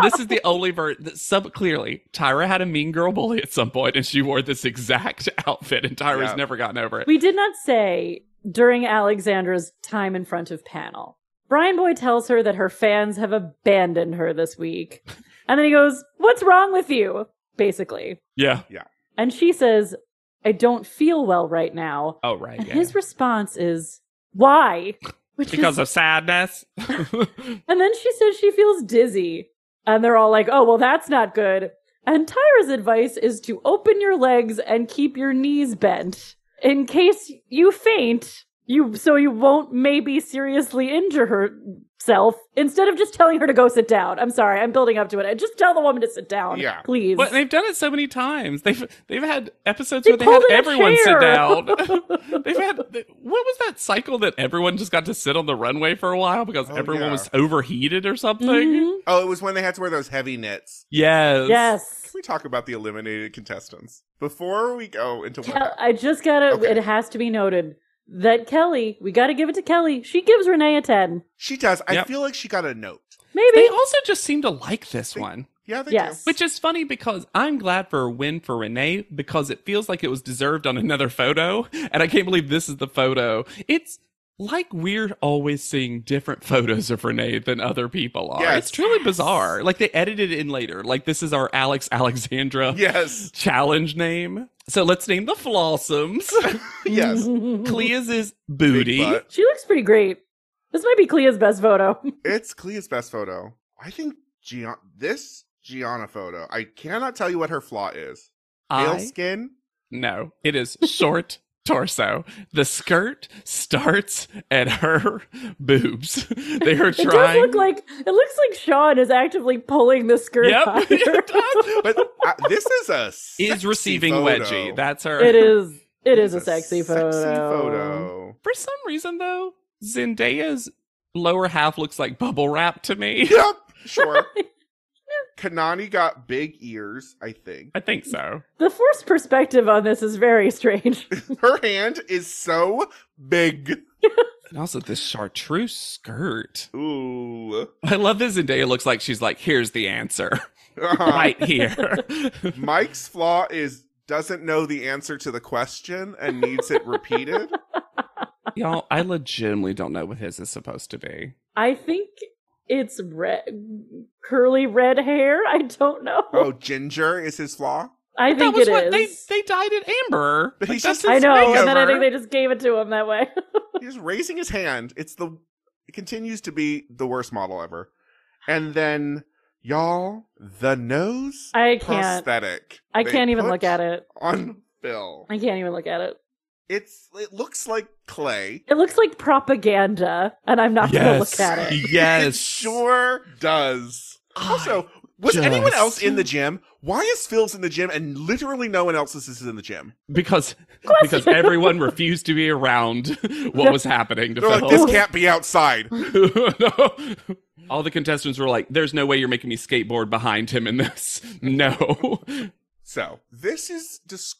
Speaker 1: this is the only version. Sub clearly, Tyra had a mean girl bully at some point, and she wore this exact outfit, and Tyra's
Speaker 2: Yeah.
Speaker 1: never gotten over it.
Speaker 3: We did not say during Alexandra's time in front of panel. Bryanboy tells her that her fans have abandoned her this week. And then he goes, What's wrong with you? Basically.
Speaker 1: yeah. Yeah.
Speaker 3: And she says, I don't feel well right now.
Speaker 1: Oh right.
Speaker 3: And
Speaker 1: Yeah.
Speaker 3: his response is, Why? Which
Speaker 1: because
Speaker 3: is,
Speaker 1: of sadness.
Speaker 3: and then she says she feels dizzy. And they're all like, Oh, well, that's not good. And Tyra's advice is to open your legs and keep your knees bent in case you faint. You so you won't maybe seriously injure herself instead of just telling her to go sit down. I'm sorry, I'm building up to it. Just tell the woman to sit down,
Speaker 2: Yeah.
Speaker 3: please.
Speaker 1: but they've done it so many times. They've they've had episodes
Speaker 3: They
Speaker 1: where they had
Speaker 3: in a
Speaker 1: everyone sit down. they've had what was that cycle that everyone just got to sit on the runway for a while because
Speaker 2: Oh,
Speaker 1: everyone
Speaker 2: yeah.
Speaker 1: was overheated or something.
Speaker 3: Mhm.
Speaker 2: Oh, it was when they had to wear those heavy knits.
Speaker 1: Yes.
Speaker 3: Yes.
Speaker 2: Can we talk about the eliminated contestants before we go into what
Speaker 3: Kel- I just gotta.
Speaker 2: Okay.
Speaker 3: It has to be noted that Kelly. We got to give it to Kelly. She gives Renee a ten.
Speaker 2: She does. I
Speaker 1: Yep.
Speaker 2: feel like she got a note.
Speaker 3: Maybe.
Speaker 1: They also just seem to like this
Speaker 2: They-
Speaker 1: one.
Speaker 2: Yeah, they
Speaker 3: Yes.
Speaker 2: do.
Speaker 1: Which is funny because I'm glad for a win for Renee because it feels like it was deserved on another photo. And I can't believe this is the photo. It's like we're always seeing different photos of Renee than other people are.
Speaker 2: Yes.
Speaker 1: It's truly bizarre. Like they edited it in later. Like this is our Alex Alexandra
Speaker 2: Yes.
Speaker 1: challenge name. So let's name the Flawsomes.
Speaker 2: yes.
Speaker 1: Clea's is Booty.
Speaker 3: she looks pretty great. This might be Clea's best photo.
Speaker 2: It's Clea's best photo. I think Gian- this Gianna photo. I cannot tell you what her flaw is. Pale
Speaker 1: I
Speaker 2: skin.
Speaker 1: no, it is short torso. The skirt starts at her boobs. They are
Speaker 3: It does
Speaker 1: trying.
Speaker 3: look like it looks like Sean is actively pulling the skirt
Speaker 1: Yep,
Speaker 3: higher.
Speaker 1: it does.
Speaker 2: But uh, this is a
Speaker 1: is receiving
Speaker 2: photo.
Speaker 1: wedgie. That's her.
Speaker 3: it is. It is a
Speaker 2: It's
Speaker 3: sexy photo.
Speaker 2: Sexy photo.
Speaker 1: For some reason, though, Zendaya's lower half looks like bubble wrap to me.
Speaker 2: Yep, sure. Kanani got big ears, I think.
Speaker 1: I think so.
Speaker 3: The forced perspective on this is very strange.
Speaker 2: Her hand is so big.
Speaker 1: And also this chartreuse skirt.
Speaker 2: Ooh.
Speaker 1: I love that Zendaya looks like she's like, here's the answer.
Speaker 2: Uh-huh.
Speaker 1: right here.
Speaker 2: Mike's flaw is doesn't know the answer to the question and needs it repeated.
Speaker 1: Y'all, I legitimately don't know what his is supposed to be.
Speaker 3: I think it's red, curly red hair. I don't know.
Speaker 2: Oh, ginger is his flaw.
Speaker 3: I
Speaker 1: That
Speaker 3: think
Speaker 1: was
Speaker 3: it
Speaker 1: what
Speaker 3: is.
Speaker 1: they they dyed it amber.
Speaker 2: But
Speaker 1: Like,
Speaker 2: he's just-
Speaker 3: I
Speaker 1: his
Speaker 3: know, and then I think they just gave it to him that way.
Speaker 2: He's raising his hand. It's the it continues to be the worst model ever. And then y'all, the nose
Speaker 3: I can't.
Speaker 2: prosthetic.
Speaker 3: I can't even look at it.
Speaker 2: On Bill.
Speaker 3: I can't even look at it.
Speaker 2: It's it looks like clay.
Speaker 3: It looks like propaganda, and I'm not going to look at it.
Speaker 1: Yes, it
Speaker 2: sure does. Also, was anyone else in the gym? Why is Phil's in the gym and literally no one else is in the gym?
Speaker 1: because because everyone refused to be around what was happening to
Speaker 2: They're
Speaker 1: Phil.
Speaker 2: like, this can't be outside.
Speaker 1: no. All the contestants were like, "There's no way you're making me skateboard behind him in this." No.
Speaker 2: So this is dis-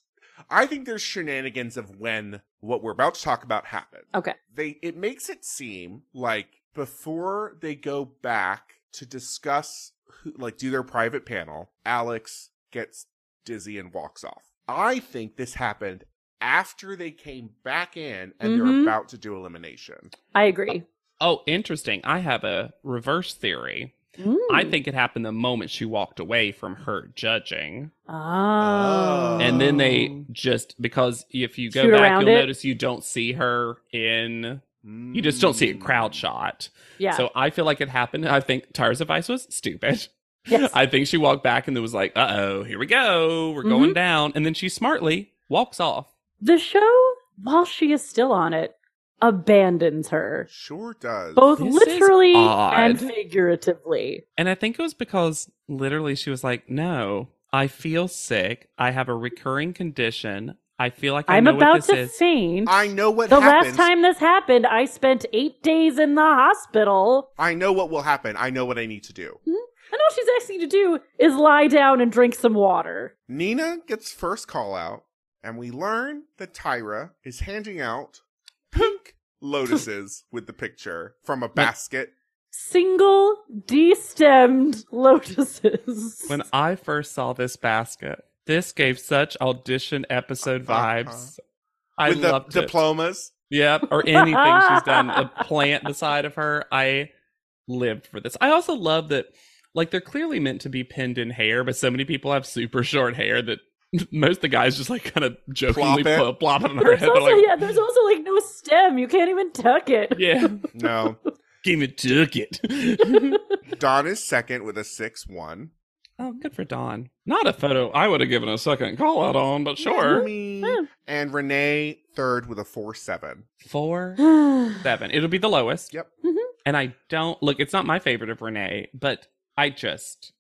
Speaker 2: I think there's shenanigans of when what we're about to talk about happened.
Speaker 3: Okay.
Speaker 2: They it makes it seem like before they go back to discuss who, like do their private panel, Alex gets dizzy and walks off. I think this happened after they came back in and they're
Speaker 3: Mhm.
Speaker 2: about to do elimination.
Speaker 3: I agree.
Speaker 1: Oh, interesting. I have a reverse theory. I
Speaker 3: Mm.
Speaker 1: think it happened the moment she walked away from her judging.
Speaker 3: Oh.
Speaker 1: And then they just because if you go
Speaker 3: Shoot
Speaker 1: back, you'll
Speaker 3: it?
Speaker 1: notice you don't see her in you just don't see a crowd shot.
Speaker 3: Yeah.
Speaker 1: So I feel like it happened. I think Tyra's advice was stupid.
Speaker 3: yes.
Speaker 1: I think she walked back and it was like, uh oh, here we go. We're
Speaker 3: Mm-hmm.
Speaker 1: going down. And then she smartly walks off.
Speaker 3: the show, while she is still on it, abandons her.
Speaker 2: Sure does.
Speaker 3: Both
Speaker 1: This
Speaker 3: literally and figuratively.
Speaker 1: And I think it was because literally she was like, no, I feel sick. I have a recurring condition. I feel like I
Speaker 3: I'm
Speaker 1: know
Speaker 3: about
Speaker 1: what
Speaker 3: to
Speaker 1: is.
Speaker 3: faint.
Speaker 2: I know what
Speaker 3: the
Speaker 2: happens.
Speaker 3: last time this happened, I spent eight days in the hospital.
Speaker 2: I know what will happen. I know what I need to do. Hmm?
Speaker 3: And all she's asking you to do is lie down and drink some water.
Speaker 2: Nina gets first call out, and we learn that Tyra is handing out pink lotuses with the picture from a basket.
Speaker 3: Single destemmed lotuses.
Speaker 1: When I first saw this basket, this gave such audition episode
Speaker 2: Uh-huh.
Speaker 1: vibes. I
Speaker 2: with the
Speaker 1: loved it.
Speaker 2: diplomas.
Speaker 1: Yep, or anything she's done. A plant beside of her. I lived for this. I also love that, like, they're clearly meant to be pinned in hair, but so many people have super short hair that most of the guys just like kind of jokingly
Speaker 2: Plop it.
Speaker 1: plop, plop it on their
Speaker 3: there's
Speaker 1: head.
Speaker 3: Also,
Speaker 1: like,
Speaker 3: yeah, there's also like no stem. You can't even tuck it.
Speaker 1: yeah,
Speaker 2: No.
Speaker 1: give me took it.
Speaker 2: Dawn is second with a 6 1.
Speaker 1: oh, good for Dawn. Not a photo I would have given a second call out on, but sure.
Speaker 2: Me.
Speaker 3: Yeah.
Speaker 2: And Renee third with a 4 7.
Speaker 1: Four,
Speaker 3: Seven.
Speaker 1: seven. It'll be the lowest.
Speaker 2: Yep. Mm-hmm.
Speaker 1: And I don't look. It's not my favorite of Renee, but I just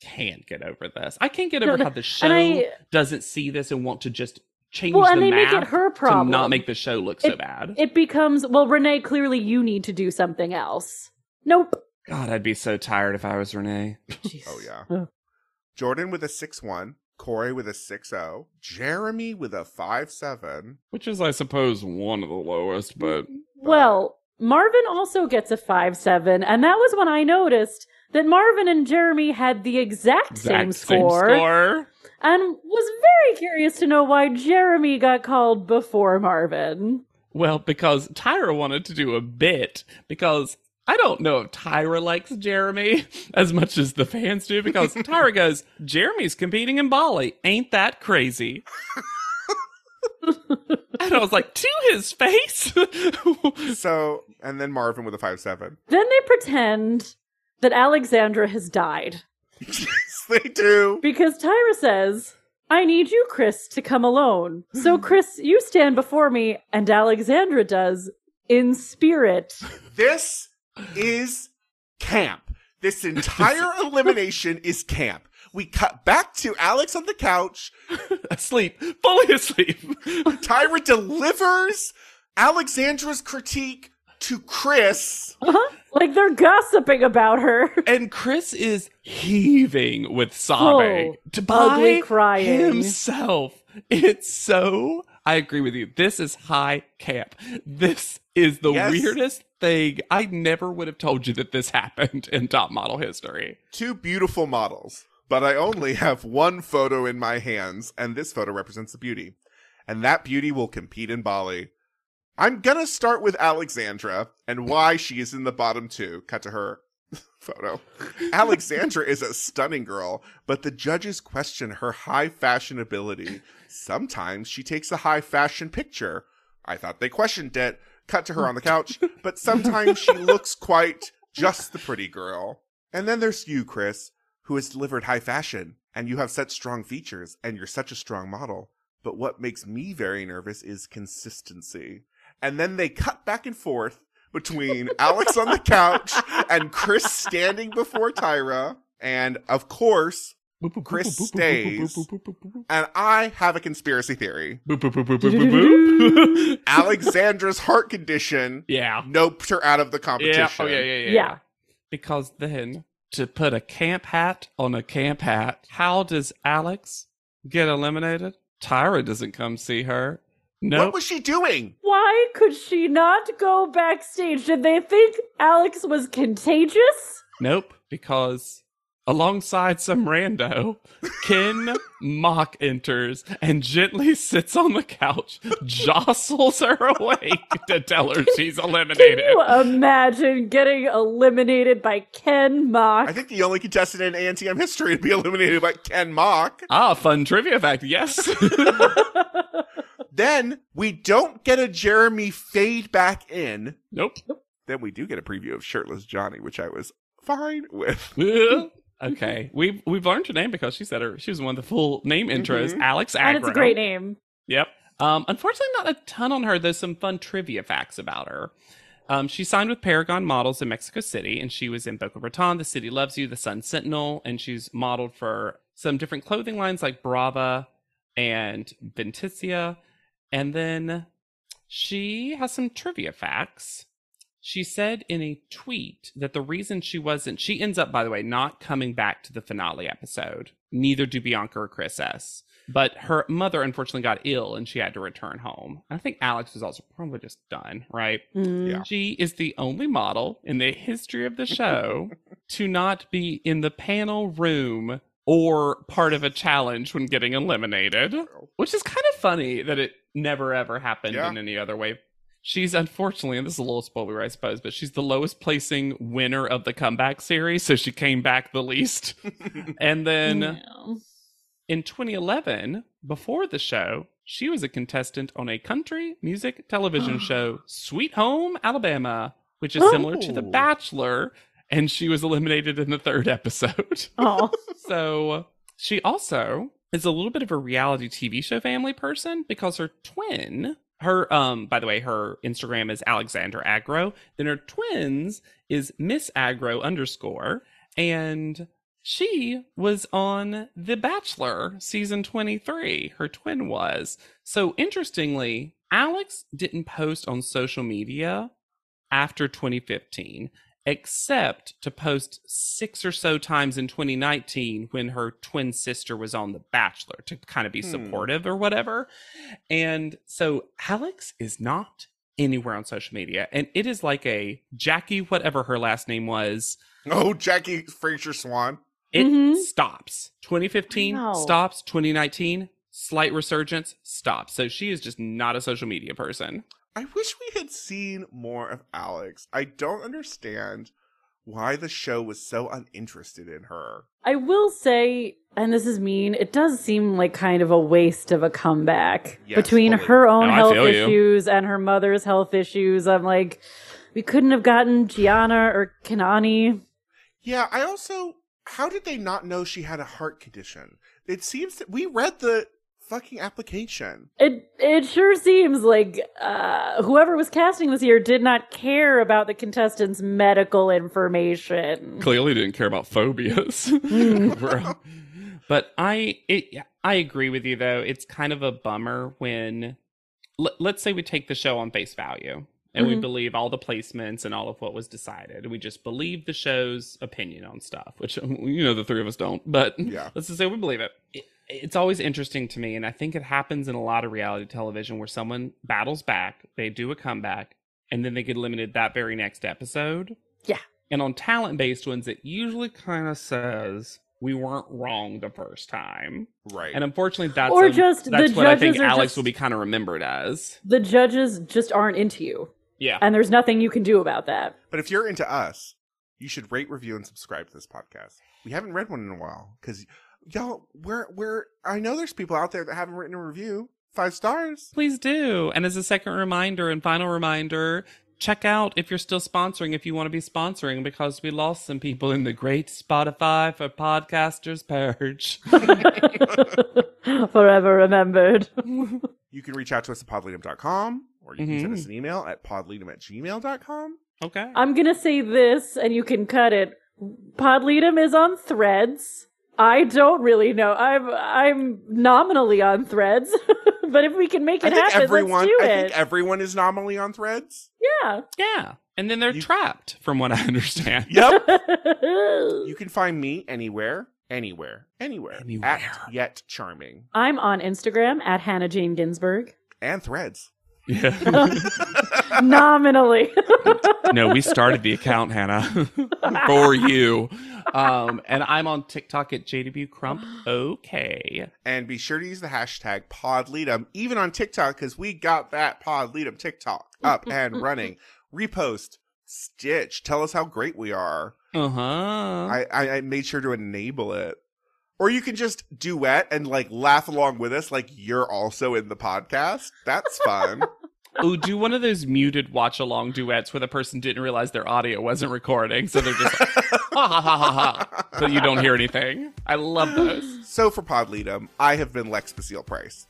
Speaker 1: can't get over this. I can't get over
Speaker 3: no,
Speaker 1: how the show
Speaker 3: I-
Speaker 1: doesn't see this and want to just change
Speaker 3: Well,
Speaker 1: the
Speaker 3: and they make it her problem.
Speaker 1: to
Speaker 3: problem.
Speaker 1: not make the show look so bad.
Speaker 3: It becomes, well, Renee, clearly you need to do something else. Nope.
Speaker 1: God, I'd be so tired if I was Renee.
Speaker 2: Oh, yeah.
Speaker 3: Ugh.
Speaker 2: Jourdan with a 6 1. Cory with a 6 0. Jeremy with a 5 7.
Speaker 1: Which is, I suppose, one of the lowest, but
Speaker 3: Well, Marvin also gets a 5 7, and that was when I noticed that Marvin and Jeremy had the exact, same,
Speaker 1: exact
Speaker 3: score,
Speaker 1: score.
Speaker 3: and was very curious to know why Jeremy got called before Marvin.
Speaker 1: Well, because Tyra wanted to do a bit because I don't know if Tyra likes Jeremy as much as the fans do because Tyra goes, Jeremy's competing in Bali. Ain't that crazy? and I was like, to his face.
Speaker 2: So, and then Marvin with a 5 7.
Speaker 3: Then they pretend that Alexandra has died
Speaker 2: yes, they do.
Speaker 3: because Tyra says, I need you, Chris, to come alone. So, Chris, you stand before me, and Alexandra does in spirit.
Speaker 2: This is camp. This entire elimination is camp. We cut back to Alex on the couch.
Speaker 1: asleep, fully asleep.
Speaker 2: Tyra delivers Alexandra's critique to Chris.
Speaker 3: Uh-huh. Like they're gossiping about her.
Speaker 1: and Chris is heaving with sobbing
Speaker 3: Oh,
Speaker 1: to
Speaker 3: ugly crying.
Speaker 1: himself. It's so. I agree with you. This is high camp. This is the
Speaker 2: Yes.
Speaker 1: weirdest thing. I never would have told you that this happened in top model history.
Speaker 2: Two beautiful models, but I only have one photo in my hands, and this photo represents the beauty. And that beauty will compete in Bali. I'm gonna start with Alexandra and why she is in the bottom two. Cut to her photo. Alexandra is a stunning girl, but the judges question her high fashion ability. Sometimes she takes a high fashion picture. I thought they questioned it. Cut to her on the couch, but sometimes she looks quite just the pretty girl. And then there's you, Chris, who has delivered high fashion, and you have such strong features, and you're such a strong model. But what makes me very nervous is consistency. And then they cut back and forth between Alex on the couch and Chris standing before Tyra. And of course, Chris stays. and I have a conspiracy theory. Alexandra's heart condition
Speaker 1: yeah.
Speaker 2: noped her out of the competition.
Speaker 1: Yeah. Oh, yeah, yeah, yeah.
Speaker 3: Yeah.
Speaker 1: Because then, to put a camp hat on a camp hat, how does Alex get eliminated? Tyra doesn't come see her.
Speaker 2: What
Speaker 1: Nope.
Speaker 2: was she doing?
Speaker 3: Why could she not go backstage? Did they think Alex was contagious?
Speaker 1: Nope. Because alongside some rando, Ken Mok enters and gently sits on the couch, jostles her awake to tell her she's eliminated.
Speaker 3: Can
Speaker 1: eliminated.
Speaker 3: you imagine getting eliminated by Ken Mok?
Speaker 2: I think the only contestant in ANTM history to be eliminated by Ken Mok.
Speaker 1: Ah, fun trivia fact. Yes.
Speaker 2: Then we don't get a Jeremy fade back in.
Speaker 1: nope.
Speaker 2: Then we do get a preview of shirtless Johnny, which I was fine with.
Speaker 1: okay, we've we've learned her name because she said her she was one of the full name intros.
Speaker 2: Mhm.
Speaker 1: Alex Agro.
Speaker 3: and it's a great name.
Speaker 1: Yep. Um, unfortunately, not a ton on her. There's some fun trivia facts about her. Um, she signed with Paragon Models in Mexico City, and she was in Boca Raton, The City Loves You, The Sun Sentinel, and she's modeled for some different clothing lines like Brava and Venticia. And then she has some trivia facts. She said in a tweet that the reason she wasn't, she ends up, by the way, not coming back to the finale episode. Neither do Bianca or Chris S. But her mother unfortunately got ill and she had to return home. I think Alex was also probably just done, right?
Speaker 3: Mm.
Speaker 2: Yeah.
Speaker 1: She is the only model in the history of the show to not be in the panel room or part of a challenge when getting eliminated, which is kind of funny that it never ever happened
Speaker 2: Yeah.
Speaker 1: in any other way. She's unfortunately, and this is a little spoiler, I suppose, but she's the lowest placing winner of the comeback series, so she came back the least. and then
Speaker 3: Yeah.
Speaker 1: in 2011, before the show, she was a contestant on a country music television show, Sweet Home Alabama, which is similar to The
Speaker 2: Oh.
Speaker 1: Bachelor, and she was eliminated in the third episode.
Speaker 3: Oh,
Speaker 1: so she also is a little bit of a reality TV show family person because her twin, her um, by the way, her Instagram is Alexander Agro. Then her twins is Miss Agro underscore, and she was on The Bachelor season 23. Her twin was. So interestingly, Alex didn't post on social media after 2015, except to post six or so times in 2019 when her twin sister was on The Bachelor to kind of be
Speaker 2: Hmm.
Speaker 1: supportive or whatever. And so Alex is not anywhere on social media. And it is like a Jackie, whatever her last name was,
Speaker 2: Oh, Jackie Fraser Swan.
Speaker 1: it
Speaker 3: Mhm.
Speaker 1: stops. 2015
Speaker 3: I
Speaker 1: stops. 2019 slight resurgence stops. So she is just not a social media person.
Speaker 2: I wish we had seen more of Alex. I don't understand why the show was so uninterested in her.
Speaker 3: I will say, and this is mean, it does seem like kind of a waste of a comeback
Speaker 2: Yes,
Speaker 3: between
Speaker 2: totally.
Speaker 3: her own
Speaker 1: No,
Speaker 3: health
Speaker 1: feel you.
Speaker 3: issues and her mother's health issues. I'm like, we couldn't have gotten Gianna or Kanani.
Speaker 2: Yeah, I also how did they not know she had a heart condition? It seems that we read the fucking application.
Speaker 3: It it sure seems like uh, whoever was casting this year did not care about the contestants' medical information.
Speaker 1: Clearly didn't care about phobias. But I it, I agree with you though. It's kind of a bummer when l- let's say we take the show on face value and we
Speaker 3: Mhm.
Speaker 1: believe all the placements and all of what was decided. We just believe the show's opinion on stuff, which you know the three of us don't. But
Speaker 2: Yeah.
Speaker 1: let's just say we believe it. it. It's always interesting to me, and I think it happens in a lot of reality television where someone battles back, they do a comeback, and then they get eliminated that very next episode.
Speaker 3: Yeah.
Speaker 1: And on talent based ones, it usually kind of says we weren't wrong the first time.
Speaker 2: Right.
Speaker 1: And unfortunately, that's
Speaker 3: Or
Speaker 1: a-
Speaker 3: just the
Speaker 1: that's what I think Alex
Speaker 3: just-
Speaker 1: will be kind of remembered as.
Speaker 3: The judges just aren't into you,
Speaker 1: Yeah.
Speaker 3: and there's nothing you can do about that.
Speaker 2: But if you're into us, you should rate, review, and subscribe to this podcast. We haven't read one in a while because y'all, we're we're. I know there's people out there that haven't written a review. Five stars.
Speaker 1: Please do. And as a second reminder and final reminder, check out if you're still sponsoring, if you want to be sponsoring, because we lost some people in the great Spotify for podcasters purge.
Speaker 3: Forever remembered.
Speaker 2: You can reach out to us at podledom.com or you can send
Speaker 1: Mhm.
Speaker 2: us an email at podledom at gmail.com.
Speaker 1: okay.
Speaker 3: I'm gonna say this, and you can cut it. Podledom is on Threads. I don't really know. I'm I'm nominally on Threads, but if we can make it
Speaker 2: think
Speaker 3: happen,
Speaker 2: everyone.
Speaker 3: let's do
Speaker 2: I think everyone is nominally on Threads.
Speaker 3: yeah.
Speaker 1: yeah. And then they're
Speaker 2: You-
Speaker 1: trapped, from what I understand.
Speaker 2: Yep. you can find me anywhere, anywhere, anywhere,
Speaker 1: Anywhere.
Speaker 2: at yet charming
Speaker 3: I'm on Instagram at Hannah Jane Ginsburg.
Speaker 2: and Threads.
Speaker 1: Yeah.
Speaker 3: Nominally.
Speaker 1: no, we started the account, Hannah, for you. Um, and I'm on TikTok at JW Crump. Okay.
Speaker 2: And be sure to use the hashtag Podledom, even on TikTok, because we got that Podledom TikTok up and running. Repost, Stitch, tell us how great we are.
Speaker 1: Uh huh.
Speaker 2: I, I, I made sure to enable it. Or you can just duet and like laugh along with us, like you're also in the podcast. That's fun.
Speaker 1: Ooh, do one of those muted watch along duets where the person didn't realize their audio wasn't recording, so they're just like, ha ha ha ha ha, but you don't hear anything. I love those.
Speaker 2: so for Podledom, I have been Lex Basile Price.